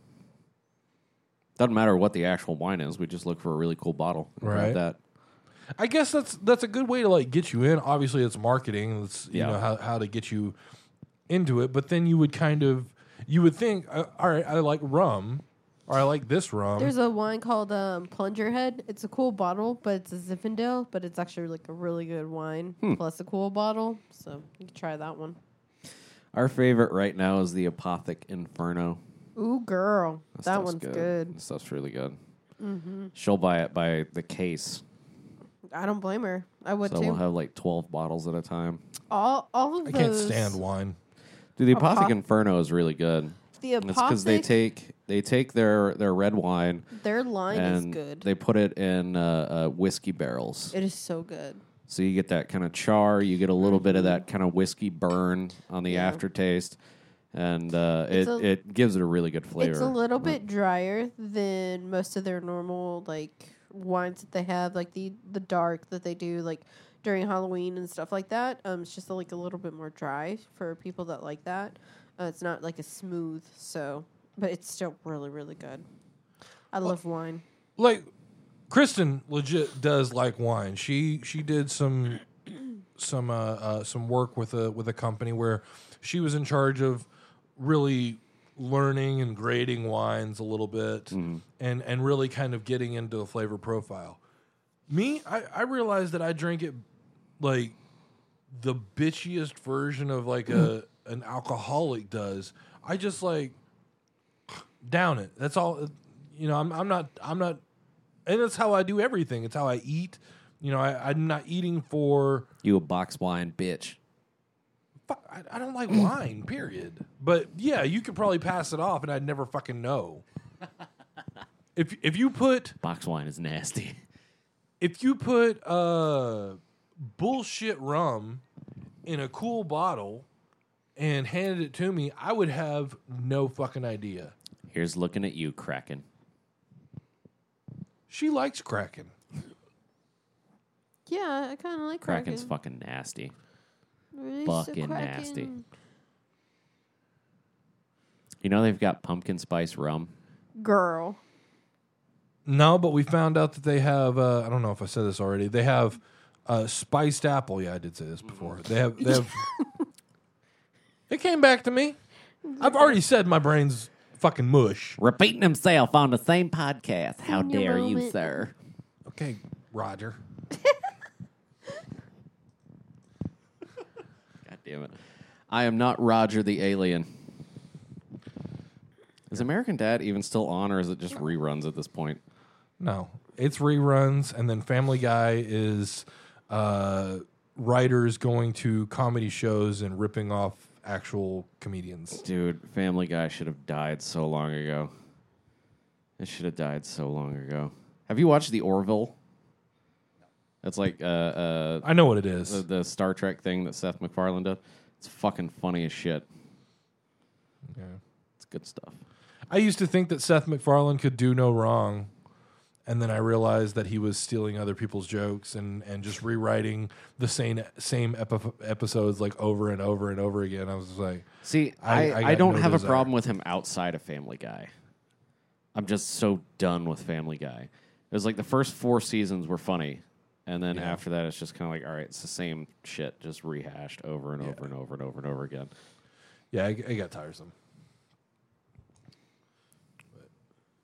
Doesn't matter what the actual wine is. We just look for a really cool bottle. and grab Right. That. I guess that's that's a good way to like get you in. Obviously, it's marketing. It's you Yeah. know how how to get you into it. But then you would kind of you would think, uh, all right, I like rum, or I like this rum. There's a wine called um, Plunger Head. It's a cool bottle, but it's a Zinfandel, but it's actually like a really good wine plus a cool bottle. So you can try that one. Our favorite right now is the Apothic Inferno. Ooh, girl, that stuff's one's good. That stuff's really good. She'll buy it by the case, I don't blame her. I would so too. we'll have like twelve bottles at a time. all all of I those. can't stand wine. Dude, the Apo- Apothic Inferno is really good. The Apothic. It's because they take they take their their red wine their line is and good. they put it in uh, uh, whiskey barrels. it is so good. So you get that kind of char, you get a little bit of that kind of whiskey burn on the Yeah. aftertaste, and uh, it It's a- it gives it a really good flavor. It's a little bit drier than most of their normal like wines that they have, like the the dark that they do like during Halloween and stuff like that. Um, it's just like a little bit more dry for people that like that. Uh, it's not like a smooth, so but it's still really really good. I love wine. Like Kristen legit does like wine. She she did some some uh, uh, some work with a with a company where she was in charge of really learning and grading wines a little bit and and really kind of getting into the flavor profile. Me, I, I realized that I drink it like the bitchiest version of like a an alcoholic does. I just like down it. That's all. You know, I'm I'm not I'm not, and that's how I do everything. It's how I eat. You know, I, I'm not eating for. you a box wine bitch. I, I don't like wine. Period. But yeah, you could probably pass it off, and I'd never fucking know. If if you put Box wine is nasty. if you put uh bullshit rum in a cool bottle and handed it to me, I would have no fucking idea. Here's looking at you, Kraken. She likes Kraken. Yeah, I kind of like Kraken. Kraken's fucking nasty. Release the fucking nasty. Kraken. You know they've got pumpkin spice rum. Girl, No, but we found out that they have. Uh, I don't know if I said this already. They have uh, spiced apple. Yeah, I did say this before. They have. They have. it came back to me. I've already said my brain's fucking mush. Repeating himself on the same podcast. How In dare you, moment. sir? Okay, Roger. God damn it. I am not Roger the alien. Is American Dad even still on, or is it just reruns at this point? No, it's reruns, and then Family Guy is uh, writers going to comedy shows and ripping off actual comedians. Dude, Family Guy should have died so long ago. It should have died so long ago. Have you watched The Orville? That's like uh, uh, I know what it is. the, the Star Trek thing that Seth MacFarlane did. It's fucking funny as shit. Yeah. It's good stuff. I used to think that Seth MacFarlane could do no wrong, and then I realized that he was stealing other people's jokes and, and just rewriting the same same epi- episodes like over and over and over again. I was just like, See, I- I, I don't no have desire. a problem with him outside of Family Guy. I'm just so done with Family Guy. It was like the first four seasons were funny, and then Yeah. after that, it's just kind of like, all right, it's the same shit, just rehashed over and over and over and over and over again. yeah, it, it got tiresome.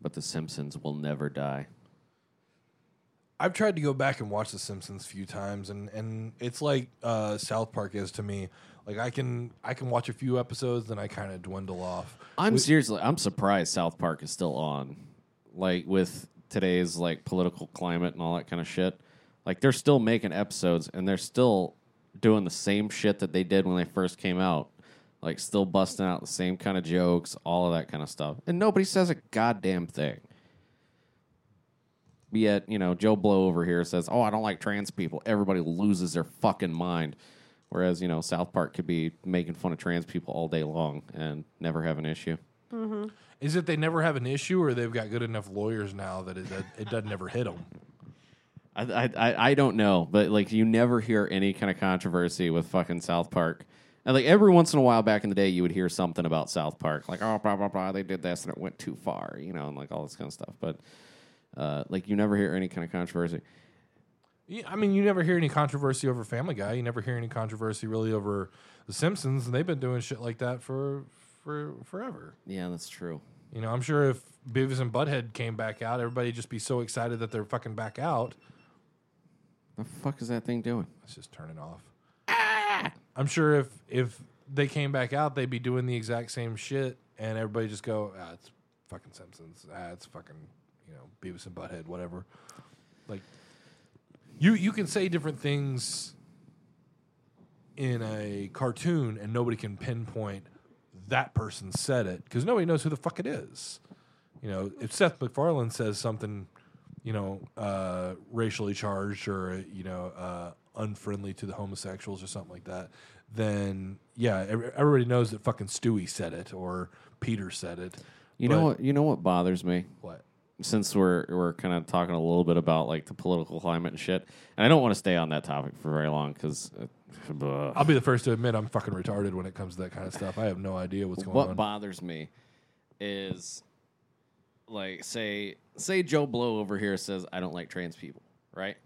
But The Simpsons will never die. I've tried to go back and watch The Simpsons a few times, and, and it's like uh, South Park is to me. Like I can I can watch a few episodes, then I kind of dwindle off. I'm seriously, I'm surprised South Park is still on. Like with today's like political climate and all that kind of shit. Like they're still making episodes and they're still doing the same shit that they did when they first came out. Like still busting out the same kind of jokes, all of that kind of stuff. And nobody says a goddamn thing. Yet, you know, Joe Blow over here says, "Oh, I don't like trans people." Everybody loses their fucking mind. Whereas, you know, South Park could be making fun of trans people all day long and never have an issue. Mm-hmm. Is it they never have an issue, or they've got good enough lawyers now that it that it doesn't ever hit them? I, I I- I don't know, but like you never hear any kind of controversy with fucking South Park. And like every once in a while back in the day, you would hear something about South Park, like oh blah blah blah, they did this and it went too far, you know, and like all this kind of stuff. But uh, like you never hear any kind of controversy. Yeah, I mean, you never hear any controversy over Family Guy. You never hear any controversy really over The Simpsons, and they've been doing shit like that for for forever. Yeah, that's true. You know, I'm sure if Beavis and Butthead came back out, everybody'd just be so excited that they're fucking back out. The fuck is that thing doing? Let's just turn it off. I'm sure if if they came back out, they'd be doing the exact same shit, and everybody just go, ah, it's fucking Simpsons. Ah, it's fucking you know Beavis and Butthead, whatever. Like you you can say different things in a cartoon, and nobody can pinpoint that person said it because nobody knows who the fuck it is. You know, if Seth MacFarlane says something, you know, uh, racially charged or you know, uh, unfriendly to the homosexuals or something like that, then yeah, everybody knows that fucking Stewie said it or Peter said it. You But- know what? You know what bothers me? What? Since we're we're kind of talking a little bit about like the political climate and shit, and I don't want to stay on that topic for very long because. Uh, I'll be the first to admit I'm fucking retarded when it comes to that kind of stuff. I have no idea what's going what on. What bothers me is like say say Joe Blow over here says I don't like trans people, right?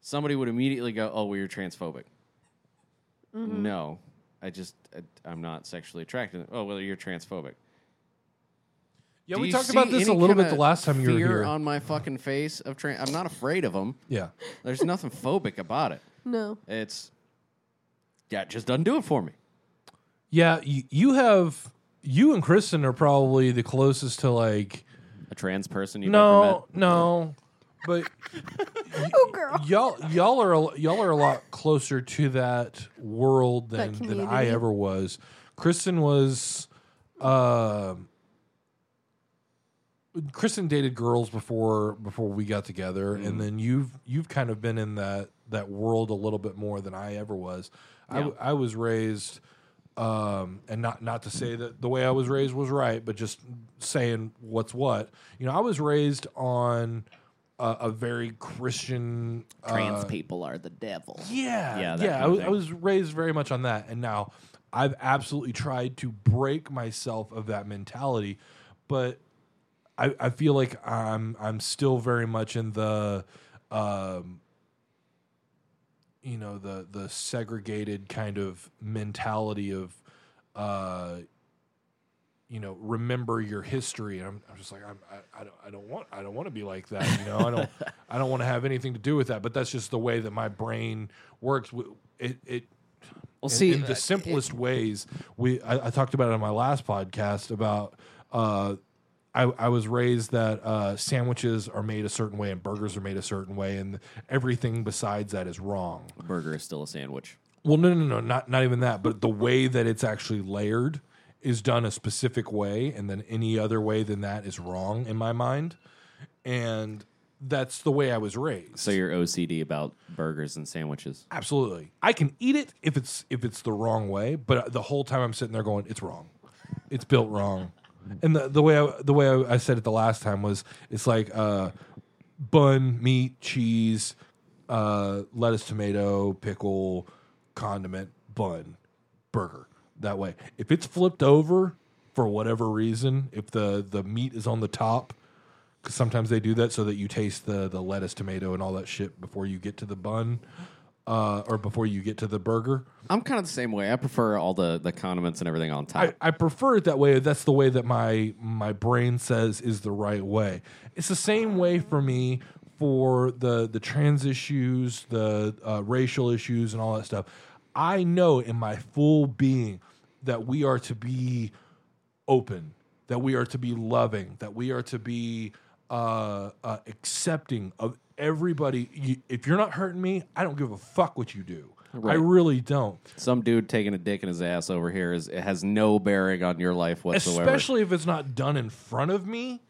Somebody would immediately go, "Oh, well, you're transphobic." No, I just I, I'm not sexually attracted. Oh, well, you're transphobic. Yeah, Do we you talked see about this a any little bit kinda the last time you were fear here. on my fucking face of trans. I'm not afraid of them. yeah. There's nothing phobic about it. No. It's yeah, it just doesn't do it for me. Yeah, you, you have you and Kristen are probably the closest to like A trans person you've ever met. no, no, but Oh, girl. y'all y'all are a, y'all are a lot closer to that world than That than I community. ever was. Kristen was, um Kristen dated girls before before we got together, Mm. and then you've you've kind of been in that that world a little bit more than I ever was. I I was raised, um, and not not to say that the way I was raised was right, but just saying what's what. You know, I was raised on a, a very Christian uh, people are the devil. yeah, Yeah, yeah. I was, I was raised very much on that, and now I've absolutely tried to break myself of that mentality, but I, I feel like I'm I'm still very much in the, um, you know, the the segregated kind of mentality of, uh, you know, remember your history. And I'm, I'm just like I'm, I, I don't I don't want I don't want to be like that. You know, I don't I don't want to have anything to do with that. But that's just the way that my brain works. It it Well, in, see, in uh, the simplest ways. We I, I talked about it on my last podcast about uh, I, I was raised that uh, sandwiches are made a certain way and burgers are made a certain way, and everything besides that is wrong. A burger is still a sandwich. Well, no, no, no, not not even that, but the way that it's actually layered is done a specific way, and then any other way than that is wrong in my mind, and that's the way I was raised. So you're OCD about burgers and sandwiches. Absolutely. I can eat it if it's if it's the wrong way, but the whole time I'm sitting there going, it's wrong. It's built wrong. And the, the way I, the way I, I said it the last time was it's like uh, bun, meat, cheese, uh, lettuce, tomato, pickle, condiment, bun, burger. That way. If it's flipped over for whatever reason, if the the meat is on the top, because sometimes they do that so that you taste the the lettuce, tomato, and all that shit before you get to the bun, uh, or before you get to the burger. I'm kind of the same way. I prefer all the, the condiments and everything on top. I, I prefer it that way. That's the way that my my brain says is the right way. It's the same way for me for the the trans issues, the uh, racial issues, and all that stuff. I know in my full being that we are to be open, that we are to be loving, that we are to be uh, uh, accepting of everybody. You, if you're not hurting me, I don't give a fuck what you do. I really don't. Some dude taking a dick in his ass over here is it has no bearing on your life whatsoever. Especially if it's not done in front of me.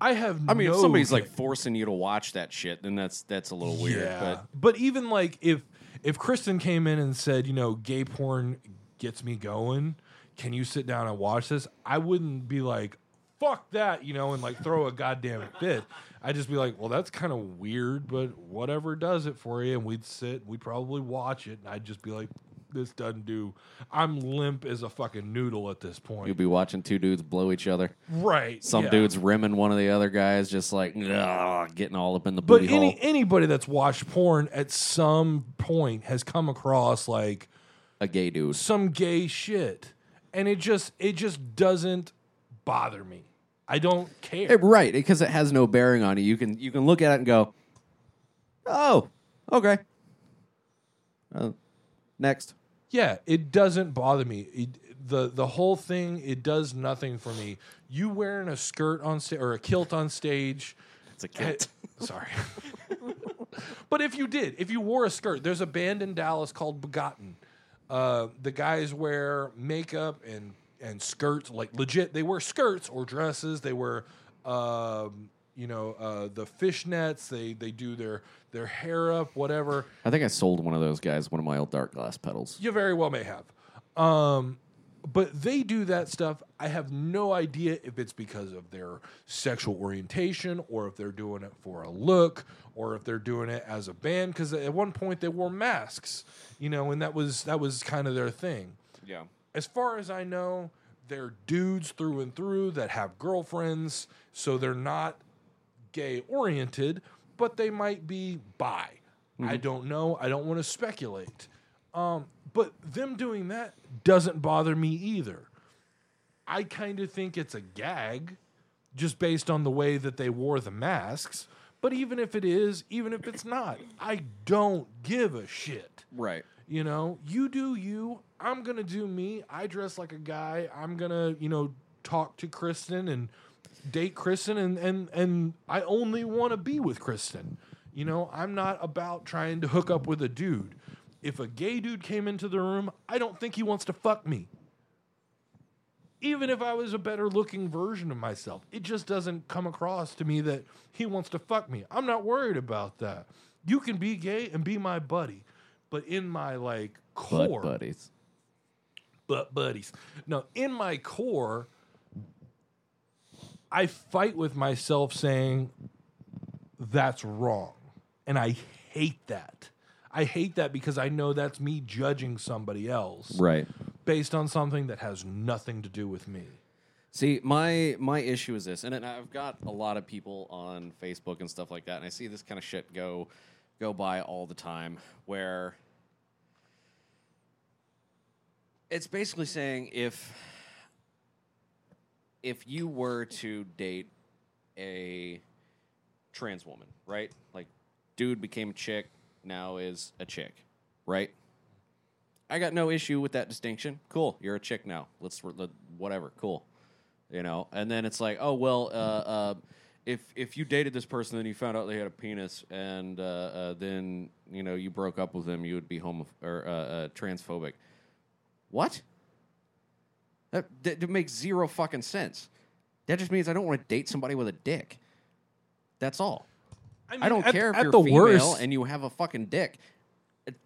I have. I mean, no if somebody's like forcing you to watch that shit, then that's that's a little weird. Yeah. But even like if if Kristen came in and said, you know, gay porn gets me going, can you sit down and watch this? I wouldn't be like, fuck that, you know, and like throw a goddamn fit. I'd just be like, well, that's kind of weird, but whatever does it for you. And we'd sit, we'd probably watch it, and I'd just be like, this doesn't do. I'm limp as a fucking noodle at this point. You'll be watching two dudes blow each other. right. Some yeah. dudes rimming one of the other guys, just like "Ugh," getting all up in the But any hole. anybody that's watched porn at some point has come across like A gay dude. some gay shit and it just it just doesn't bother me i don't care Eh, right, because it has no bearing on you. You can you can look at it and go, "Oh, okay." Uh, next. yeah it doesn't bother me it, the the whole thing it does nothing for me you wearing a skirt on stage or a kilt on stage it's a eh, kid. sorry but if you did if you wore a skirt there's a band in dallas called begotten uh, the guys wear makeup and and skirts like legit they wear skirts or dresses. They wear um, you know uh, the fishnets they they do their their hair up whatever. I think I sold one of those guys one of my old Darkglass pedals. you very well may have. Um, but they do that stuff. I have no idea if it's because of their sexual orientation or if they're doing it for a look or if they're doing it as a band. Because at one point they wore masks you know and that was that was kind of their thing. Yeah. As far as I know, they're dudes through and through that have girlfriends, so they're not gay oriented, but they might be bi. I don't know. I don't want to speculate. Um, but them doing that doesn't bother me either. I kind of think it's a gag just based on the way that they wore the masks. But even if it is, even if it's not, I don't give a shit. Right. You know, you do you. I'm gonna do me. I dress like a guy. I'm gonna, you know, talk to Kristen and date Kristen, and and and I only want to be with Kristen. You know, I'm not about trying to hook up with a dude. If a gay dude came into the room, I don't think he wants to fuck me. Even if I was a better looking version of myself, it just doesn't come across to me that he wants to fuck me. I'm not worried about that. You can be gay and be my buddy, but in my like Butt core, buddies. butt buddies. No, in my core, I fight with myself saying that's wrong. And I hate that. I hate that because I know that's me judging somebody else Right. based on something that has nothing to do with me. See, my my issue is this, and I've got a lot of people on Facebook and stuff like that, and I see this kind of shit go go by all the time, where it's basically saying if if you were to date a trans woman, right? Like, dude became a chick, now is a chick, right? I got no issue with that distinction. Cool, you're a chick now. Let's let- whatever. Cool, you know. And then it's like, oh well, uh, uh, if if you dated this person, then you found out they had a penis, and uh, uh, then you know you broke up with them, you would be homo or uh, uh, transphobic. What? That, that, that makes zero fucking sense. That just means I don't want to date somebody with a dick. That's all. I don't at- care if you're the female worst- and you have a fucking dick.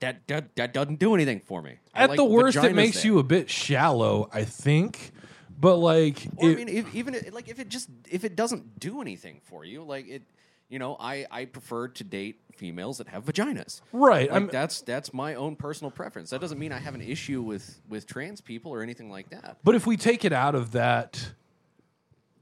That, that that doesn't do anything for me. I At like the worst, it makes there. you a bit shallow, I think. But like, Or, it- I mean, if, even like if it just if it doesn't do anything for you, like it, you know, I I prefer to date females that have vaginas. right? Like I'm, that's that's my own personal preference. That doesn't mean I have an issue with with trans people or anything like that. But if we take it out of that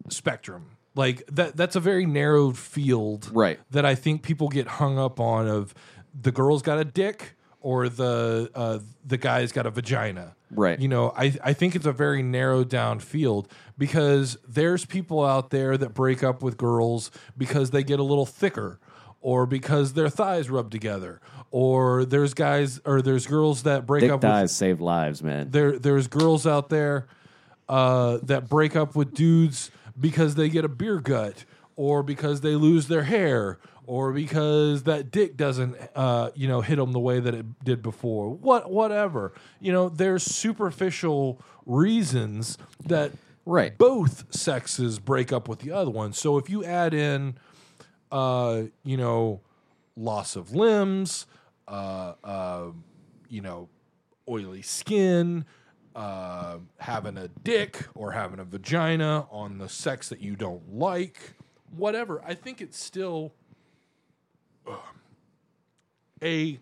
spectrum, like that that's a very narrow field Right. that I think people get hung up on of the girl's got a dick or the uh, the guy's got a vagina. Right. You know, I I think it's a very narrowed down field because there's people out there that break up with girls because they get a little thicker or because their thighs rub together or there's guys or there's girls that break Dick up with dies save lives, man. there there's girls out there uh, that break up with dudes because they get a beer gut or because they lose their hair, or because that dick doesn't, uh, you know, hit them the way that it did before. What, whatever. You know, there's superficial reasons that Right. both sexes break up with the other one. So if you add in, uh, you know, loss of limbs, uh, uh, you know, oily skin, uh, having a dick or having a vagina on the sex that you don't like, whatever, I think it's still uh, a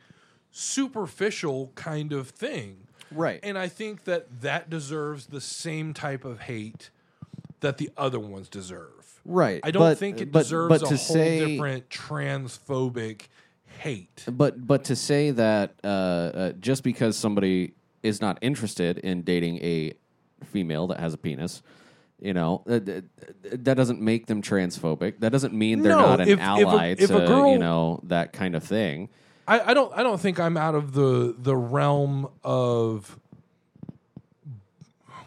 superficial kind of thing. Right. And I think that that deserves the same type of hate that the other ones deserve. Right. I don't but- think it but- deserves but a to whole say- different transphobic hate. But but to say that uh, uh, just because somebody is not interested in dating a female that has a penis, you know, uh, th- th- that doesn't make them transphobic. That doesn't mean they're No, not an if- if a- ally if a to girl- you know that kind of thing. I, I don't I don't think I'm out of the the realm of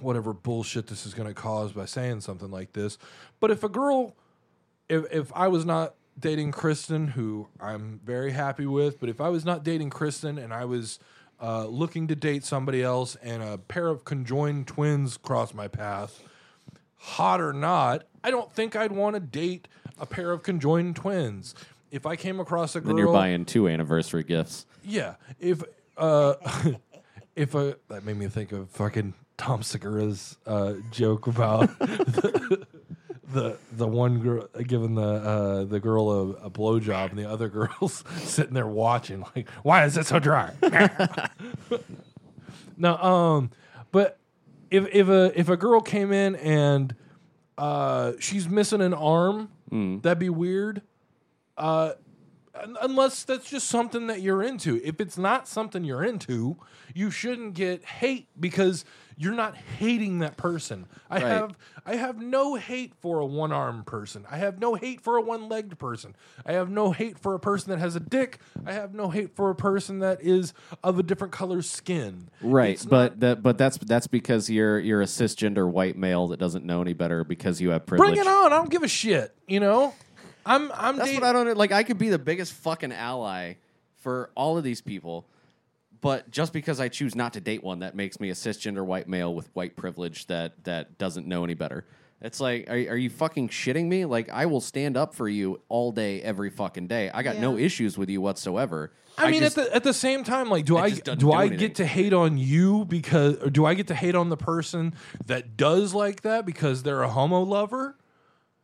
whatever bullshit this is going to cause by saying something like this. But if a girl, if if I was not dating Kristen, who I'm very happy with, but if I was not dating Kristen and I was uh, looking to date somebody else and a pair of conjoined twins crossed my path, hot or not, I don't think I'd want to date a pair of conjoined twins. If I came across a girl, Then you're buying two anniversary gifts. yeah. If uh if a that made me think of fucking Tom Segura's uh joke about the the, the one girl giving the uh the girl a, a blowjob and the other girls sitting there watching like why is it so dry? no, um but if if a if a girl came in and uh she's missing an arm, that'd be weird un- unless that's just something that you're into. If it's not something you're into, you shouldn't get hate because you're not hating that person. I Right. have I have no hate for a one-armed person. I have no hate for a one-legged person. I have no hate for a person that has a dick. I have no hate for a person that is of a different color skin. Right, It's but not- that but that's that's because you're you're a cisgender white male that doesn't know any better because you have privilege. bring it on. I don't give a shit, you know? I'm I'm That's dating- what I don't like. I could be the biggest fucking ally for all of these people, but just because I choose not to date one, that makes me a cisgender white male with white privilege that that doesn't know any better. It's like, are, are you fucking shitting me? Like, I will stand up for you all day, every fucking day. I got no issues with you whatsoever. I mean, just, at the at the same time, like, do I just doesn't do do I anything. get to hate on you because, or do I get to hate on the person that does like that because they're a homo lover?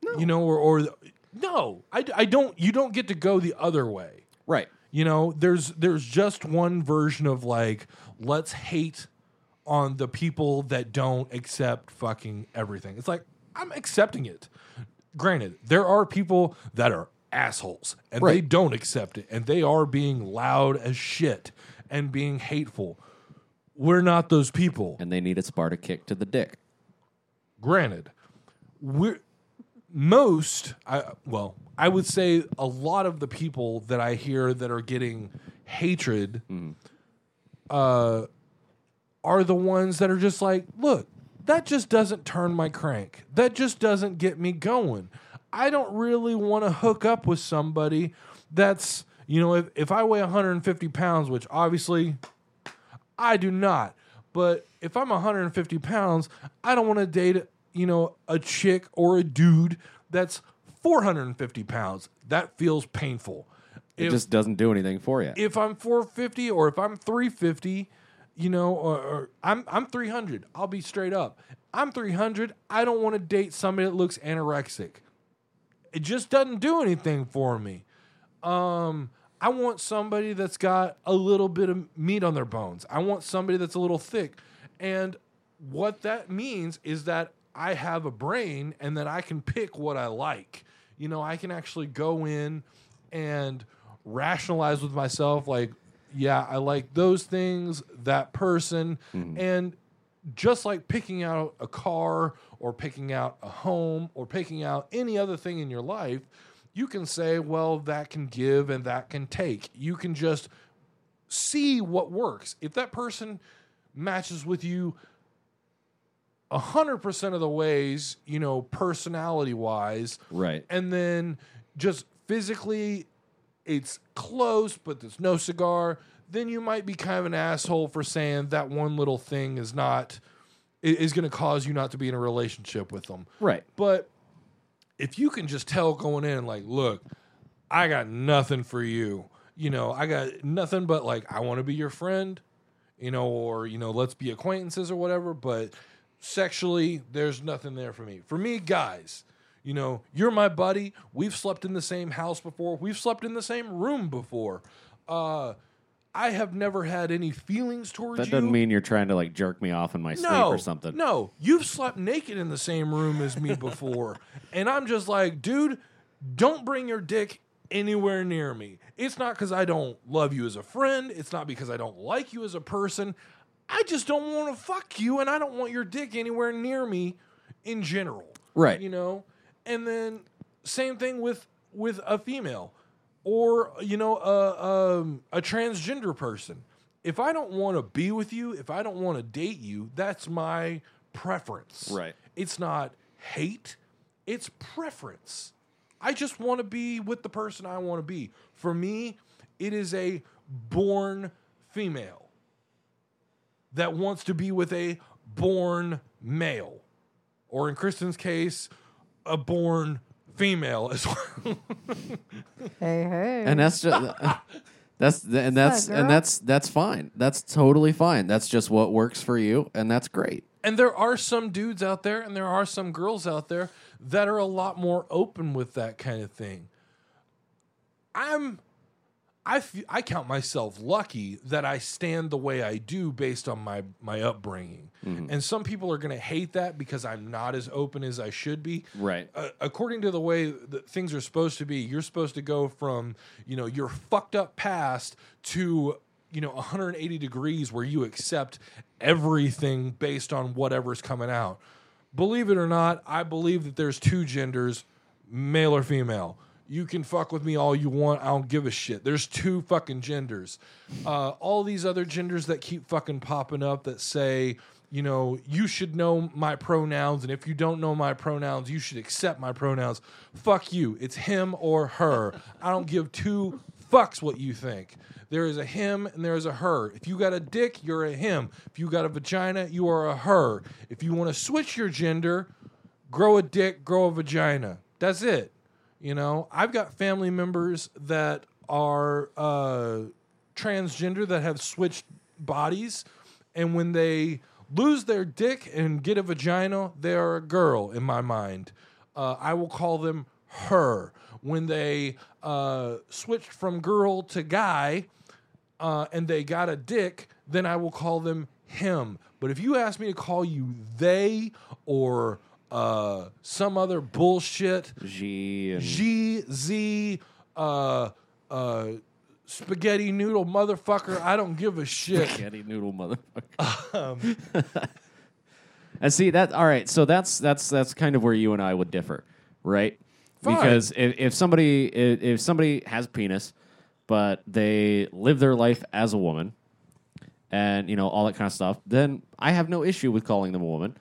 No. You know, or or no, I, I don't. You don't get to go the other way. right. You know, there's there's just one version of like let's hate on the people that don't accept fucking everything. It's like I'm accepting it. Granted, there are people that are assholes and they don't accept it and they are being loud as shit and being hateful. We're not those people. And they need a Sparta kick to the dick. Granted, we're most I well, I would say a lot of the people that I hear that are getting hatred uh are the ones that are just like, look, that just doesn't turn my crank. That just doesn't get me going. I don't really want to hook up with somebody that's, you know, if, if I weigh 150 pounds, which obviously I do not. But if I'm 150 pounds, I don't want to date, you know, a chick or a dude that's 450 pounds. That feels painful. It If, just doesn't do anything for you. if I'm 450 or if I'm 350, you know, or, or I'm I'm 300. I'll be straight up. I'm 300. I don't want to date somebody that looks anorexic. It just doesn't do anything for me. Um, I want somebody that's got a little bit of meat on their bones. I want somebody that's a little thick. And what that means is that I have a brain and that I can pick what I like. You know, I can actually go in and rationalize with myself like, yeah, I like those things, that person. Mm-hmm. And just like picking out a car or picking out a home or picking out any other thing in your life, you can say, well, that can give and that can take. You can just see what works. If that person matches with you hundred percent of the ways, you know, personality wise, Right. and then just physically it's close but there's no cigar then you might be kind of an asshole for saying that one little thing is not is going to cause you not to be in a relationship with them Right. but if you can just tell going in like look i got nothing for you you know i got nothing but like i want to be your friend you know or you know let's be acquaintances or whatever but sexually there's nothing there for me for me guys you know you're my buddy we've slept in the same house before we've slept in the same room before uh i have never had any feelings towards you. That doesn't mean you're trying to like jerk me off in my sleep no, or something. No, you've slept naked in the same room as me before. and I'm just like, dude, don't bring your dick anywhere near me. It's not because I don't love you as a friend. It's not because I don't like you as a person. I just don't want to fuck you and I don't want your dick anywhere near me in general. Right. You know? And then same thing with with a female or you know a um, a transgender person. If I don't want to be with you, if I don't want to date you, that's my preference. Right. It's not hate, it's preference. I just want to be with the person I want to be. For me, it is a born female that wants to be with a born male. Or in Kristen's case, a born female as well. Hey, hey. and that's just that's and that's girl? and that's that's fine. That's totally fine. That's just what works for you, and that's great. And there are some dudes out there and there are some girls out there that are a lot more open with that kind of thing. I'm I f- I count myself lucky that I stand the way I do based on my my upbringing. And some people are going to hate that because I'm not as open as I should be. Right. Uh, according to the way that things are supposed to be, you're supposed to go from, you know, your fucked up past to, you know, 180 degrees where you accept everything based on whatever's coming out. Believe it or not, I believe that there's two genders, male or female. You can fuck with me all you want. I don't give a shit. There's two fucking genders. Uh, all these other genders that keep fucking popping up that say, you know, you should know my pronouns, and if you don't know my pronouns, you should accept my pronouns. Fuck you. It's him or her. I don't give two fucks what you think. There is a him and there is a her. If you got a dick, you're a him. If you got a vagina, you are a her. If you want to switch your gender, grow a dick, grow a vagina. That's it. You know, I've got family members that are uh, transgender that have switched bodies, and when they lose their dick and get a vagina, they are a girl in my mind. Uh, I will call them her. When they uh, switched from girl to guy, uh, and they got a dick, then I will call them him. But if you ask me to call you they or uh, some other bullshit, G and G Z uh, uh, spaghetti noodle motherfucker, I don't give a shit. spaghetti noodle motherfucker. Um, and see that all right, so that's that's that's kind of where you and I would differ, right? Fine. Because if, if somebody if, if somebody has penis, but they live their life as a woman, and you know all that kind of stuff, then I have no issue with calling them a woman.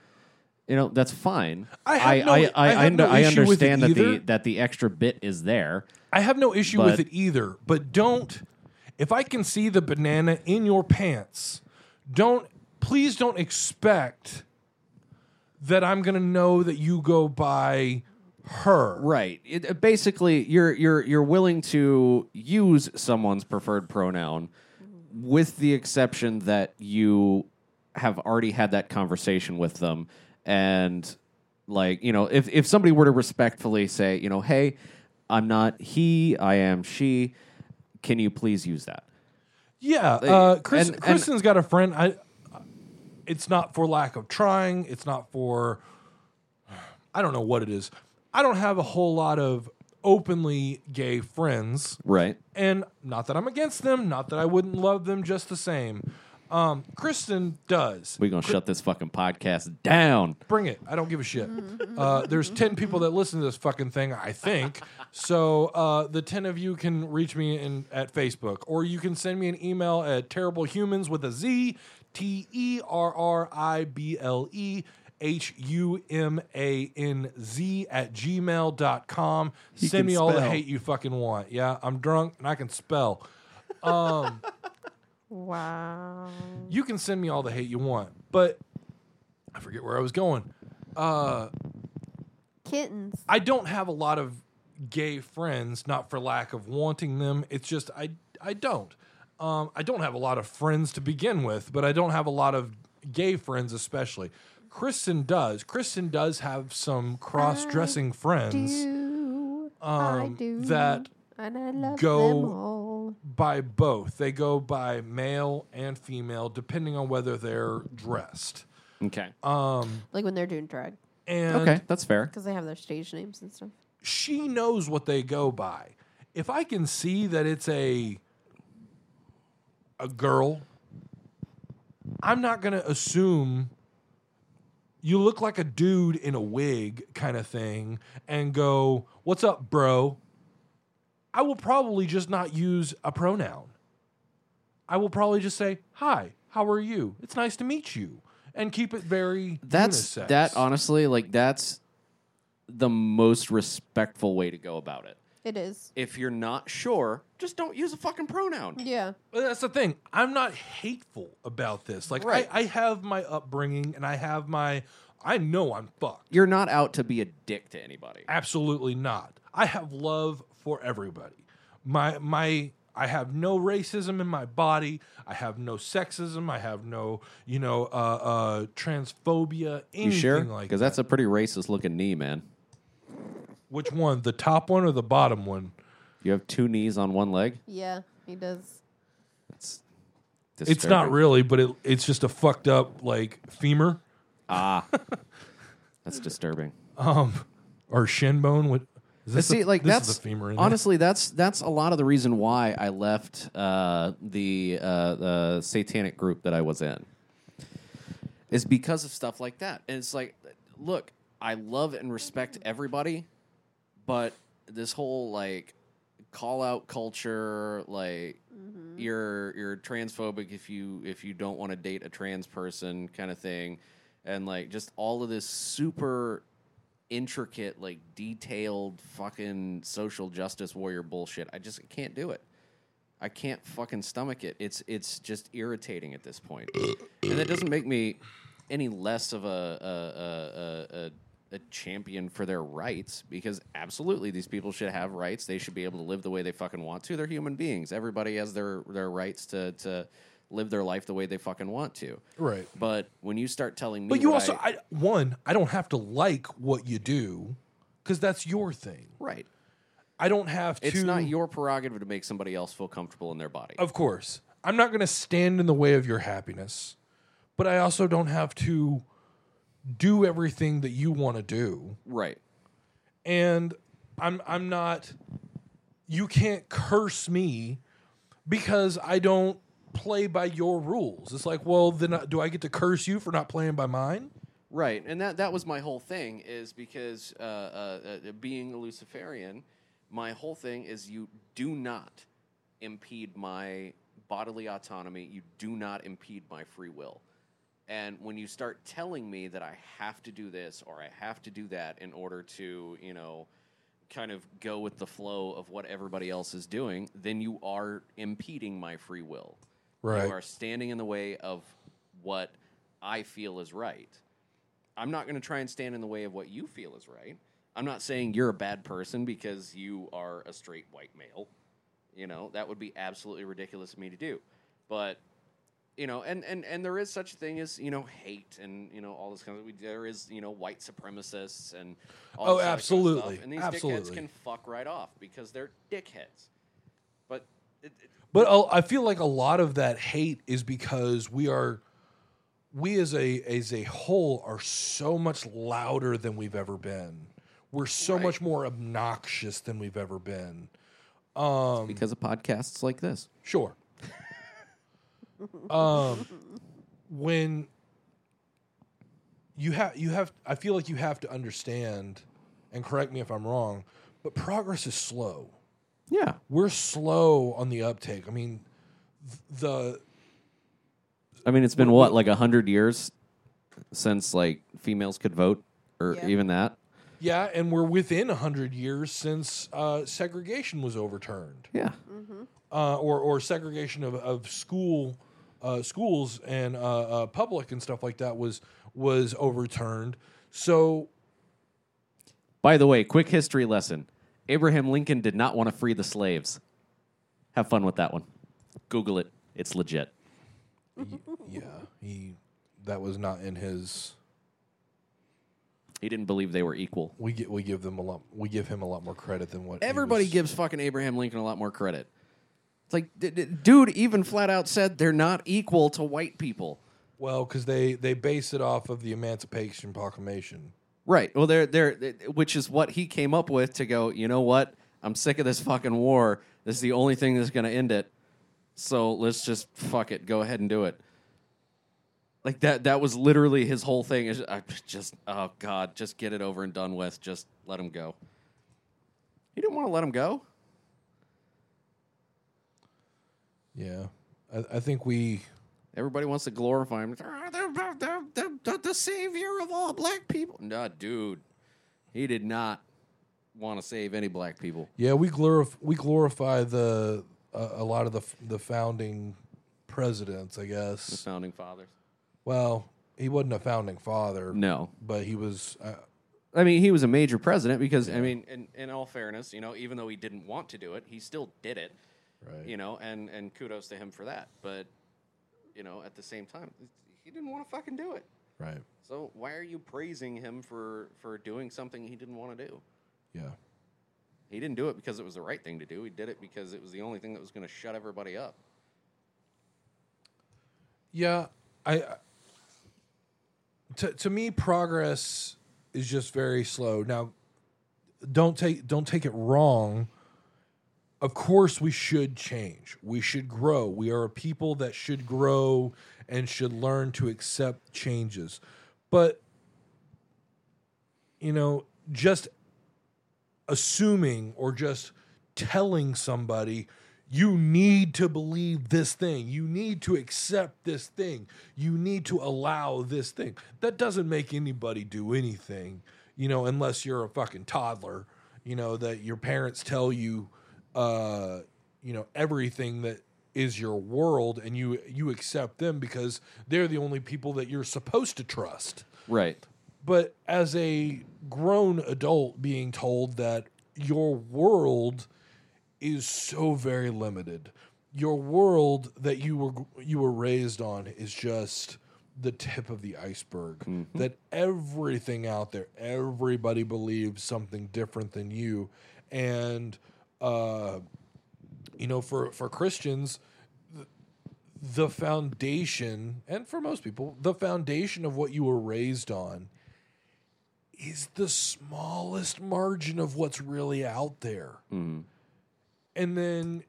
You know that's fine. I have I no- I, I have under- no I issue with it understand that the either. that the extra bit is there. I have no issue with But- it either, but don't. If I can see the banana in your pants, don't. Please don't expect that I'm going to know that you go by her. Right. It, uh, basically, you're you're you're willing to use someone's preferred pronoun, with the exception that you have already had that conversation with them, and like you know, if if somebody were to respectfully say, you know, hey, I'm not he, I am she. Can you please use that? Yeah, uh, Chris, and- and- Kristen's got a friend. I. It's not for lack of trying. It's not for. I don't know what it is. I don't have a whole lot of openly gay friends, Right. and not that I'm against them. Not that I wouldn't love them just the same. Um, Kristen does. We're gonna shut this fucking podcast down. Bring it. I don't give a shit. Uh, there's 10 people that listen to this fucking thing, I think. So uh, the 10 of you can reach me in, at Facebook, or you can send me an email at terriblehumans with a Z, T E R R I B L E, H U M A N Z at gmail.com. He Send can me all the spell. hate you fucking want. Yeah, I'm drunk and I can spell. Wow. You can send me all the hate you want, but I forget where I was going. Uh, Kittens. I don't have a lot of gay friends, not for lack of wanting them. It's just I I don't. Um, I don't have a lot of friends to begin with, but I don't have a lot of gay friends, especially. Kristen does. Kristen does have some cross-dressing friends Do. I um, do. that and I love go- them by both. They go by male and female, depending on whether they're dressed. Okay. Um, like when they're doing drag. And Okay, that's fair. Because they have their stage names and stuff. she knows what they go by. If I can see that it's a a girl, I'm not going to assume you look like a dude in a wig kind of thing and go, "What's up, bro?" I will probably just not use a pronoun. I will probably just say, "Hi, how are you? It's nice to meet you." And keep it very That's unisex. that honestly, like that's the most respectful way to go about it. It is. If you're not sure, just don't use a fucking pronoun. Yeah. Well, that's the thing. I'm not hateful about this. Like Right. I, I have my upbringing and I have my I know I'm fucked. You're not out to be a dick to anybody. Absolutely not. I have love for everybody. My my I have no racism in my body. I have no sexism. I have no, you know, uh, uh, transphobia. Anything You sure? like Because that. that's a pretty racist looking knee, man. Which one? The top one or the bottom one? You have two knees on one leg. Yeah, he does. That's It's not really, but it, it's just a fucked up like femur Ah, that's disturbing. Um, or shin bone. What? Is this See, the, like this that's is the femur. isn't it? honestly that's that's a lot of the reason why I left uh, the uh, the satanic group that I was in. Is because of stuff like that, and it's like, look, I love and respect everybody, but this whole like call out culture, like you're you're transphobic if you if you don't want to date a trans person kind of thing, and like just all of this super intricate, like detailed fucking social justice warrior bullshit. I just can't do it. I can't fucking stomach it. It's it's just irritating at this point, and that doesn't make me any less of a a, a, a, a a champion for their rights because absolutely these people should have rights. They should be able to live the way they fucking want to. They're human beings. Everybody has their their rights to to live their life the way they fucking want to. Right. But when you start telling me, But you also, I- I, one, I don't have to like what you do because that's your thing. right. I don't have to. It's not your prerogative to make somebody else feel comfortable in their body. Of course, I'm not going to stand in the way of your happiness, but I also don't have to do everything that you want to do. Right. And I'm I'm not. You can't curse me because I don't play by your rules. It's like, well, then do I get to curse you for not playing by mine? Right, and that that was my whole thing is because uh, uh, uh, being a Luciferian, my whole thing is you do not impede my bodily autonomy. You do not impede my free will. And when you start telling me that I have to do this or I have to do that in order to, you know, kind of go with the flow of what everybody else is doing, then you are impeding my free will. Right. You are standing in the way of what I feel is right. I'm not going to try and stand in the way of what you feel is right. I'm not saying you're a bad person because you are a straight white male. You know, that would be absolutely ridiculous of me to do. But you know, and, and, and there is such a thing as you know hate and you know all this kind of. There is you know white supremacists and all Oh, this other kind of absolutely. and these Absolutely. dickheads can fuck right off because they're dickheads. But it, it, But I feel like a lot of that hate is because we are, we as a as a whole are so much louder than we've ever been. We're so Right. much more obnoxious than we've ever been. because of podcasts like this. Sure. um, when you have you have, I feel like you have to understand, and correct me if I'm wrong, but progress is slow. Yeah. We're slow on the uptake. I mean, th- the I mean, it's been what, like a hundred years since like females could vote or Yeah. even that. Yeah, and we're within 100 years since uh, segregation was overturned. Yeah. uh, or or segregation of, of school uh, schools and uh, uh, public and stuff like that was was overturned. So By the way, quick history lesson. Abraham Lincoln did not want to free the slaves. Have fun with that one. Google it. It's legit. yeah, he that was not in his. He didn't believe they were equal. We get we give them a lot. We give him a lot more credit than what Everybody was- gives fucking Abraham Lincoln a lot more credit. It's like, d- d- dude, even flat out said they're not equal to white people. Well, because they they base it off of the Emancipation Proclamation. Right. Well, they're they're which is what he came up with to go. You know what? I'm sick of this fucking war. This is the only thing that's going to end it. So let's just fuck it. Go ahead and do it. Like that. That was literally his whole thing. Is I just oh god, just get it over and done with. Just let him go. You didn't want to let him go. Yeah, I, I think we. Everybody wants to glorify him. "Ah, They're, they're, they're, they're the savior of all black people. No, dude, he did not want to save any black people. Yeah, we glorify we glorify the uh, a lot of the the founding presidents. I guess. The founding fathers. Well, he wasn't a founding father. No, but he was. Uh, I mean he was a major president because I mean, in, in all fairness, you know, even though he didn't want to do it, he still did it. right. You know, and and kudos to him for that. But you know, at the same time, he didn't want to fucking do it. Right. So why are you praising him for for doing something he didn't want to do? Yeah. He didn't do it because it was the right thing to do. He did it because it was the only thing that was going to shut everybody up. Yeah. I. I- To to me, progress is just very slow. Now, don't take don't take it wrong. Of course, we should change. We should grow. We are a people that should grow and should learn to accept changes. But you know, just assuming or just telling somebody you need to believe this thing you need to accept this thing you need to allow this thing that doesn't make anybody do anything you know unless you're a fucking toddler you know that your parents tell you uh you know everything that is your world and you you accept them because they're the only people that you're supposed to trust. Right. but as a grown adult being told that your world is so very limited your world that you were you were raised on is just the tip of the iceberg. That everything out there everybody believes something different than you. And uh you know for for christians the foundation, and for most people, the foundation of what you were raised on is the smallest margin of what's really out there. And then,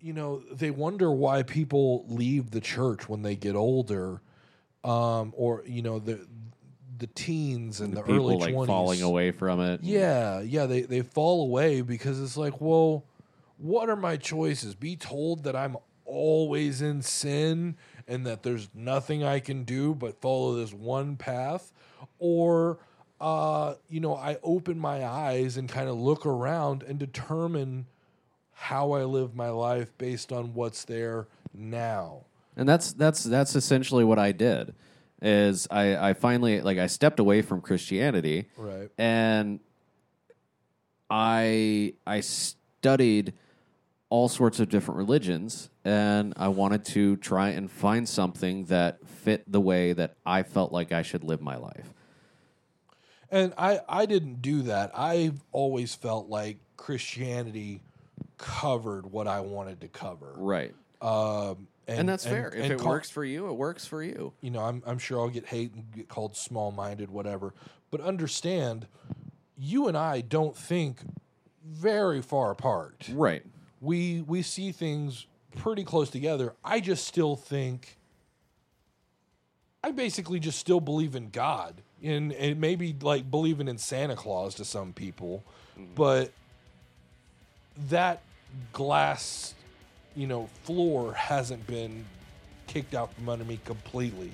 you know, they wonder why people leave the church when they get older, um, or you know, the the teens and the, People early like 20s. falling away from it. Yeah, yeah, they they fall away because it's like, well, what are my choices? Be told that I'm always in sin and that there's nothing I can do but follow this one path or uh, you know, I open my eyes and kind of look around and determine how I live my life based on what's there now. And that's that's that's essentially what I did. Is I, I finally like I stepped away from Christianity Right. and I I studied all sorts of different religions and I wanted to try and find something that fit the way that I felt like I should live my life. And I, I didn't do that. I've always felt like Christianity covered what I wanted to cover. Right. Um, and, And, that's fair. if and it call- works for you, it works for you. you know, I'm, I'm sure I'll get hate and get called small minded, whatever. But understand, you and I don't think very far apart. Right. We we see things pretty close together. I just still think I basically just still believe in God. And and maybe like believing in Santa Claus to some people. Mm-hmm. But that glass, you know, floor hasn't been kicked out from under me completely.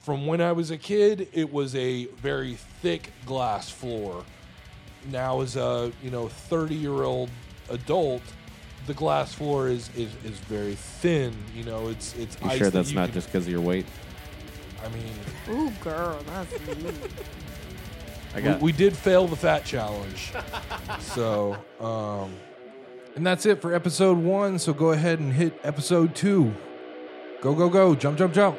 from when I was a kid, it was a very thick glass floor. Now, as a you know thirty year old adult, the glass floor is, is is very thin. You know, it's it's. You ice sure that that's you not can- just because of your weight? I mean, Ooh, girl, that's mean. I we, got. we did fail the fat challenge. so, um, and that's it for episode one. So go ahead and hit episode two. Go go go! Jump jump jump!